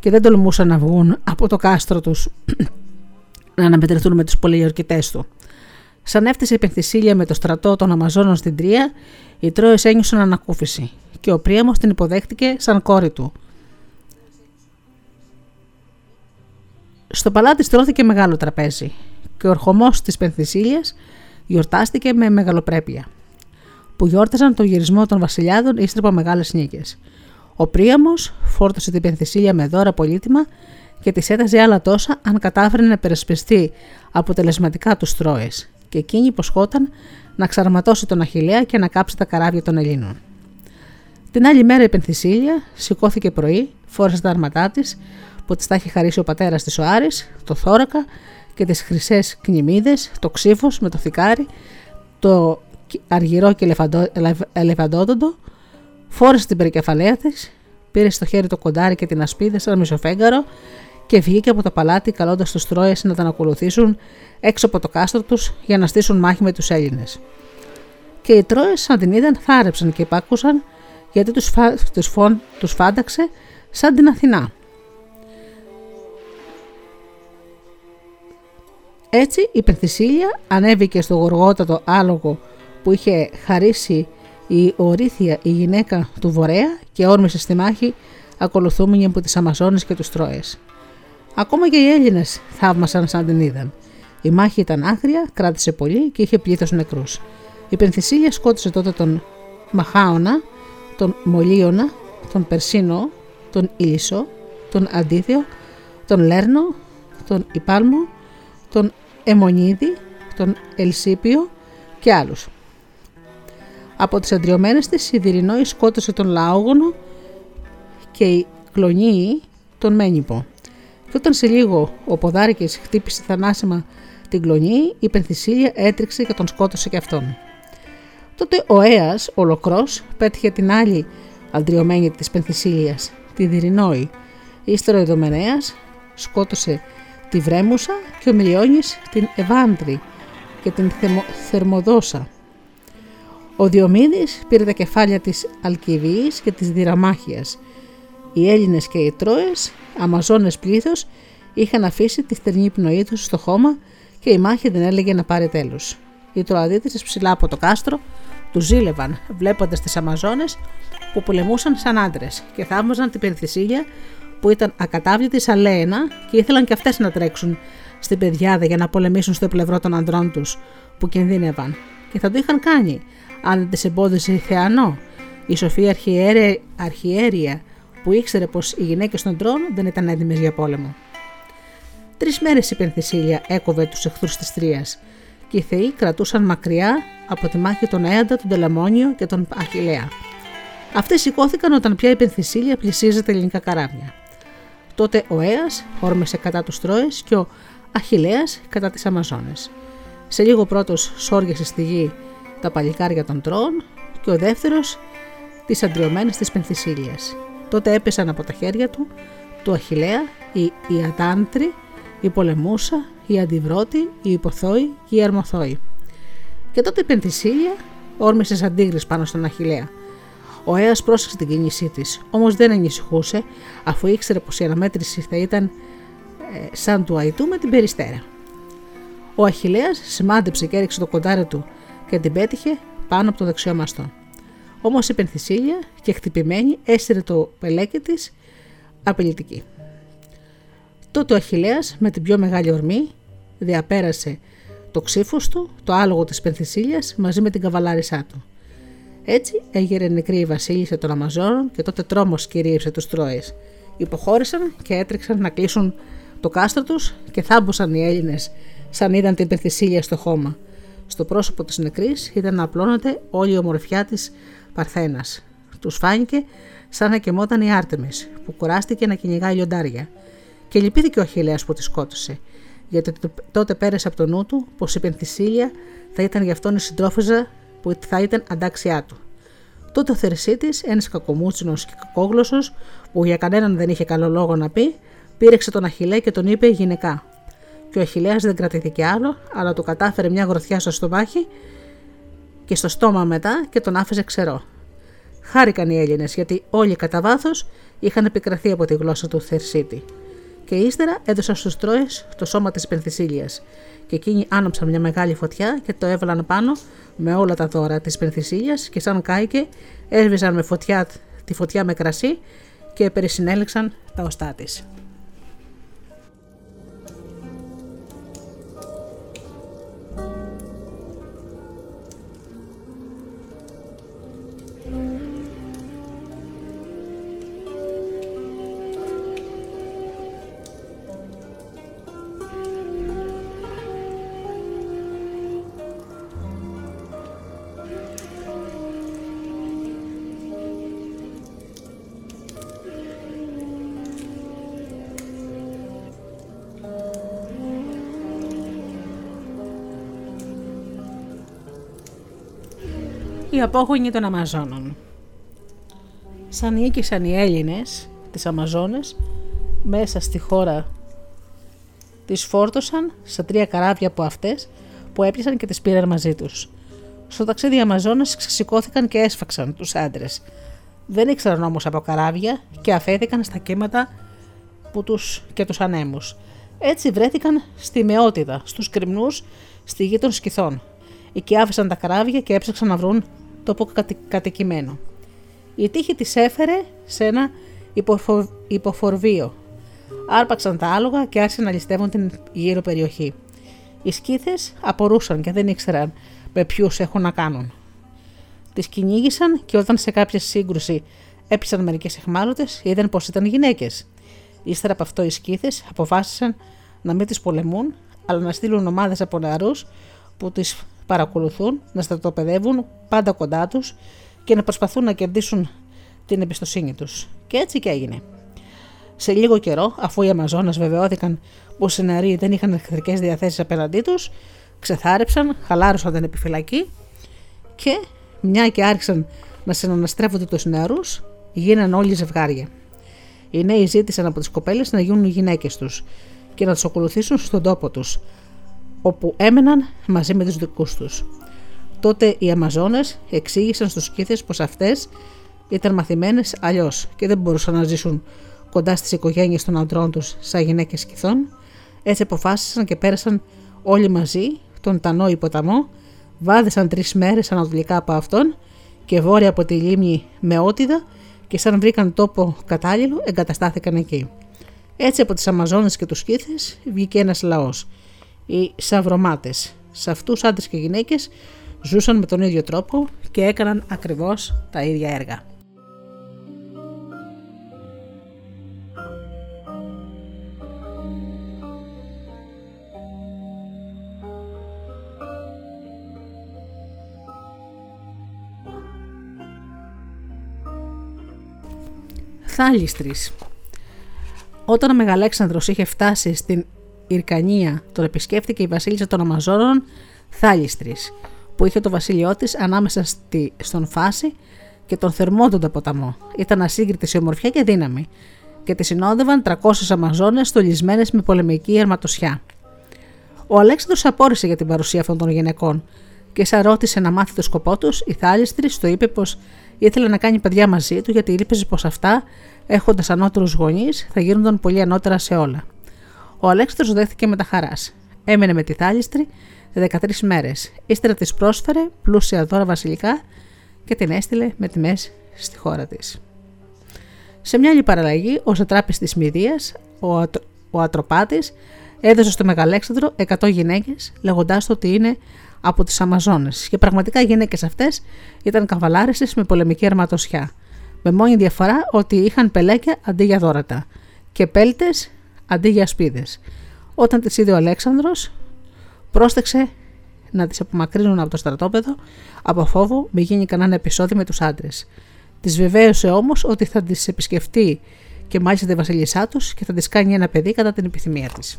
και δεν τολμούσαν να βγουν από το κάστρο τους (clears throat) να αναμετρηθούν με τους πολιορκητές του. Σαν έφτασε η Πενθυσίλια με το στρατό των Αμαζόνων στην Τρία, οι Τρόες ένιωσαν ανακούφιση και ο Πρίαμος την υποδέχτηκε σαν κόρη του. Στο παλάτι στρώθηκε μεγάλο τραπέζι και ο ορχομός της Πενθυσίλιας γιορτάστηκε με μεγαλοπρέπεια που γιόρταζαν τον γυρισμό των βασιλιάδων ύστερα από μεγάλες νίκες. Ο Πρίαμος φόρτωσε την Πενθυσίλια με δώρα πολύτιμα και της έταζε άλλα τόσα αν κατάφερε να περασπιστεί αποτελεσματικά τους Τρόες, και εκείνη υποσχόταν να ξαρματώσει τον Αχηλέα και να κάψει τα καράβια των Ελλήνων. Την άλλη μέρα η Πενθυσίλια σηκώθηκε πρωί, φόρεσε τα άρματά της που της τα είχε χαρίσει ο πατέρας της ο Άρης, το θώρακα και τις χρυσές κνημίδες, το ξύφος με το θικάρι, το αργυρό και ελεφαντόδοντο, φόρεσε την περικεφαλαία της, πήρε στο χέρι το κοντάρι και την ασπίδα σαν μισοφέγγαρο και βγήκε από το παλάτι καλώντας τους Τρόες να τον ακολουθήσουν έξω από το κάστρο τους για να στήσουν μάχη με τους Έλληνες. Και οι Τρόες, σαν την είδαν, θάρεψαν και υπάκουσαν γιατί τους φα... τους τους φάνταξε σαν την Αθηνά. Έτσι η Πενθυσίλια ανέβηκε στο γοργότατο άλογο που είχε χαρίσει η Ορήθεια η γυναίκα του Βορέα και όρμησε στη μάχη ακολουθούμενη από τις Αμαζόνες και τους Τρόες. Ακόμα και οι Έλληνες θαύμασαν σαν την είδαν. Η μάχη ήταν άγρια, κράτησε πολύ και είχε πλήθος νεκρούς. Η Πενθυσίλια σκότωσε τότε τον Μαχάωνα, τον Μολίωνα, τον Περσίνο, τον Ήλισο, τον Αντίθεο, τον Λέρνο, τον Υπάλμο, τον Εμονίδη, τον Ελσίπιο και άλλους. Από τις αντριωμένες της η Δυρινόη σκότωσε τον Λαόγονο και η Κλονίη τον Μένιπο. Και όταν σε λίγο ο Ποδάρικης χτύπησε θανάσιμα την Κλονίη, η Πενθυσίλια έτριξε και τον σκότωσε και αυτόν. Τότε ο Έας, ο Λοκρός, πέτυχε την άλλη αντριωμένη της Πενθυσίλιας, τη Δυρινόη. Ύστερα ο Ιδωμενέας σκότωσε τη Βρέμουσα και ο Μιλιώνης την Ευάντρη και την Θερμοδόσα. Ο Διομήδης πήρε τα κεφάλια της Αλκιβίας και της Διραμάχιας. Οι Έλληνες και οι Τρόες, Αμαζόνες πλήθος, είχαν αφήσει τη στερνή πνοή τους στο χώμα και η μάχη δεν έλεγε να πάρει τέλος. Οι Τροαδίτες ψηλά από το κάστρο του ζήλευαν βλέποντας τις Αμαζόνες που πολεμούσαν σαν άντρες και θαύμαζαν την Περιθυσίλια που ήταν ακατάβλητη σαν Λέαινα και ήθελαν και αυτές να τρέξουν στην πεδιάδα για να πολεμήσουν στο πλευρό των ανδρών τους που κινδύνευαν. Και θα το είχαν κάνει αν δεν τις εμπόδισε η Θεανό, η σοφή αρχιέρεια που ήξερε πως οι γυναίκες των τρών δεν ήταν έτοιμες για πόλεμο. Τρεις μέρες η Πενθυσίλια έκοβε τους εχθρούς της Τρίας και οι Θεοί κρατούσαν μακριά από τη μάχη τον Έαντα, τον Τελαμόνιο και τον Αχηλέα. Αυτοί σηκώθηκαν όταν πια η Πενθυσίλια πλησίαζε τα ελληνικά καράβια. Τότε ο Αία όρμησε κατά τους Τρόες και ο Αχηλέα κατά τις Αμαζόνες. Σε λίγο πρώτος σόργεσε στη γη τα παλικάρια των τρών και ο δεύτερος τις αντριωμένες της Πενθυσίλιας. Τότε έπεσαν από τα χέρια του του Αχιλέα η, η Αντάντρη, η Πολεμούσα, η Αντιβρώτη, η Υποθόη και η Αρμοθόη. Και τότε η Πενθυσίλια όρμησε σαν τίγρης πάνω στον Αχιλέα. Ο Αία πρόσεξε την κίνησή της, όμως δεν ανησυχούσε, αφού ήξερε πως η αναμέτρηση θα ήταν ε, σαν του Αϊτού με την περιστέρα. Ο Αχιλέα σημάντεψε και έριξε το κοντάρι του και την πέτυχε πάνω από το δεξιό μαστό. Όμως η Πενθυσίλια και χτυπημένη έστειλε το πελέκι της απειλητική. Τότε ο Αχιλέας με την πιο μεγάλη ορμή διαπέρασε το ξύφος του, το άλογο της Πενθυσίλιας μαζί με την καβαλάρισά του. Έτσι έγινε νεκρή η βασίλισσα των Αμαζόνων και τότε τρόμος κυρίεψε τους Τρόες. Υποχώρησαν και έτρεξαν να κλείσουν το κάστρο τους και θάμπωσαν οι Έλληνες σαν είδαν την Πενθυσίλια στο χώμα. Στο πρόσωπο της νεκρής ήταν να απλώνεται όλη η ομορφιά της Παρθένας. Τους φάνηκε σαν να κεμόταν η Άρτεμις που κουράστηκε να κυνηγάει λιοντάρια. Και λυπήθηκε ο Αχιλέας που τη σκότωσε, γιατί τότε πέρασε από το νου του πως η Πενθυσίλια θα ήταν για αυτόν η συντρόφιζα που θα ήταν αντάξιά του. Τότε ο Θερσίτη, ένας κακομούτσινος και κακόγλωσσος, που για κανέναν δεν είχε καλό λόγο να πει, πήρεξε τον Αχηλέ και τον είπε γυναικά. Και ο Αχηλέα δεν κρατήθηκε άλλο, αλλά του κατάφερε μια γροθιά στο στομάχι και στο στόμα μετά και τον άφησε ξερό. Χάρηκαν οι Έλληνες γιατί όλοι κατά βάθος είχαν επικραθεί από τη γλώσσα του Θερσίτη. Και ύστερα έδωσαν στους Τρόε το σώμα της Πενθυσίλιας. Και εκείνοι άναψαν μια μεγάλη φωτιά και το έβαλαν πάνω με όλα τα δώρα της Πενθυσίλιας και σαν κάηκε έσβησαν με φωτιά, τη φωτιά με κρασί και περισυνέλεξαν τα οστά της. Οι απόγονοι των Αμαζόνων. Σαν νίκησαν οι Έλληνες τις Αμαζόνες μέσα στη χώρα τις φόρτωσαν σε τρία καράβια από αυτές που έπιασαν και τις πήραν μαζί τους. Στο ταξίδι οι Αμαζόνες ξεσηκώθηκαν και έσφαξαν τους άντρες. Δεν ήξεραν όμως από καράβια και αφέθηκαν στα κύματα που τους και τους ανέμους. Έτσι βρέθηκαν στη μεότητα, στους κρυμνούς, στη γη των σκηθών. Εκεί άφησαν τα καράβια και έψαξαν να βρουν τόπο κατοικημένο. Η τύχη της έφερε σε ένα υποφο... υποφορβείο. Άρπαξαν τα άλογα και άρχισαν να ληστεύουν την γύρω περιοχή. Οι σκήθες απορούσαν και δεν ήξεραν με ποιους έχουν να κάνουν. Τις κυνήγησαν και όταν σε κάποια σύγκρουση έπισαν μερικές εχμάλωτες, είδαν πως ήταν γυναίκες. Ύστερα από αυτό οι σκήθες αποφάσισαν να μην τις πολεμούν, αλλά να στείλουν ομάδες από νεαρούς που τις παρακολουθούν, να στρατοπεδεύουν πάντα κοντά τους και να προσπαθούν να κερδίσουν την εμπιστοσύνη τους. Και έτσι και έγινε. Σε λίγο καιρό, αφού οι Αμαζόνες βεβαιώθηκαν πως οι νεαροί δεν είχαν εχθρικές διαθέσεις απέναντί τους, ξεθάρεψαν, χαλάρωσαν την επιφυλακή και μια και άρχισαν να συναναστρέφονται τους νεαρούς, γίναν όλοι ζευγάρια. Οι νέοι ζήτησαν από τις κοπέλες να γίνουν οι γυναίκες τους και να τους ακολουθήσουν στον τόπο τους, όπου έμεναν μαζί με τους δικούς τους. Τότε οι Αμαζόνες εξήγησαν στους σκήθες πως αυτές ήταν μαθημένες αλλιώς και δεν μπορούσαν να ζήσουν κοντά στις οικογένειες των αντρών τους σαν γυναίκες σκηθών, έτσι αποφάσισαν και πέρασαν όλοι μαζί τον Τανό ποταμό, βάδισαν τρεις μέρες ανατολικά από αυτόν και βόρεια από τη λίμνη Μεότιδα και σαν βρήκαν τόπο κατάλληλο εγκαταστάθηκαν εκεί. Έτσι από τις Αμαζόνες και τους σκήθες βγήκε ένας λαός οι σαυρομάτες. Σε αυτούς άντρες και γυναίκες ζούσαν με τον ίδιο τρόπο και έκαναν ακριβώς τα ίδια έργα. Θάλιστρης Όταν ο Μεγαλέξανδρος είχε φτάσει στην Ιρκανία τον επισκέφτηκε η βασίλισσα των Αμαζόνων Θάλιστρης, που είχε το βασίλειό της ανάμεσα στη, στον Φάση και τον θερμότοντα ποταμό. Ήταν ασύγκριτη σε ομορφιά και δύναμη και τη συνόδευαν 300 Αμαζόνες στολισμένες με πολεμική αρματοσιά. Ο Αλέξανδρος απόρρισε για την παρουσία αυτών των γυναικών και σαν ρώτησε να μάθει το σκοπό τους, η Θάλιστρη το είπε πως ήθελε να κάνει παιδιά μαζί του γιατί ήλπιζε πως αυτά, έχοντας ανώτερους γονείς, θα γίνονταν πολύ ανώτερα σε όλα. Ο Αλέξανδρος δέχθηκε με τα χαράς. Έμενε με τη θάλιστρη 13 μέρες. Ύστερα της πρόσφερε πλούσια δώρα βασιλικά και την έστειλε με τιμές στη χώρα της. Σε μια άλλη παραλλαγή, ο σατράπη της Μηδία, ο, Ατρο... ο Ατροπάτης, έδωσε στο Μεγαλέξανδρο 100 γυναίκες, λέγοντάς του ότι είναι από τις Αμαζόνες. Και πραγματικά οι γυναίκες αυτές ήταν καβαλάρισε με πολεμική αρματοσιά. Με μόνη διαφορά ότι είχαν πελέκια αντί για δόρατα και πέλτες αντί για σπίδες. Όταν τις είδε ο Αλέξανδρος, πρόστεξε να τις απομακρύνουν από το στρατόπεδο από φόβο μη γίνει κανένα επεισόδιο με τους άντρες. Τη βεβαίωσε όμως ότι θα τις επισκεφτεί και μάλιστα τη βασίλισσά τους και θα τη κάνει ένα παιδί κατά την επιθυμία της.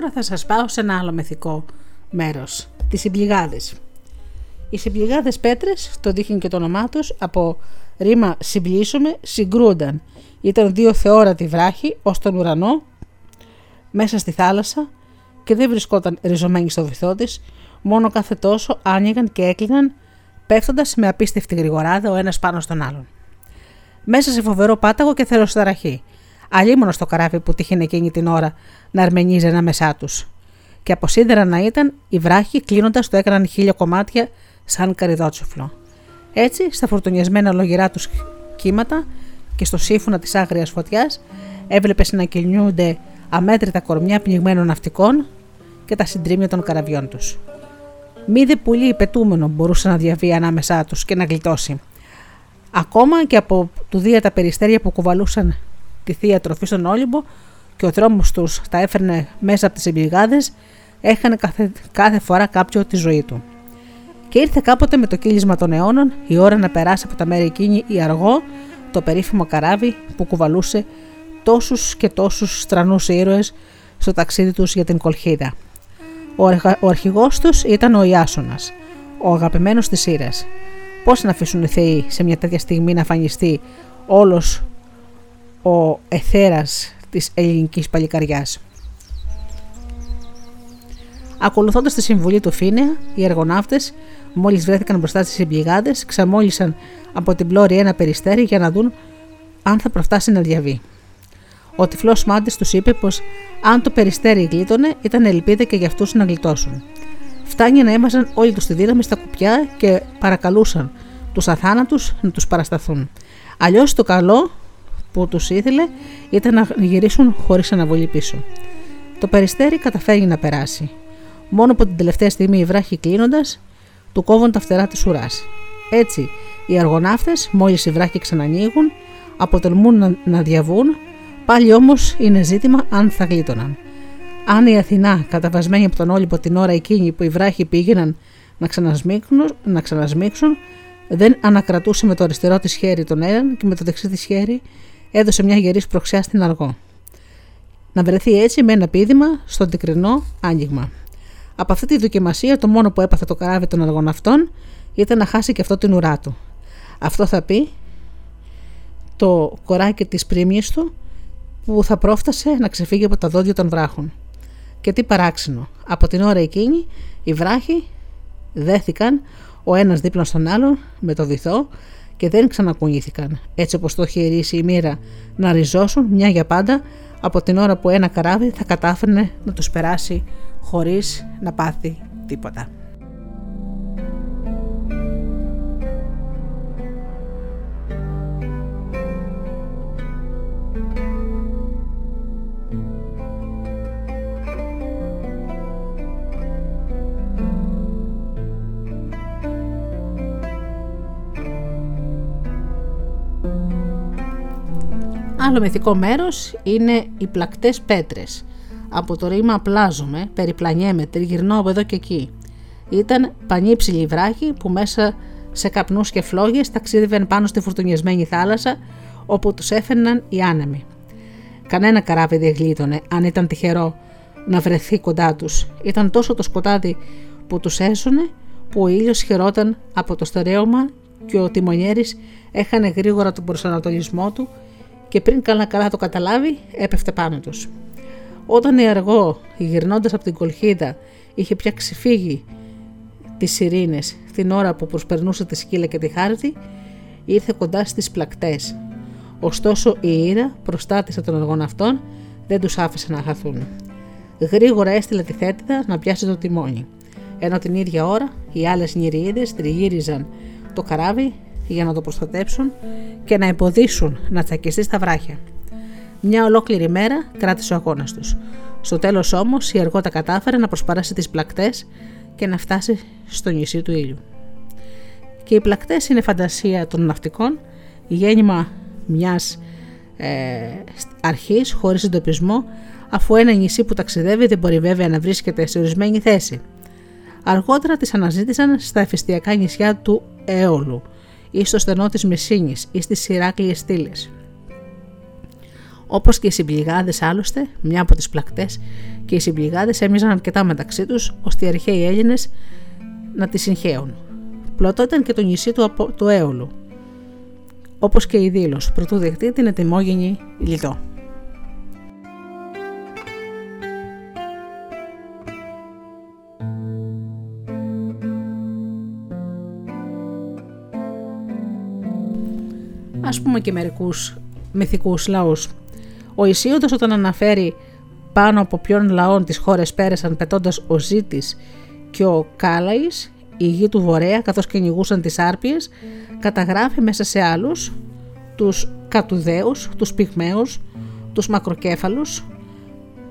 Τώρα θα σας πάω σε ένα άλλο μεθικό μέρος, τις συμπληγάδες. Οι συμπληγάδες πέτρες, το δείχνει και το όνομά τους, από ρήμα συμπλήσωμε, συγκρούνταν. Ήταν δύο θεόρατοι βράχοι ως τον ουρανό, μέσα στη θάλασσα και δεν βρισκόταν ριζωμένοι στο βυθό της, μόνο κάθε τόσο άνοιγαν και έκλειναν, πέφτοντας με απίστευτη γρηγοράδα ο ένας πάνω στον άλλον. Μέσα σε φοβερό πάταγο και θεροσταραχή. Αλλήμωνο στο καράβι που τύχαινε εκείνη την ώρα να αρμενίζει ανάμεσά τους. Και από σίδερα να ήταν, οι βράχοι κλείνοντας το έκαναν χίλια κομμάτια σαν καριδότσοφλο. Έτσι, στα φορτουνιασμένα λογυρά τους κύματα και στο σύμφωνα της άγριας φωτιάς, έβλεπε να κυλιούνται αμέτρητα κορμιά πνιγμένων ναυτικών και τα συντρίμια των καραβιών τους. Μη δε πουλί πετούμενο μπορούσε να διαβεί ανάμεσά τους και να γλιτώσει. Ακόμα και από του δία τα περιστέρια που κουβαλούσαν τη θεία τροφή στον Όλυμπο και ο τρόμος τους τα έφερνε μέσα από τις εμπειγάδε, έχανε κάθε, φορά κάποιο τη ζωή του. Και ήρθε κάποτε με το κύλισμα των αιώνων η ώρα να περάσει από τα μέρη εκείνη η αργό, το περίφημο καράβι που κουβαλούσε τόσους και τόσους στρανούς ήρωες στο ταξίδι τους για την Κολχίδα. Ο αρχηγός τους ήταν ο Ιάσονας, ο αγαπημένος της Ήρας. Πώς να αφήσουν οι θεοί σε μια τέτοια στιγμή να φανιστεί όλος ο εθέρας της ελληνικής παλικαριάς. Ακολουθώντας τη συμβουλή του Φίνεα, οι εργοναύτες, μόλις βρέθηκαν μπροστά στις εμπληγάδες, ξαμόλυσαν από την πλώρη ένα περιστέρι για να δουν αν θα προφτάσει να διαβεί. Ο τυφλός μάντης τους είπε πως αν το περιστέρι γλίτωνε, ήταν ελπίδα και για αυτούς να γλιτώσουν. Φτάνει να έμαζαν όλοι τους τη δύναμη στα κουπιά και παρακαλούσαν τους αθάνατους να τους παρασταθούν. Αλλιώς το καλό που τους ήθελε ήταν να γυρίσουν χωρίς αναβολή πίσω. Το περιστέρι καταφέρει να περάσει. Μόνο από την τελευταία στιγμή οι βράχοι κλείνοντας, του κόβουν τα φτερά της ουράς. Έτσι, οι αργοναύτες, μόλις οι βράχοι ξανανοίγουν, αποτελμούν να διαβούν Πάλι όμως είναι ζήτημα αν θα γλίτωναν. Αν η Αθηνά, καταβασμένη από τον Όλυμπο την ώρα εκείνη που οι βράχοι πήγαιναν να ξανασμίξουν, να ξανασμίξουν δεν ανακρατούσε με το αριστερό της χέρι τον έναν και με το δεξί της χέρι έδωσε μια γερή προξιά στην αργό. Να βρεθεί έτσι με ένα πίδημα στο αντικρινό άνοιγμα. Από αυτή τη δοκιμασία το μόνο που έπαθε το καράβι των αργών αυτών ήταν να χάσει και αυτό την ουρά του. Αυτό θα πει το κοράκι της πρίμιης του που θα πρόφτασε να ξεφύγει από τα δόντια των βράχων. Και τι παράξενο, από την ώρα εκείνη οι βράχοι δέθηκαν ο ένας δίπλα στον άλλον με το βυθό και δεν ξανακουνήθηκαν, έτσι όπως το είχε ειρήσει η μοίρα να ριζώσουν μια για πάντα από την ώρα που ένα καράβι θα κατάφερνε να τους περάσει χωρίς να πάθει τίποτα. Άλλο μυθικό μέρος είναι οι πλακτές πέτρες. Από το ρήμα πλάζομαι, περιπλανιέμαι, τριγυρνώ από εδώ και εκεί. Ήταν πανύψηλοι βράχοι που μέσα σε καπνούς και φλόγες ταξίδευαν πάνω στη φουρτουνιασμένη θάλασσα όπου τους έφερναν οι άνεμοι. Κανένα καράβι δεν γλίτωνε αν ήταν τυχερό να βρεθεί κοντά τους. Ήταν τόσο το σκοτάδι που τους έσωνε που ο ήλιος χαιρόταν από το στερέωμα και ο τιμονιέρης έχανε γρήγορα τον προσανατολισμό του και πριν καλά καλά το καταλάβει έπεφτε πάνω τους. Όταν η αργό, γυρνώντας από την κολχίδα, είχε πια ξεφύγει τις ειρήνες την ώρα που προσπερνούσε τη σκύλα και τη χάρτη, ήρθε κοντά στις πλακτές. Ωστόσο η Ήρα, προστάτησε των αργών αυτών, δεν τους άφησε να χαθούν. Γρήγορα έστειλε τη θέτηδα να πιάσει το τιμόνι. Ενώ την ίδια ώρα οι άλλες νηριίδες τριγύριζαν το καράβι για να το προστατέψουν και να εμποδίσουν να τσακιστεί στα βράχια. Μια ολόκληρη μέρα κράτησε ο αγώνας τους. Στο τέλος όμως η αργό τα κατάφερε να προσπαράσει τις πλακτές και να φτάσει στο νησί του ήλιου. Και οι πλακτές είναι φαντασία των ναυτικών, γέννημα μιας ε, αρχής χωρίς εντοπισμό, αφού ένα νησί που ταξιδεύει δεν μπορεί βέβαια να βρίσκεται σε ορισμένη θέση. Αργότερα τις αναζήτησαν στα εφηστιακά νησιά του Έολου, ή στο στενό της Μεσίνης ή στις Ηράκλειες στήλες. Όπως και οι συμπληγάδες άλλωστε, μια από τις πλακτές και οι συμπληγάδες έμοιαζαν αρκετά μεταξύ τους, ώστε οι αρχαίοι Έλληνες να τη συγχαίουν. Πλωτό ήταν και το νησί του, του Έολου, όπως και η δήλωση, πρωτού δεχτεί την ετοιμόγενη λιτό. Ας πούμε και μερικούς μυθικούς λαούς. Ο Ισίωδος όταν αναφέρει πάνω από ποιον λαών τις χώρες πέρασαν πετώντας ο Ζήτης και ο Κάλαης, η γη του Βορέα καθώς κυνηγούσαν τις Άρπιες, καταγράφει μέσα σε άλλους τους Κατουδαίους, τους Πυγμαίους, τους Μακροκέφαλους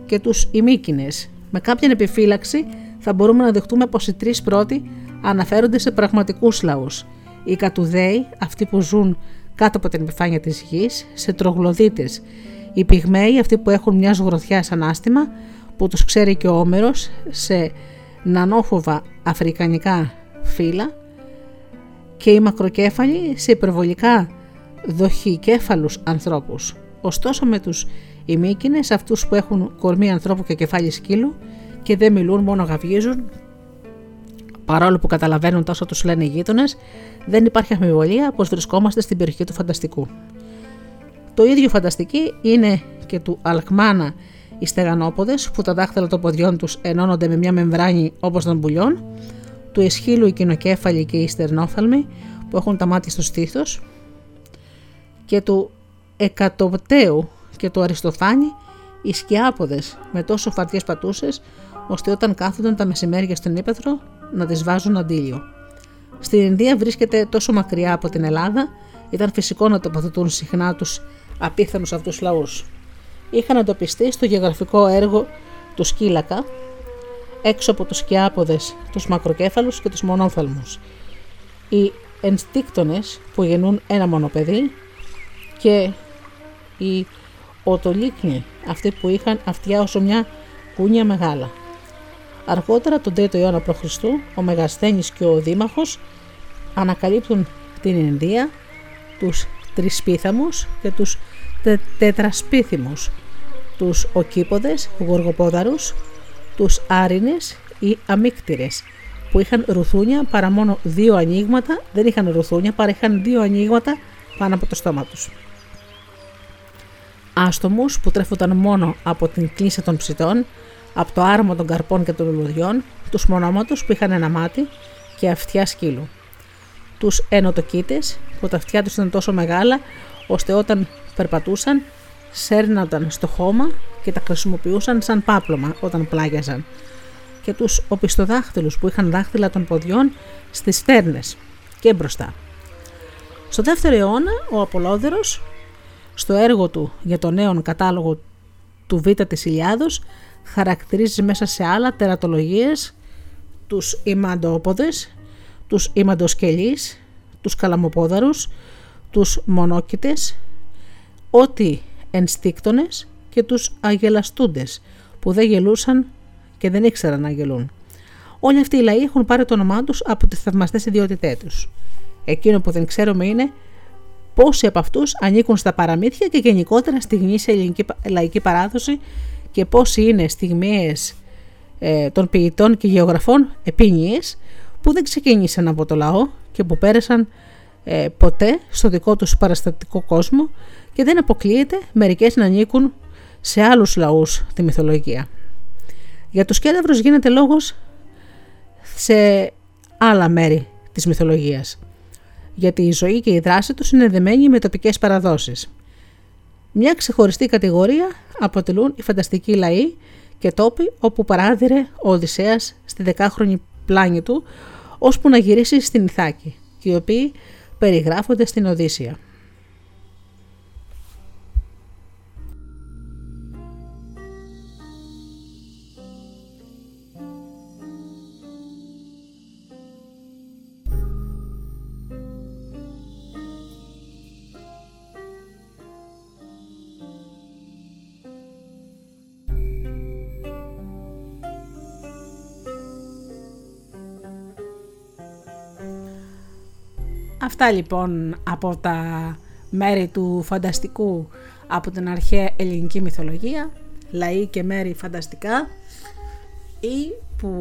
και τους Ημίκινες. Με κάποια επιφύλαξη θα μπορούμε να δεχτούμε πως οι τρεις πρώτοι αναφέρονται σε πραγματικούς λαούς. Οι Κατουδαίοι, αυτοί που ζουν κάτω από την επιφάνεια της γης, σε τρογλωδίτες. Οι Πυγμαίοι, αυτοί που έχουν μια γροθιά ανάστημα, που τους ξέρει και ο Όμερος, σε νανόφοβα αφρικανικά φύλλα και οι μακροκέφαλοι σε υπερβολικά δοχικέφαλους ανθρώπους. Ωστόσο με τους ημίκινες, αυτούς που έχουν κορμί ανθρώπου και κεφάλι σκύλου και δεν μιλούν μόνο γαυγίζουν, παρόλο που καταλαβαίνουν τόσο τους λένε οι γείτονες, δεν υπάρχει αμφιβολία πως βρισκόμαστε στην περιοχή του φανταστικού. Το ίδιο φανταστική είναι και του Αλκμάνα οι στεγανόποδες που τα δάχτυλα των ποδιών τους ενώνονται με μια μεμβράνη όπως των πουλιών, του εσχύλου οι κοινοκέφαλοι και οι στερνόφθαλμοι που έχουν τα μάτια στο στήθος και του εκατοπτέου και του αριστοφάνη οι σκιάποδες με τόσο φαρτιές πατούσες ώστε όταν κάθονταν τα μεσημέρια στην Ήπεθρο να τις βάζουν αντίλιο. Στην Ινδία βρίσκεται τόσο μακριά από την Ελλάδα, ήταν φυσικό να τοποθετούν συχνά τους απίθανους αυτούς λαούς είχαν εντοπιστεί στο γεωγραφικό έργο τους Σκύλακα έξω από τους σκιάποδες, τους μακροκέφαλους και τους μονόφαλμους. Οι ενστίκτονες που γεννούν ένα μόνο παιδί και οι οτολίκνοι, αυτοί που είχαν αυτιά όσο μια κούνια μεγάλα. Αργότερα τον 3ο αιώνα π.Χ. ο Μεγασθένης και ο Δήμαχος ανακαλύπτουν την Ινδία, τους τρισπίθαμους και τους τε, τετρασπίθυμους, τους οκίποδες, γοργοπόδαρους, τους άρινες ή αμύκτηρες, που είχαν ρουθούνια παρά μόνο δύο ανοίγματα, δεν είχαν ρουθούνια παρά είχαν δύο ανοίγματα πάνω από το στόμα τους. Άστομους που τρέφονταν μόνο από την κλίση των ψητών, από το άρωμα των καρπών και των λουλουδιών, τους μονόματους που είχαν ένα μάτι και αυτιά σκύλου. Τους ενοτοκίτες που τα αυτιά τους ήταν τόσο μεγάλα ώστε όταν περπατούσαν, σέρνονταν στο χώμα και τα χρησιμοποιούσαν σαν πάπλωμα όταν πλάγιαζαν και τους οπισθοδάχτυλους που είχαν δάχτυλα των ποδιών στις στέρνες και μπροστά. Στο δεύτερο αιώνα ο Απολόδερος στο έργο του για το νέο κατάλογο του Β της Ιλιάδος χαρακτηρίζει μέσα σε άλλα τερατολογίες τους ημαντόποδες, τους ημαντοσκελείς, τους καλαμοπόδαρους, τους μονόκητες, ό,τι ενστίκτονες και τους αγελαστούντες που δεν γελούσαν και δεν ήξεραν να γελούν. Όλοι αυτοί οι λαοί έχουν πάρει το όνομά τους από τις θαυμαστές ιδιότητές τους. Εκείνο που δεν ξέρουμε είναι πόσοι από αυτούς ανήκουν στα παραμύθια και γενικότερα στη γνήσια ελληνική λαϊκή παράδοση και πόσοι είναι στιγμίες ε, των ποιητών και γεωγραφών επίνοιες που δεν ξεκίνησαν από το λαό και που πέρασαν ε, ποτέ στο δικό τους παραστατικό κόσμο και δεν αποκλείεται μερικές να ανήκουν σε άλλους λαούς τη μυθολογία. Για τους κένταυρους γίνεται λόγος σε άλλα μέρη της μυθολογίας, γιατί η ζωή και η δράση τους είναι δεμένη με τοπικές παραδόσεις. Μια ξεχωριστή κατηγορία αποτελούν οι φανταστικοί λαοί και τόποι όπου παράδειρε ο Οδυσσέας στη δεκάχρονη πλάνη του, ώσπου να γυρίσει στην Ιθάκη, και οι οποίοι περιγράφονται στην Οδύσσια. Αυτά λοιπόν από τα μέρη του φανταστικού από την αρχαία ελληνική μυθολογία, λαοί και μέρη φανταστικά ή που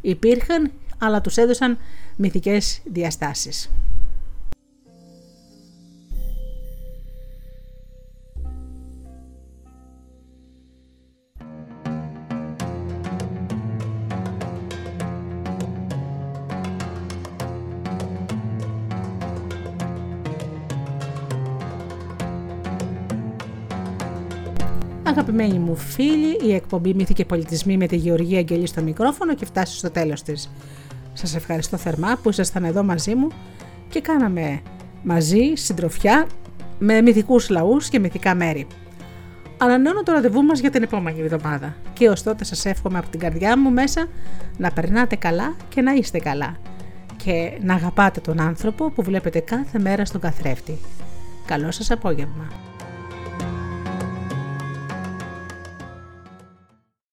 υπήρχαν αλλά τους έδωσαν μυθικές διαστάσεις. Αγαπημένοι μου φίλοι, η εκπομπή Μύθοι και Πολιτισμοί με τη Γεωργία Αγγελή στο μικρόφωνο και φτάσει στο τέλος της. Σας ευχαριστώ θερμά που ήσασταν εδώ μαζί μου και κάναμε μαζί συντροφιά με μυθικούς λαούς και μυθικά μέρη. Ανανεώνω το ραντεβού μας για την επόμενη εβδομάδα και ως τότε σας εύχομαι από την καρδιά μου μέσα να περνάτε καλά και να είστε καλά και να αγαπάτε τον άνθρωπο που βλέπετε κάθε μέρα στον καθρέφτη. Καλό σας απόγευμα.